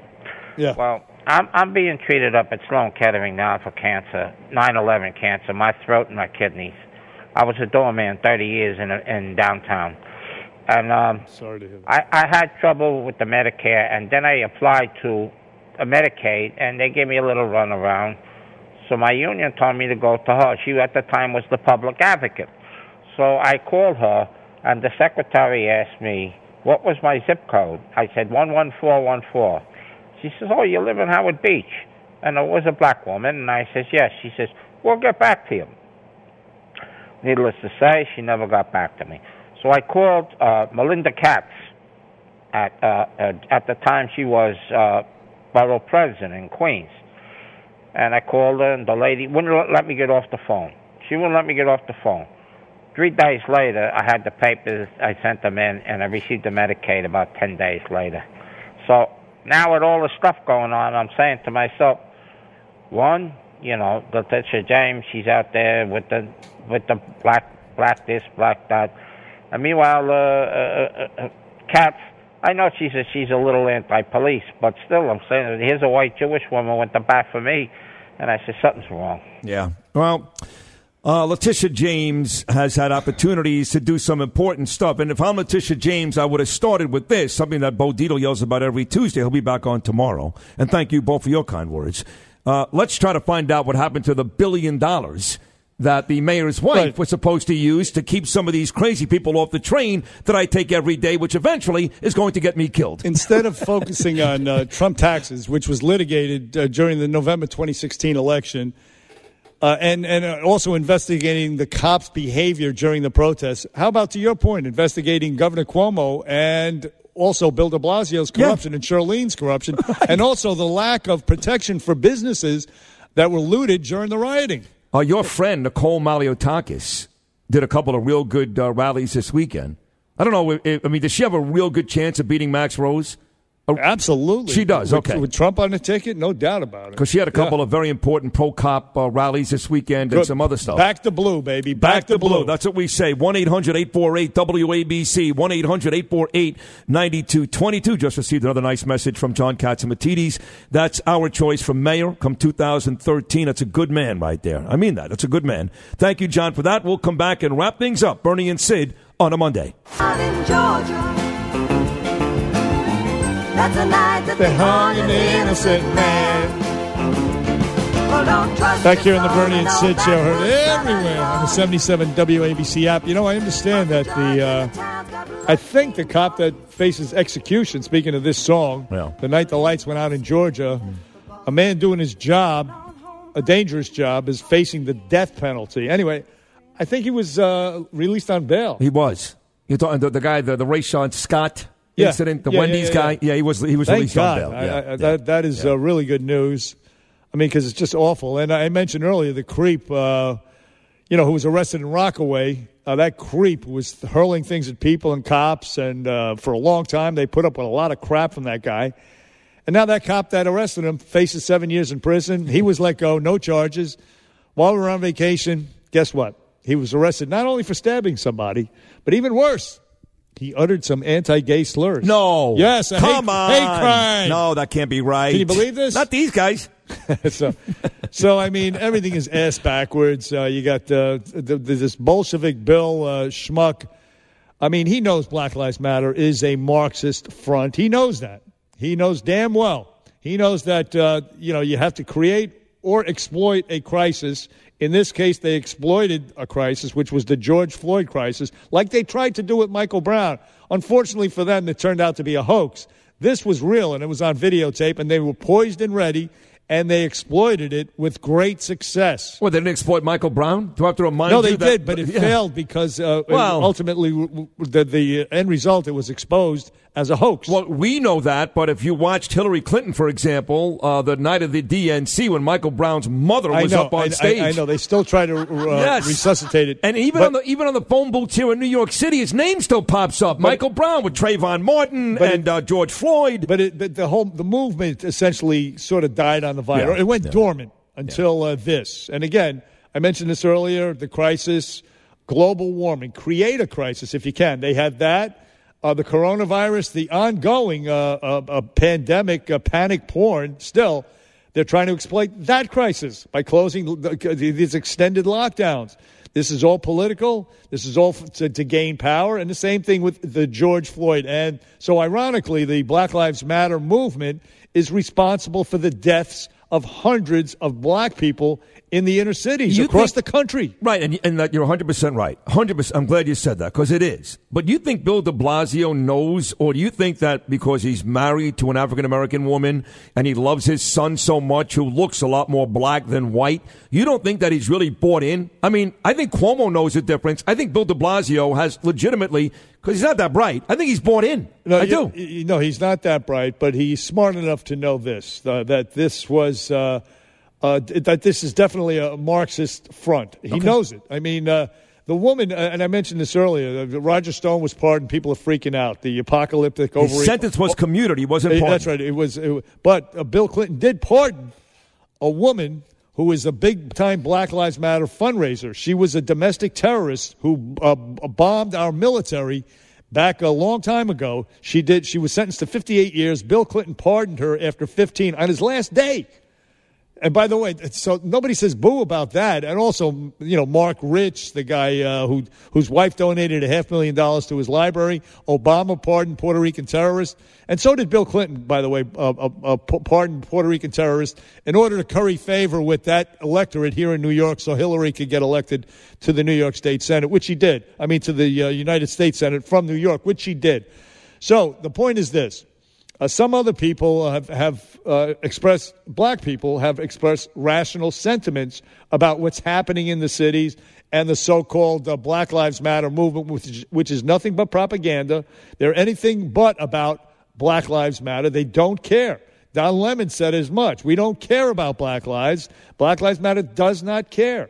Yeah. Well, I'm I'm being treated up at Sloan Kettering now for cancer, 9/11 cancer, my throat and my kidneys. I was a doorman 30 years in a, in downtown, and um, Sorry to hear that. I, I had trouble with the Medicare, and then I applied to a Medicaid, and they gave me a little runaround. So my union told me to go to her. She at the time was the public advocate. So I called her, and the secretary asked me what was my zip code. I said one one four one four. She says, "Oh, you live in Howard Beach," and it was a black woman. And I says, "Yes." She says, "We'll get back to you." Needless to say, she never got back to me. So I called uh, Melinda Katz. At uh, uh, at the time, she was uh, borough president in Queens, and I called her, and the lady wouldn't let- me get off the phone. She wouldn't let me get off the phone. Three days later, I had the papers. I sent them in, and I received the Medicaid about ten days later. So now with all the stuff going on, I'm saying to myself, one, you know, Letitia James, she's out there with the with the black black this, black that. And meanwhile, uh, uh, uh, uh, Katz, I know she's a, she's a little anti-police, but still, I'm saying here's a white Jewish woman with the bat for me, and I said something's wrong. Yeah. Well, uh, Letitia James has had opportunities to do some important stuff. And if I'm Letitia James, I would have started with this, something that Bo Dietl yells about every Tuesday. He'll be back on tomorrow. And thank you both for your kind words. Uh, let's try to find out what happened to the billion dollars that the mayor's wife Right. was supposed to use to keep some of these crazy people off the train that I take every day, which eventually is going to get me killed. Instead of focusing on uh, Trump taxes, which was litigated uh, during the November 2016 election, uh, and and uh, also investigating the cops' behavior during the protests, how about to your point, investigating Governor Cuomo and also Bill De Blasio's corruption and Chirlane's corruption, and also the lack of protection for businesses that were looted during the rioting. Uh, your friend Nicole Malliotakis did a couple of real good uh, rallies this weekend. I don't know. If, I mean, does she have a real good chance of beating Max Rose? Absolutely, She does. With- okay. with Trump on the ticket, no doubt about it. Because she had a couple Yeah. of very important pro cop uh, rallies this weekend and some other stuff. Back to blue, baby. Back, Back to blue. That's what we say. 1 800 848 WABC. 1 800 848 9222. Just received another nice message from John Catsimatidis. That's our choice for mayor come 2013. That's a good man right there. I mean that. That's a good man. Thank you, John, for that. We'll come back and wrap things up. Bernie and Sid on a Monday. Out in Georgia. That's a night that They hung an innocent man. Well, don't trust Back here on the the Bernie and phone, Sid show, heard everywhere on the 77 WABC app. You know, I understand that the, uh, I think the cop that faces execution, speaking of this song, the night the lights went out in Georgia, a man doing his job, a dangerous job, is facing the death penalty. Anyway, I think he was uh, released on bail. He was. You're talking the, the guy, the, the Ray Sean Scott Yeah. incident, the Yeah, Wendy's guy. yeah. He was he was Thank released God. on bail. I- Yeah, I-. That, that is uh, really good news. I mean, because it's just awful. And I mentioned earlier the creep, uh, you know, who was arrested in Rockaway. Uh, that creep was hurling things at people and cops, and uh, for a long time they put up with a lot of crap from that guy. And now that cop that arrested him faces seven years in prison. He was let go, no charges. While we were on vacation, guess what? He was arrested not only for stabbing somebody, but even worse, he uttered some anti-gay slurs. No. Yes, Come hate, on. hate crime. No, that can't be right. Can you believe this? Not these guys. so, so I mean, everything is ass backwards. Uh, you got uh, the, this Bolshevik Bill uh, Schmuck. I mean, he knows Black Lives Matter is a Marxist front. He knows that. He knows damn well. He knows that uh, you know you have to create or exploit a crisis. In this case, they exploited a crisis, which was the George Floyd crisis, like they tried to do with Michael Brown. Unfortunately for them, it turned out to be a hoax. This was real, and it was on videotape, and they were poised and ready, and they exploited it with great success. Well, they didn't exploit Michael Brown. Do I have to remind no, you? they that- did, but it yeah. failed because uh, Well- ultimately the, the end result it was exposed as a hoax. Well, we know that, but if you watched Hillary Clinton, for example, uh, the night of the DNC when Michael Brown's mother was know, up on I, stage. I, I know they still try to uh, Yes. resuscitate it, And even But- on the even on the phone booths here in New York City, his name still pops up. Michael Brown with Trayvon Martin and uh, George Floyd. But, it, but the whole the movement essentially sort of died on the vine. Yeah, It went yeah. dormant until uh, this. And again, I mentioned this earlier: the crisis, global warming, create a crisis if you can. They had that. Uh, the coronavirus, the ongoing uh, uh, uh, pandemic, uh, panic porn. Still, they're trying to exploit that crisis by closing the, these extended lockdowns. This is all political. This is all to, to gain power. And the same thing with the George Floyd. And so, ironically, the Black Lives Matter movement is responsible for the deaths of hundreds of black people in the inner cities You across think- the country. Right, and, and that you're 100% right. 100%. I'm glad you said that because it is. But you think Bill de Blasio knows, or do you think that because he's married to an African American woman and he loves his son so much, who looks a lot more black than white, you don't think that he's really bought in? I mean, I think Cuomo knows the difference. I think Bill de Blasio has legitimately, because he's not that bright, I think he's bought in. No, I you- do. you- No, he's not that bright, but he's smart enough to know this uh, that this was uh, uh, that this is definitely a Marxist front. He knows it. I mean, uh, the woman, uh, and I mentioned this earlier. Uh, Roger Stone was pardoned. People are freaking out. The apocalyptic over. Sentence was commuted. He wasn't pardoned. That's right. It was, it, but uh, Bill Clinton did pardon a woman who is a big time Black Lives Matter fundraiser. She was a domestic terrorist who uh, bombed our military back a long time ago. She did. She was sentenced to 58 years. Bill Clinton pardoned her after 15 on his last day. And by the way, so nobody says boo about that. And also, you know, Marc Rich, the guy uh, who whose wife donated a half million dollars to his library. Obama pardoned Puerto Rican terrorists, and so did Bill Clinton. By the way, uh, uh, uh pardoned Puerto Rican terrorists in order to curry favor with that electorate here in New York, so Hillary could get elected to the New York State Senate, which she did. I mean, to the uh, United States Senate from New York, which she did. So the point is this uh, some other people have, have uh, expressed, black people have expressed rational sentiments about what's happening in the cities and the so called uh, Black Lives Matter movement, which is, which is nothing but propaganda. They're anything but about Black Lives Matter. They don't care. Don Lemon said as much. We don't care about Black Lives. Black Lives Matter does not care.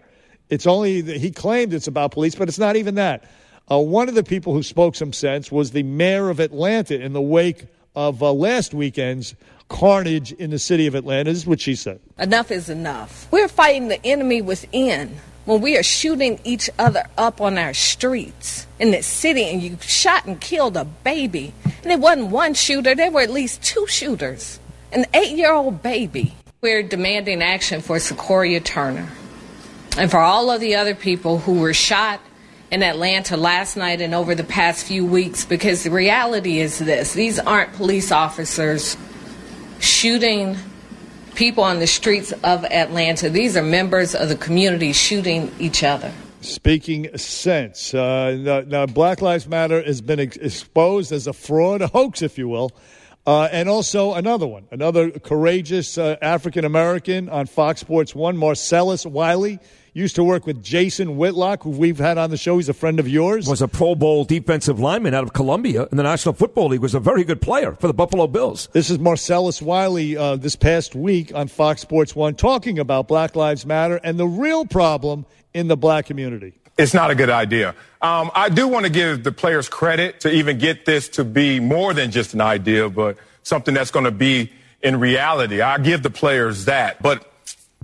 It's only, he claimed it's about police, but it's not even that. Uh, one of the people who spoke some sense was the mayor of Atlanta in the wake of uh, last weekend's carnage in the city of Atlanta. This is what she said. Enough is enough. We're fighting the enemy within when we are shooting each other up on our streets in this city and you shot and killed a baby. And it wasn't one shooter, there were at least two shooters. An eight year old baby. We're demanding action for Secoriea Turner and for all of the other people who were shot in Atlanta last night and over the past few weeks because the reality is this these aren't police officers shooting people on the streets of Atlanta. These are members of the community shooting each other. Speaking sense. Uh, now, Black Lives Matter has been ex- exposed as a fraud, a hoax, if you will. Uh, and also another one, another courageous uh, African American on Fox Sports 1, Marcellus Wiley used to work with Jason Whitlock, who we've had on the show. He's a friend of yours. Was a Pro Bowl defensive lineman out of Columbia in the National Football League. Was a very good player for the Buffalo Bills. This is Marcellus Wiley uh, this past week on Fox Sports One talking about Black Lives Matter and the real problem in the black community. It's not a good idea. Um, I do want to give the players credit to even get this to be more than just an idea, but something that's going to be in reality. I give the players that. But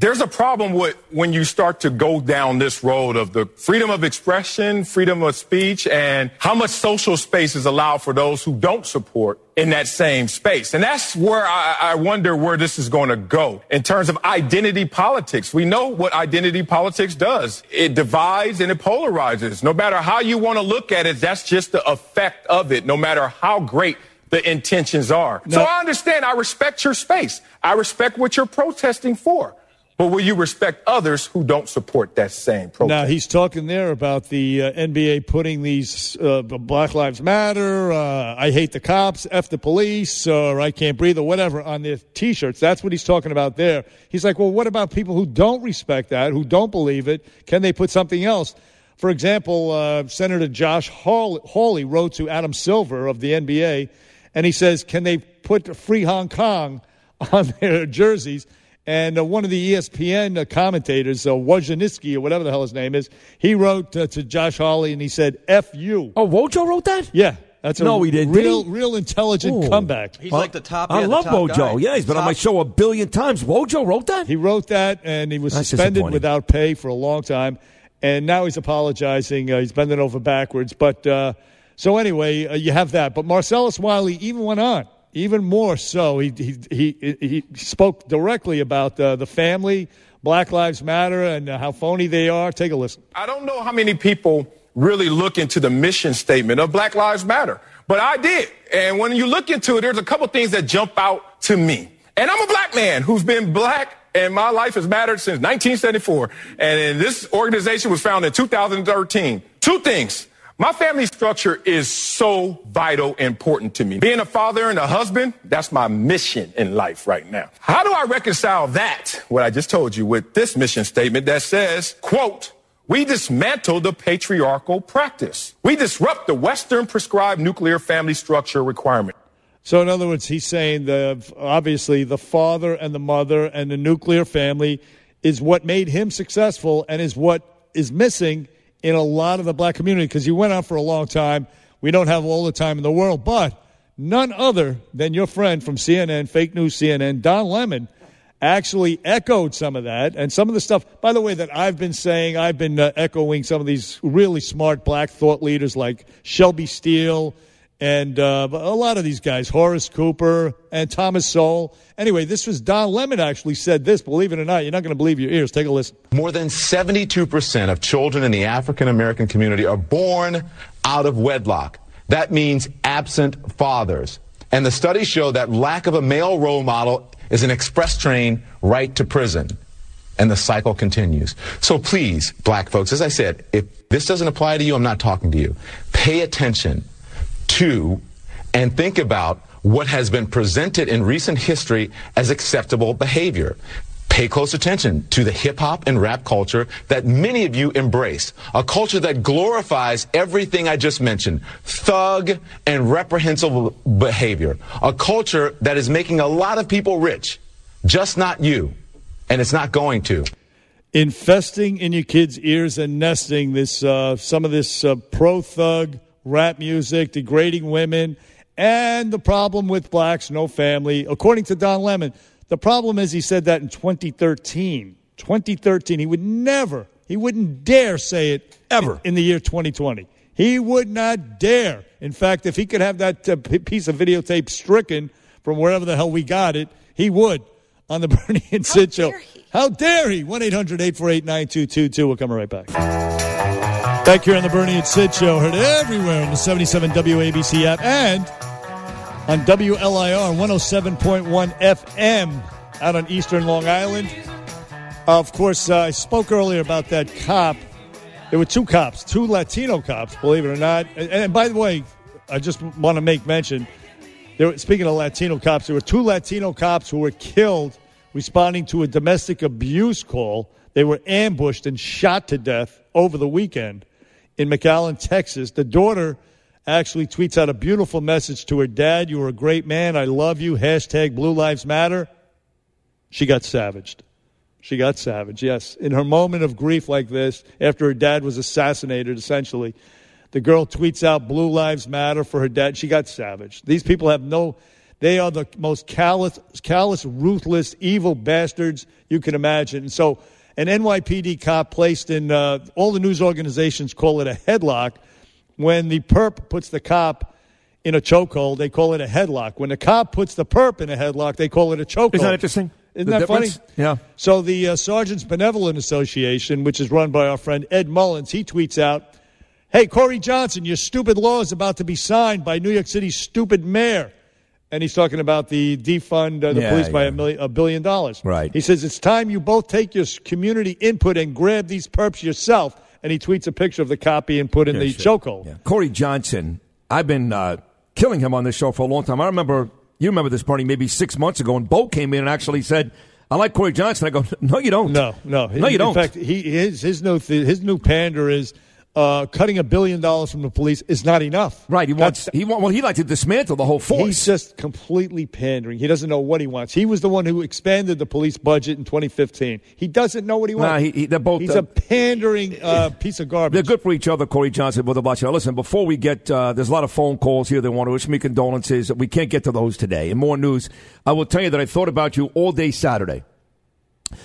there's a problem with when you start to go down this road of the freedom of expression, freedom of speech, and how much social space is allowed for those who don't support in that same space. And that's where I, I wonder where this is going to go in terms of identity politics. We know what identity politics does. It divides and it polarizes. No matter how you want to look at it, that's just the effect of it, no matter how great the intentions are. No. So I understand. I respect your space. I respect what you're protesting for. But will you respect others who don't support that same protest? Now, he's talking there about the uh, NBA putting these uh, Black Lives Matter, uh, I hate the cops, F the police, or I can't breathe, or whatever on their t shirts. That's what he's talking about there. He's like, well, what about people who don't respect that, who don't believe it? Can they put something else? For example, uh, Senator Josh Hawley wrote to Adam Silver of the NBA, and he says, can they put Free Hong Kong on their jerseys? And uh, one of the ESPN uh, commentators, uh, Wojnarowski or whatever the hell his name is, he wrote uh, to Josh Hawley and he said, F you. Oh, Wojo wrote that? Yeah. That's a no, he didn't. Real, Did he? real intelligent Ooh. comeback. He's well, like the top. I love top Wojo. Guy. Yeah, he's been top. on my show a billion times. Wojo wrote that. He wrote that, and he was That's suspended without pay for a long time. And now he's apologizing. Uh, he's bending over backwards. But uh, so anyway, uh, you have that. But Marcellus Wiley even went on even more so. He, he, he, he spoke directly about uh, the family, Black Lives Matter, and uh, how phony they are. Take a listen. I don't know how many people really look into the mission statement of Black Lives Matter, but I did. And when you look into it, there's a couple things that jump out to me. And I'm a black man who's been black and my life has mattered since 1974. And this organization was founded in 2013. Two things. My family structure is so vital important to me. Being a father and a husband, that's my mission in life right now. How do I reconcile that, what I just told you, with this mission statement that says, quote, we dismantle the patriarchal practice. We disrupt the Western prescribed nuclear family structure requirement. So, in other words, he's saying that obviously the father and the mother and the nuclear family is what made him successful and is what is missing in a lot of the black community because you went on for a long time. We don't have all the time in the world, but none other than your friend from CNN, fake news CNN, Don Lemon, actually echoed some of that. And some of the stuff, by the way, that I've been saying, I've been uh, echoing some of these really smart black thought leaders like Shelby Steele and uh, a lot of these guys, Horace Cooper and Thomas Sowell. Anyway, this was Don Lemon actually said this. Believe it or not, you're not going to believe your ears. Take a listen. More than 72% of children in the African American community are born out of wedlock. That means absent fathers. And the studies show that lack of a male role model is an express train right to prison. And the cycle continues. So please, black folks, as I said, if this doesn't apply to you, I'm not talking to you. Pay attention to and think about what has been presented in recent history as acceptable behavior. Pay close attention to the hip hop and rap culture that many of you embrace. A culture that glorifies everything I just mentioned. Thug and reprehensible behavior. A culture that is making a lot of people rich. Just not you. And it's not going to. Infesting in your kids' ears and nesting this uh, some of this uh, pro thug rap music, degrading women, and the problem with blacks, no family. According to Don Lemon, the problem is he said that in 2013. 2013, he would never, he wouldn't dare say it ever in, in the year 2020. He would not dare. In fact, if he could have that uh, piece of videotape stricken from wherever the hell we got it, he would on the Bernie and Sid show. How dare he? 1 800 848 9222. We'll come right back. Back here on the Bernie and Sid show, heard everywhere on the 77 WABC app and on WLIR 107.1 FM out on Eastern Long Island. Of course, uh, I spoke earlier about that cop. There were two cops, two Latino cops, believe it or not. And, and by the way, I just want to make mention. Were, speaking of Latino cops, there were two Latino cops who were killed responding to a domestic abuse call. They were ambushed and shot to death over the weekend in McAllen, Texas. The daughter actually tweets out a beautiful message to her dad You are a great man. I love you. Hashtag Blue Lives Matter. She got savaged. She got savage, yes. In her moment of grief like this, after her dad was assassinated, essentially, the girl tweets out Blue Lives Matter for her dad. She got savage. These people have no, they are the most callous, callous ruthless, evil bastards you can imagine. And so, an NYPD cop placed in, uh, all the news organizations call it a headlock when the perp puts the cop in a chokehold, they call it a headlock. When the cop puts the perp in a headlock, they call it a chokehold. Isn't that interesting? Isn't The that funny? Yeah. So the uh, Sergeants Benevolent Association, which is run by our friend Ed Mullins, he tweets out, "Hey Corey Johnson, your stupid law is about to be signed by New York City's stupid mayor." And he's talking about the defund uh, the Yeah, police by yeah. a, million, a billion dollars. Right. He says it's time you both take your community input and grab these perps yourself. And he tweets a picture of the copy and put in the chokehold. Corey Johnson, I've been uh, killing him on this show for a long time. I remember, you remember this, party maybe six months ago, and Bo came in and actually said, I like Corey Johnson. I go, no, you don't. No, no, No, you in don't. In fact, he his his new his new pander is uh, cutting a billion dollars from the police is not enough. Right. He wants, he want, well, he like to dismantle the whole force. He's just completely pandering. He doesn't know what he wants. He was the one who expanded the police budget in 2015. He doesn't know what he Nah, wants. he- he- they're both, He's uh, a pandering uh, piece of garbage. They're good for each other, Corey Johnson, with a bunch. Now, listen, before we get, uh, there's a lot of phone calls here. They want to wish me condolences. We can't get to those today. And more news. I will tell you that I thought about you all day Saturday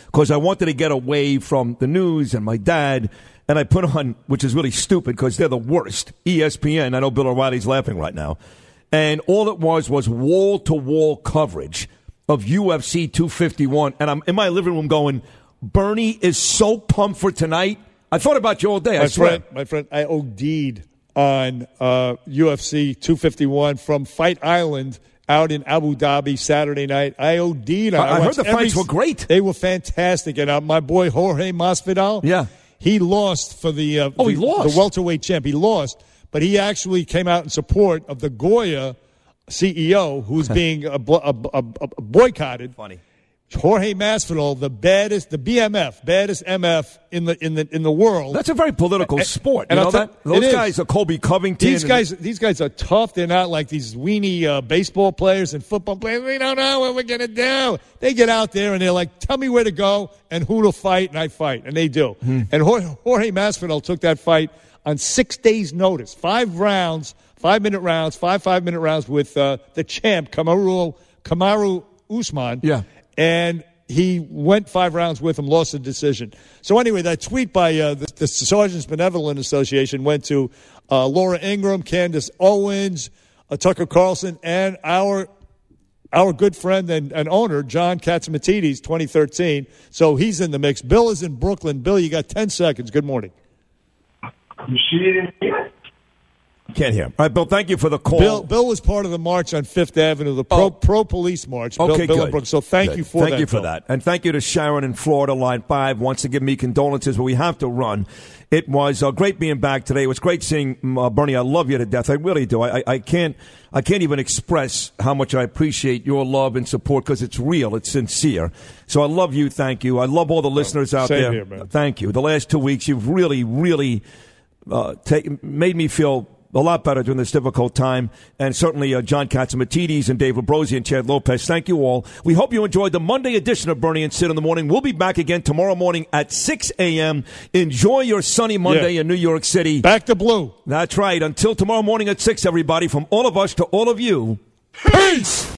because I wanted to get away from the news and my dad. And I put on, which is really stupid because they're the worst, ESPN. I know Bill O'Reilly's laughing right now. And all it was was wall to wall coverage of UFC 251. And I'm in my living room going, Bernie is so pumped for tonight. I thought about you all day. I my swear. friend, my friend, I OD'd on uh, UFC 251 from Fight Island out in Abu Dhabi Saturday night. I OD'd on. I- I heard the fights were great. They were fantastic. And uh, my boy Jorge Masvidal, yeah, he lost for the uh, Oh, he lost? the welterweight champ. He lost, but he actually came out in support of the Goya CEO, who's being uh, bo- uh, uh, uh, boycotted. Funny. Jorge Masvidal, the baddest, the BMF, baddest MF in the in the in the world. That's a very political sport. You know that? Those it is. guys are Colby Covington. These and- guys, these guys are tough. They're not like these weenie uh, baseball players and football players. We don't know what we're gonna do. They get out there and they're like, "Tell me where to go and who to fight," and I fight, and they do. Hmm. And Jorge, Jorge Masvidal took that fight on six days' notice, five rounds, five minute rounds, five five minute rounds with uh, the champ Kamaru Kamaru Usman. Yeah. And he went five rounds with him, lost the decision. So anyway, that tweet by uh, the, the Sergeants Benevolent Association went to uh, Laura Ingraham, Candace Owens, uh, Tucker Carlson, and our our good friend and, and owner, John Catsimatidis, 2013. So he's in the mix. Bill is in Brooklyn. Bill, you got 10 seconds. Good morning. You see it in here? Can't hear. Him. All right, Bill. Thank you for the call. Bill, Bill was part of the march on Fifth Avenue, the pro, pro police march. Bill, Okay, Bill good. Brooks. So thank Good. you for thank that. you for Bill. that, and thank you to Sharon in Florida, line five, wants to give me condolences, but we have to run. It was uh, great being back today. It was great seeing mm, uh, Bernie. I love you to death. I really do. I, I, I can't. I can't even express how much I appreciate your love and support because it's real. It's sincere. So I love you. Thank you. I love all the listeners out same there. here, man. Thank you. The last two weeks, you've really, really uh, take, made me feel a lot better during this difficult time. And certainly uh, John Catsimatidis and Dave Labrosi and Chad Lopez. Thank you all. We hope you enjoyed the Monday edition of Bernie and Sid in the Morning. We'll be back again tomorrow morning at 6 a.m. Enjoy your sunny Monday Yeah. in New York City. Back to blue. That's right. Until tomorrow morning at 6, everybody, from all of us to all of you. Peace.